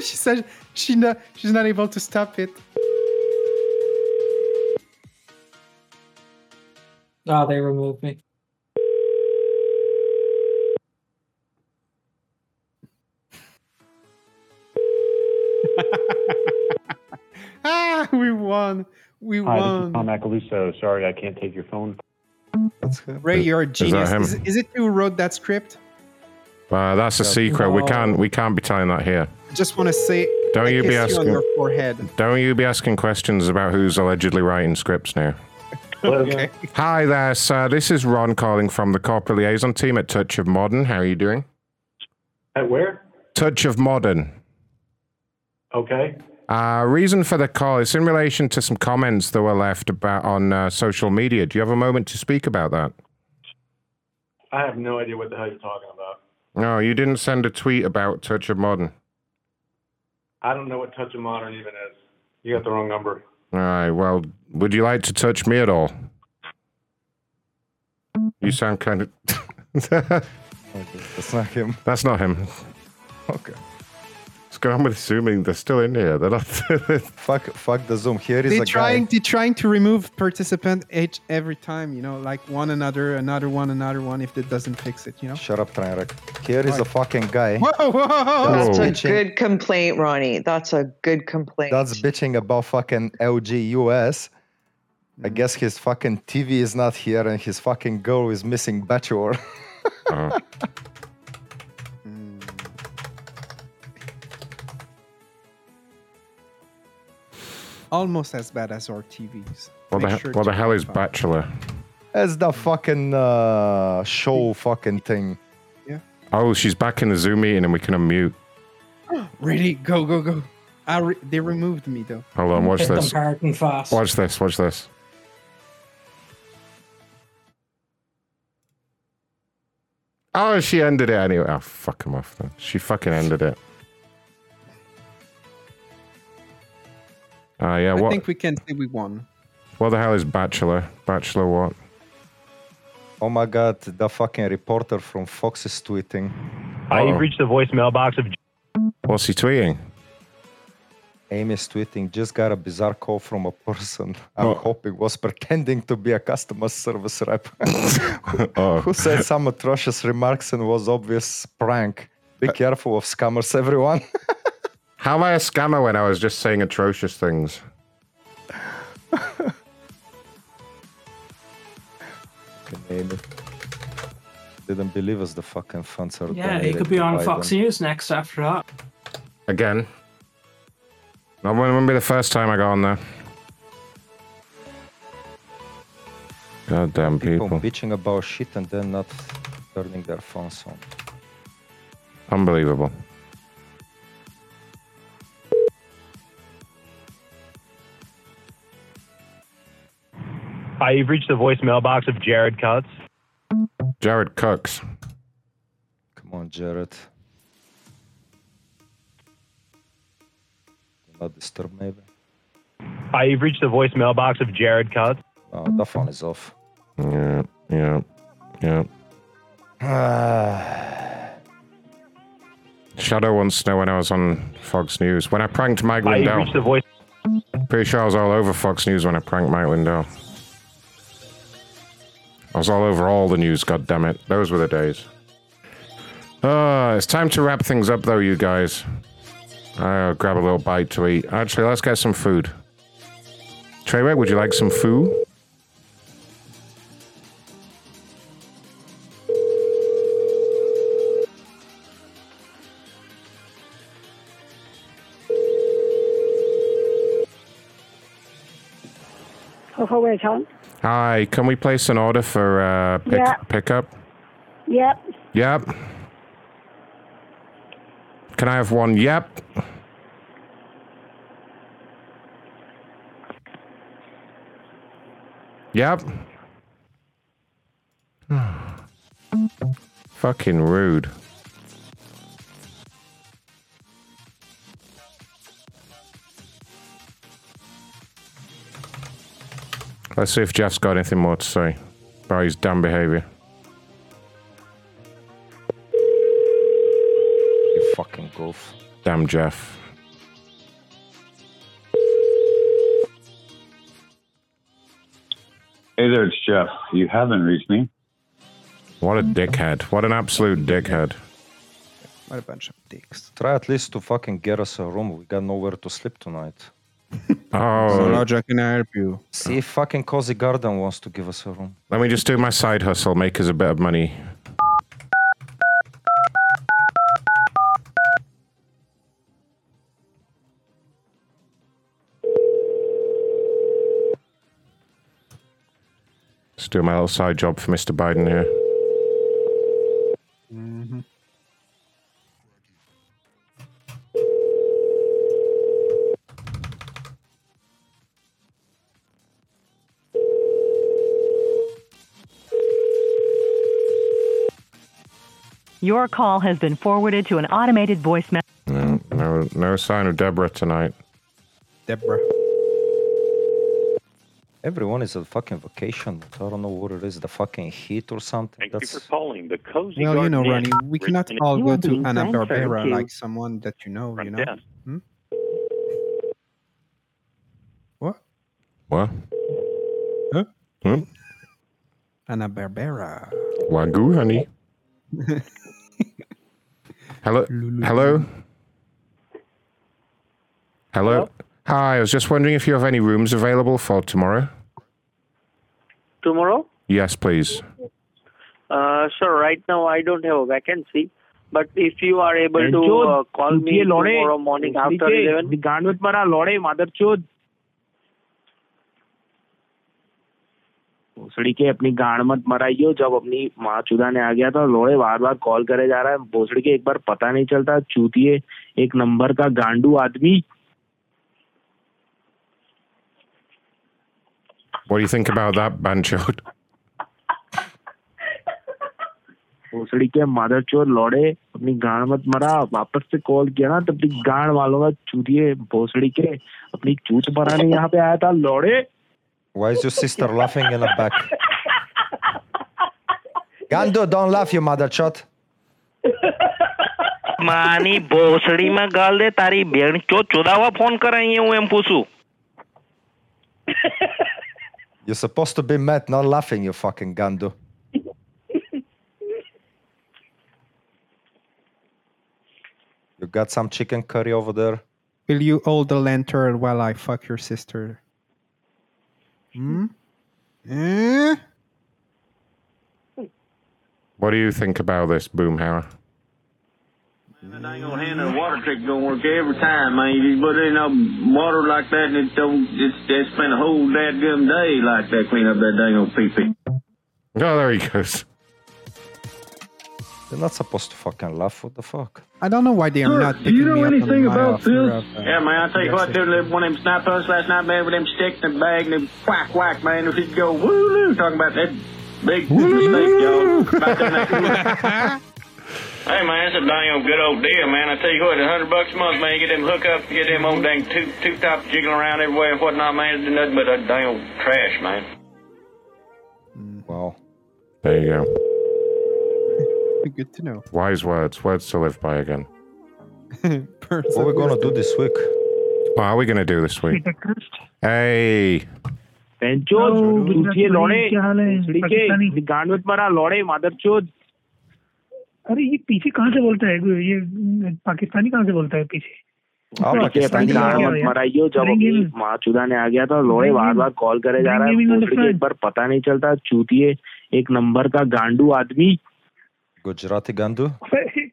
she said she not, she's not able to stop it. Ah, they removed me. ah, <laughs> we won. We Hi, this won. is Tom Macaluso. Sorry, I can't take your phone. Ray, you're a that genius. him? Is, is it you who wrote that script? uh, that's a secret. We can't we can't be telling that here. I just want to say, Don't I you be kiss on asking- your forehead. Don't you be asking questions about who's allegedly writing scripts now. <laughs> Okay. <laughs> Hi there, sir. This is Ron calling from the corporate liaison team at Touch of Modern. How are you doing? At where? Touch of Modern. Okay. Uh, reason for the call is in relation to some comments that were left about on uh, social media. Do you have a moment to speak about that? I have no idea what the hell you're talking about. No, you didn't send a tweet about Touch of Modern. I don't know what Touch of Modern even is. You got the wrong number. All right. Well, would you like to touch me at all? You sound kind of. <laughs> That's not him. That's not him. Okay. What's going on with They're still in here. They're not. <laughs> fuck, fuck the Zoom. Here is They're a trying, guy. they're trying to remove participant H every time, you know, like one another, another one, another one, if it doesn't fix it, you know? Shut up, Trainwreck. Here is a fucking guy. Whoa, whoa, whoa. That's a good complaint, Ronnie. That's a good complaint. That's bitching about fucking LG US. I Mm. guess his fucking TV is not here and his fucking girl is missing bachelor. <laughs> Uh-huh. Almost as bad as our TVs. What the, sure what the hell is. Bachelor? It's the fucking uh, show fucking thing. Yeah. Oh, she's back in the Zoom meeting and we can unmute. <gasps> Ready? Go, go, go. I re- they removed me though. Hold on, watch Hit them this. hard and fast. Watch this, watch this. Oh, she ended it anyway. Oh, fuck him off then. She fucking ended it. Ah, yeah, I what, think we can say we won. what the hell is Bachelor? Bachelor what? Oh my god, the fucking reporter from Fox is tweeting. Hi, Uh-oh. you've reached the voicemail box of. What's he tweeting? Amy is tweeting, just got a bizarre call from a person <laughs> I'm Oh. hoping was pretending to be a customer service rep. <laughs> Oh. Who said some atrocious remarks and was obvious prank. Be careful of scammers, everyone. <laughs> How am I a scammer when I was just saying atrocious things? Fucking Amy. Didn't believe us the fucking funds are Yeah, he could be on Biden. Fox News next after that. Again. That wouldn't be the first time I got on there. Goddamn People people. bitching about shit and then not turning their phones on. Unbelievable. Hi, you've reached the voicemail box of Jared Cutts. Jared Cooks. Come on, Jared. Do Not disturb, maybe. Hi, you've reached the voicemail box of Jared Cutts. Oh, the phone is off. Yeah, yeah, yeah. <sighs> Shadow wants to know when I was on Fox News. When I pranked Mike Hi, you've Lindell. reached the voice. Pretty sure I was all over Fox News when I pranked Mike Lindell. I was all over all the news, God damn it! Those were the days. Uh, it's time to wrap things up, though, you guys. I'll grab a little bite to eat. Actually, let's get some food. Treyway, would you like some food? Wait, Tom. Hi, can we place an order for uh, pick, Yeah. pickup? Yep. Yep. Can I have one? Yep. Yep. <sighs> Fucking rude. Let's see if Jeff's got anything more to say about his damn behavior. You fucking goof. Damn Jeff. Hey there, it's Jeff. You haven't reached me. What a dickhead. What an absolute dickhead. What a bunch of dicks. Try at least to fucking get us a room. We got nowhere to sleep tonight. <laughs> Oh. So Roger, can I help you? See if fucking Cozy Garden wants to give us a room. Let me just do my side hustle, make us a bit of money. Just do my little side job for Mr. Biden here. Your call has been forwarded to an automated voice message. No, no, no sign of Deborah tonight. Deborah. Everyone is on fucking vacation. I don't know what it is, the fucking heat or something. Thank That's you for calling the Cozy Well, you know, Ronnie, we cannot Written- all go to Anna Barbera like someone that you know, you know? desk. Hmm? What? Huh? Hmm? Anna Barbera. Wagyu, honey hello, hello, hello. Hi, I was just wondering if you have any rooms available for tomorrow. Tomorrow? Yes, please. Uh. Right now, I don't have a vacancy. But if you are able to uh, call me tomorrow morning after 11. Gone with Mara Lode, भोसड़ी के अपनी गांड मत मराइयो जब अपनी माँ चुदा ने आ गया था लोड़े बार बार कॉल करे जा रहा है। भोसड़ी के एक बार पता नहीं चलता चूतिए एक नंबर का गांडू आदमी। What do you think about that, Banchod? भोसड़ी के मदर चोर लौड़े अपनी गांड मत मरा वापस से कॉल किया ना तो अपनी गांड वालों का चूतिए भोसड़ी के अपनी चूत मराने यहाँ पे आया था लौड़े। Why is your <laughs> sister laughing in the back? Gando, don't laugh, you mother chot. માની ભોસડીમાં ગાલ દે તારી બેન ચો ચોદાવા ફોન કરાય હું એમ પૂછું You're supposed to be mad, not laughing, you fucking Gando. You got some chicken curry over there? Will you hold the lantern while I fuck your sister? Hmm? Eh? What do you think about this, Boomhauer? I ain't gonna hand her water electric gonna work every time, man. You just put it in a water like that and it don't, it's, they spend a whole dadgum day like that clean up that dang old pee-pee. Oh, there he goes. They're not supposed to fucking laugh. What the fuck? I don't know why they are Sir, not do picking you know me anything about this? of, uh, Yeah, man, I tell you what, yesterday. dude, one of them snipe us last night, man, with them sticks and bag and them whack whack, man. If he'd go woo talking about that big mistake, y'all. <laughs> Hey man, it's a damn good old deal, man. I tell you what, a hundred bucks a month, man. You get them hookups, you get them old dang two two tops jiggling around everywhere and whatnot, man. It's nothing but a damn old trash, man. Wow. There you go. Good to know. Wise words. Words to live by again. <laughs> What are we gonna do this week? What are we going to do this week? Hey. बेंचोद चूतिए लौड़े के गांड में मरा लौड़े मादरचोद अरे ये पीछे कहाँ से बोलता है ये पाकिस्तानी कहाँ से बोलता है पीछे मत अपनी माँ चुदा ने आ गया था लौड़े बार बार कॉल करे जा रहा है एक बार पता नहीं चलता चूतिए एक नंबर का गांडू आदमी गुजराती गांडू। <laughs>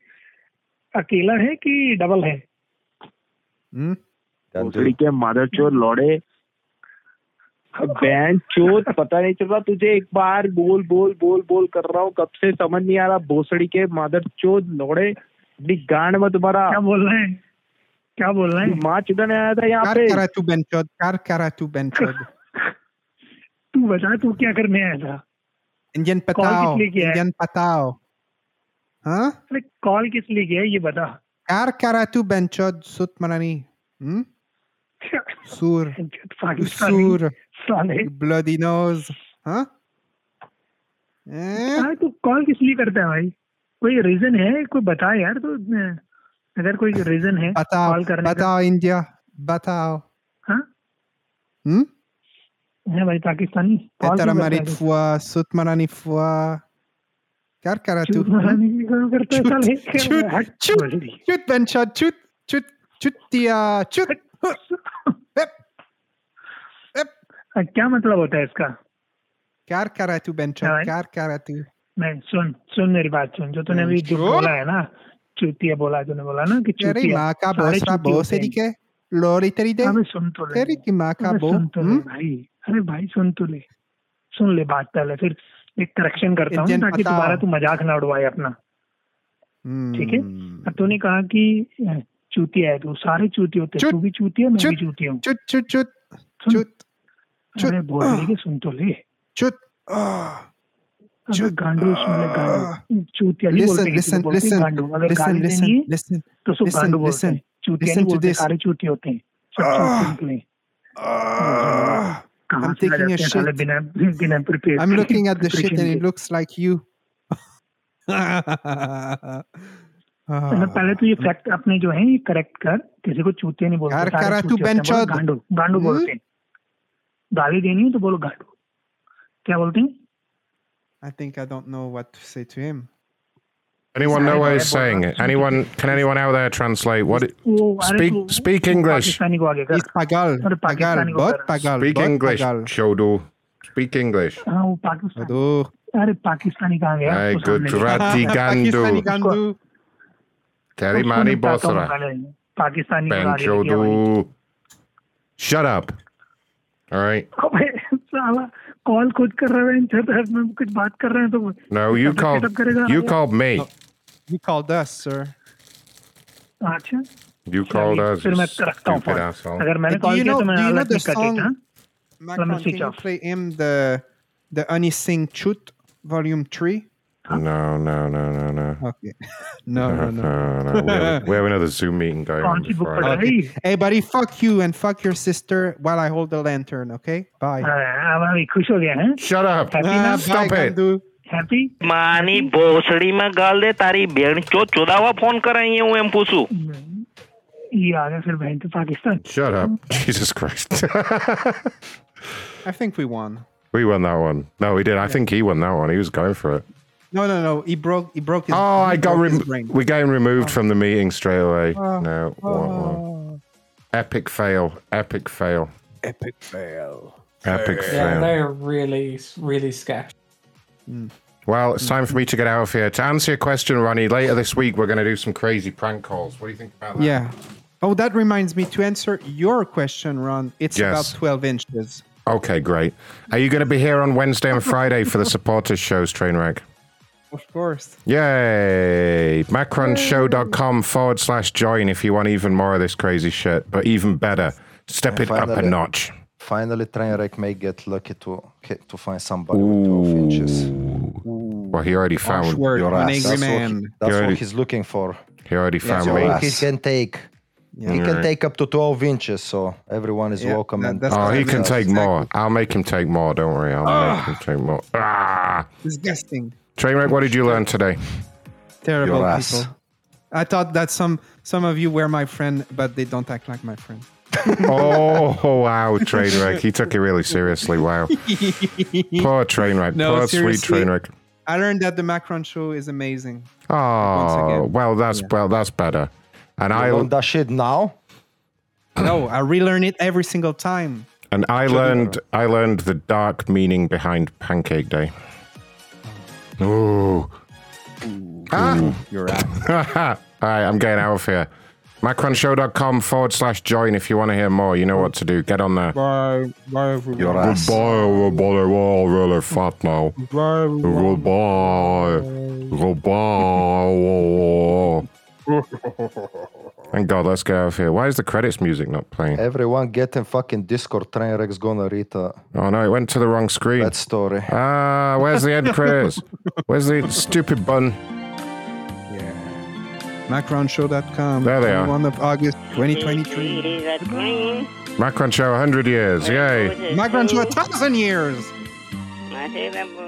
अकेला है कि डबल है? भोसड़ी के मादरचोद लौड़े। बैन चोत पता नहीं चल रहा तुझे एक बार बोल बोल बोल बोल कर रहा हूँ कब से समझ नहीं आ रहा भोसड़ी के मादर चोद लौड़े। अपनी गांड में तुम्हारा क्या बोल रहे हैं? क्या बोल रहे हैं? माँ चुदा ने आया था यहाँ पे। करा तू बेंचोद कार करा तू बेंचोद <laughs> तू बता तू क्या करने आया था? इंजन पताओ किया इंजन पताओ। हाँ? कॉल किस लिए किया ये बता। कार करा तू बेंचोद सुत मनानी हम्म? सूर। सूर bloody nose हाँ? तू कॉल किस लिए करता है भाई? कोई रीजन है? कोई बता यार तो अगर कोई रीजन है बताओ कॉल करने बताओ इंडिया बताओ। हाँ? हम्म? है भाई पाकिस्तानी। तेरा क्यों करता मरीद है फुआ सुत मनानी फुआ कार करा तू चूत चुत चुत चुत चुतिया चुत क्या मतलब होता है इसका कार करा तू बेंचोद हाँ। कार करा तू नहीं सुन सुन मेरी बात सुन जो तूने अभी बोला है ना चुतिया बोला तूने बोला ना कि तेरी चूतिया माँ का सारे बोसरा बोसे। दिखे लोरी तेरी दे अबे सुन तो ले तेरी की माँ का बो सुन तो ले? भाई अरे भाई सुन तो ले सुन ले बात पहले फिर एक करेक्शन करता हूँ ताकि। दोबारा तू मज़ाक ना उड़वाए अपना। ठीक है? अब तूने कहा कि चूतिया है तू सारे चूती होते हैं। तू भी चूती है मैं भी चूती हूँ। चुत चुत चुत सुन। अरे सुन तो ले। चुत गांडू सुन गांडू चूतिया नहीं बोलते हैं listen, गांडू। अगर गाली देनी है तो सब गांडू बोलते हैं। चूतिया नहीं बोलते सारे चूती होते हैं। सब चूती निकले। कहाँ I'm से आ taking a जाते हैं साले <laughs> shit. बिना बिना prepare I'm looking at the <laughs> shit and it looks like you. पहले पहले तो ये <laughs> फैक्ट अपने जो है ये करेक्ट कर किसी को चूतिया नहीं बोलते यार सारे करा तू चूतिया होते हैं। बोलो बेंचोद। गांडू गांडू हम्म? बोलते हैं गाली देनी है तो बोलो गांडू क्या बोलते हैं I think I don't know what to say to him. Anyone know what he's saying? Anyone? Can anyone out there translate what? It, वो अरे speak तू- speak तू English. पाकिस्तानी को आगे कर He's pagal, अरे pagal, पाकिस्तानी को बहुत कर pagal, Speak बहुत English, pagal. Shodo. Speak English. हाँ वो पाकिस्तानी अरे पाकिस्तानी कहाँ गया Hey, उसको सामने Gujarati ले। Gandu. Gandu. Terry उसको Mani निपटाता हूँ Bosra. पहले। पाकिस्तानी को Ben आगे लेके आओ। Shodo. Shut up. All right. अबे साला कॉल खुद कर रहा है इन छत है में कुछ बात कर रहे हैं तो No, you Setup called. करेगा You आगे। called me. You called us, sir. अच्छा You called us. फिर मैं you रखता हूँ Stupid फोन asshole. अगर मैंने Do कॉल you किया know? तो मैं Do you know अलग the नहीं song? कटेगा Let me Macron, switch can you off. play him the the Honey Sing Chut Volume Three? No, no, no, no, no. Okay. <laughs> No, no, no. <laughs> no, no. <laughs> We, have, another Zoom meeting going on Hey, buddy, fuck you and fuck your sister while I hold the lantern, okay? Bye. Uh, Shut up. Happy uh, Stop bye, it. Gandu. Happy માની ભોસડીમાં ગાલ દે તારી બેન ચો ચોદાવા phone કરાઈ હું એમ પૂછું Yeah, going to Pakistan. Shut up. Jesus Christ. I think we won. We won that one. No, we did. I think he won that one. He was going for it. No, no, no. He broke. He broke his. Oh, I got broke his rem- we're getting removed oh. from the meeting straight away. Oh. no. what- what? Oh. Epic fail. Epic fail. Epic fail. Epic Yeah, fail. they're really, really sketch. Hmm. Well, it's time for me to get out of here. To answer your question, Ronnie, later this week we're going to do some crazy prank calls. What do you think about that? Yeah. Oh, that reminds me to answer your question, Ron. It's Yes. about 12 inches. Okay, great. Are you going to be here on Wednesday and Friday for the <laughs> supporters shows, Trainwreck? Of course. Yay! Macronshow.com forward slash join if you want even more of this crazy shit. But even better, step it up a Finally- notch. Finally, Trainwreck may get lucky to to find somebody with 12 inches. Well, he already found Ashworth, Your an ass. angry That's what he- that's He already- what he's looking for. He already found So me. he can take. He can Alright. take up to 12 inches, so everyone is Yeah, welcome. that- and Oh, he can Exactly. take more. I'll make him take more. Don't worry. I'll make him take more. Ah! Disgusting. Trainwreck, what did you learn today? Terrible Your ass. people. I thought that some some of you were my friend, but they don't act like my friend. <laughs> oh, wow, <laughs> Trainwreck. He took it really seriously. Wow. <laughs> Poor Trainwreck. No, Poor sweet seriously. Trainwreck. I learned that the Macron show is amazing. Oh, well, that's well, that's better. And You I learn that shit now. No, I relearn it every single time. and I learned I learned the dark meaning behind Pancake Day. Ooh. Ah. You're out. <laughs> All right, I'm getting out of here. Macronshow.com forward slash join if you want to hear more. You know what to do. Get on there. Bye. Bye, everyone. Goodbye, everybody. We're all really fat now. Bye, everyone. Goodbye. Goodbye. <laughs> Thank God, let's get out of here. Why is the credits music not playing? Everyone get in fucking Discord. Trainwreck's gonna read uh, Oh no, it went to the wrong screen. that story. Ah, where's the end <laughs> credits? Where's the stupid button? MacronShow.com. There they are. 1 of August 2023. Macron Show, 100 years. Yay. Macron Show, a thousand years.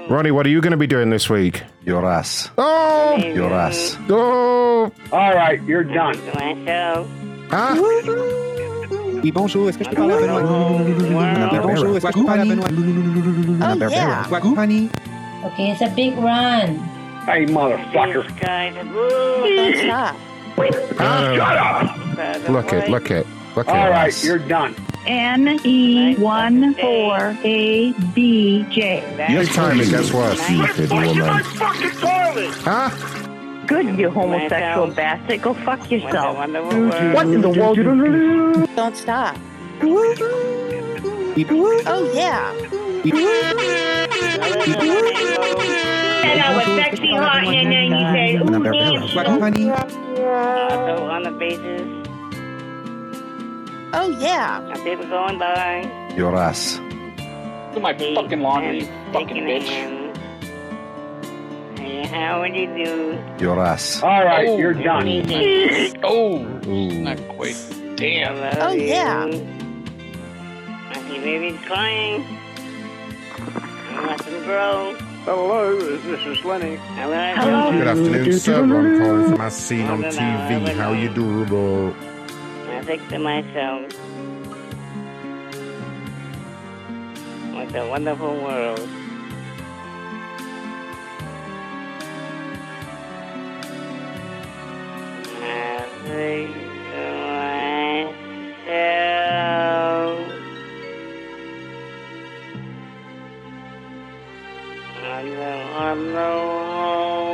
Ronnie, what are you going to be doing this week? Your ass. Oh! Your ass. Oh! All right, you're done. Ah! Oui, bonjour. Est-ce que je peux parler à Benoît? Oui, bonjour. Est-ce que je peux parler à Benoît? Oh, yeah. Guacamani. Okay, it's a big run. Hey, motherfucker. Don't stop. Shut up! Look it, look it. Look All us. you're done. N E one four A B J. This time it gets worse. Stupid woman. Ah! Good, you homosexual bastard. Go fuck yourself. What in the world? Don't stop. Oh, yeah. And I was sexy hot, and then you say, ooh, Nancy. Guacamani. Also on the bases, Oh, yeah. people going by. Your ass. Do my fucking laundry, you fucking bitch. Hey, how would you do? Your ass. All right, oh. you're done. <laughs> Oh, Ooh. not quite. Damn. Oh, yeah. I see babies crying. I let them grow. Hello, this is Lenny. Hello. Good afternoon, sir. Ron calling from as seen on TV. How you do, bro? I think to myself, what a wonderful world. I think to myself, what a wonderful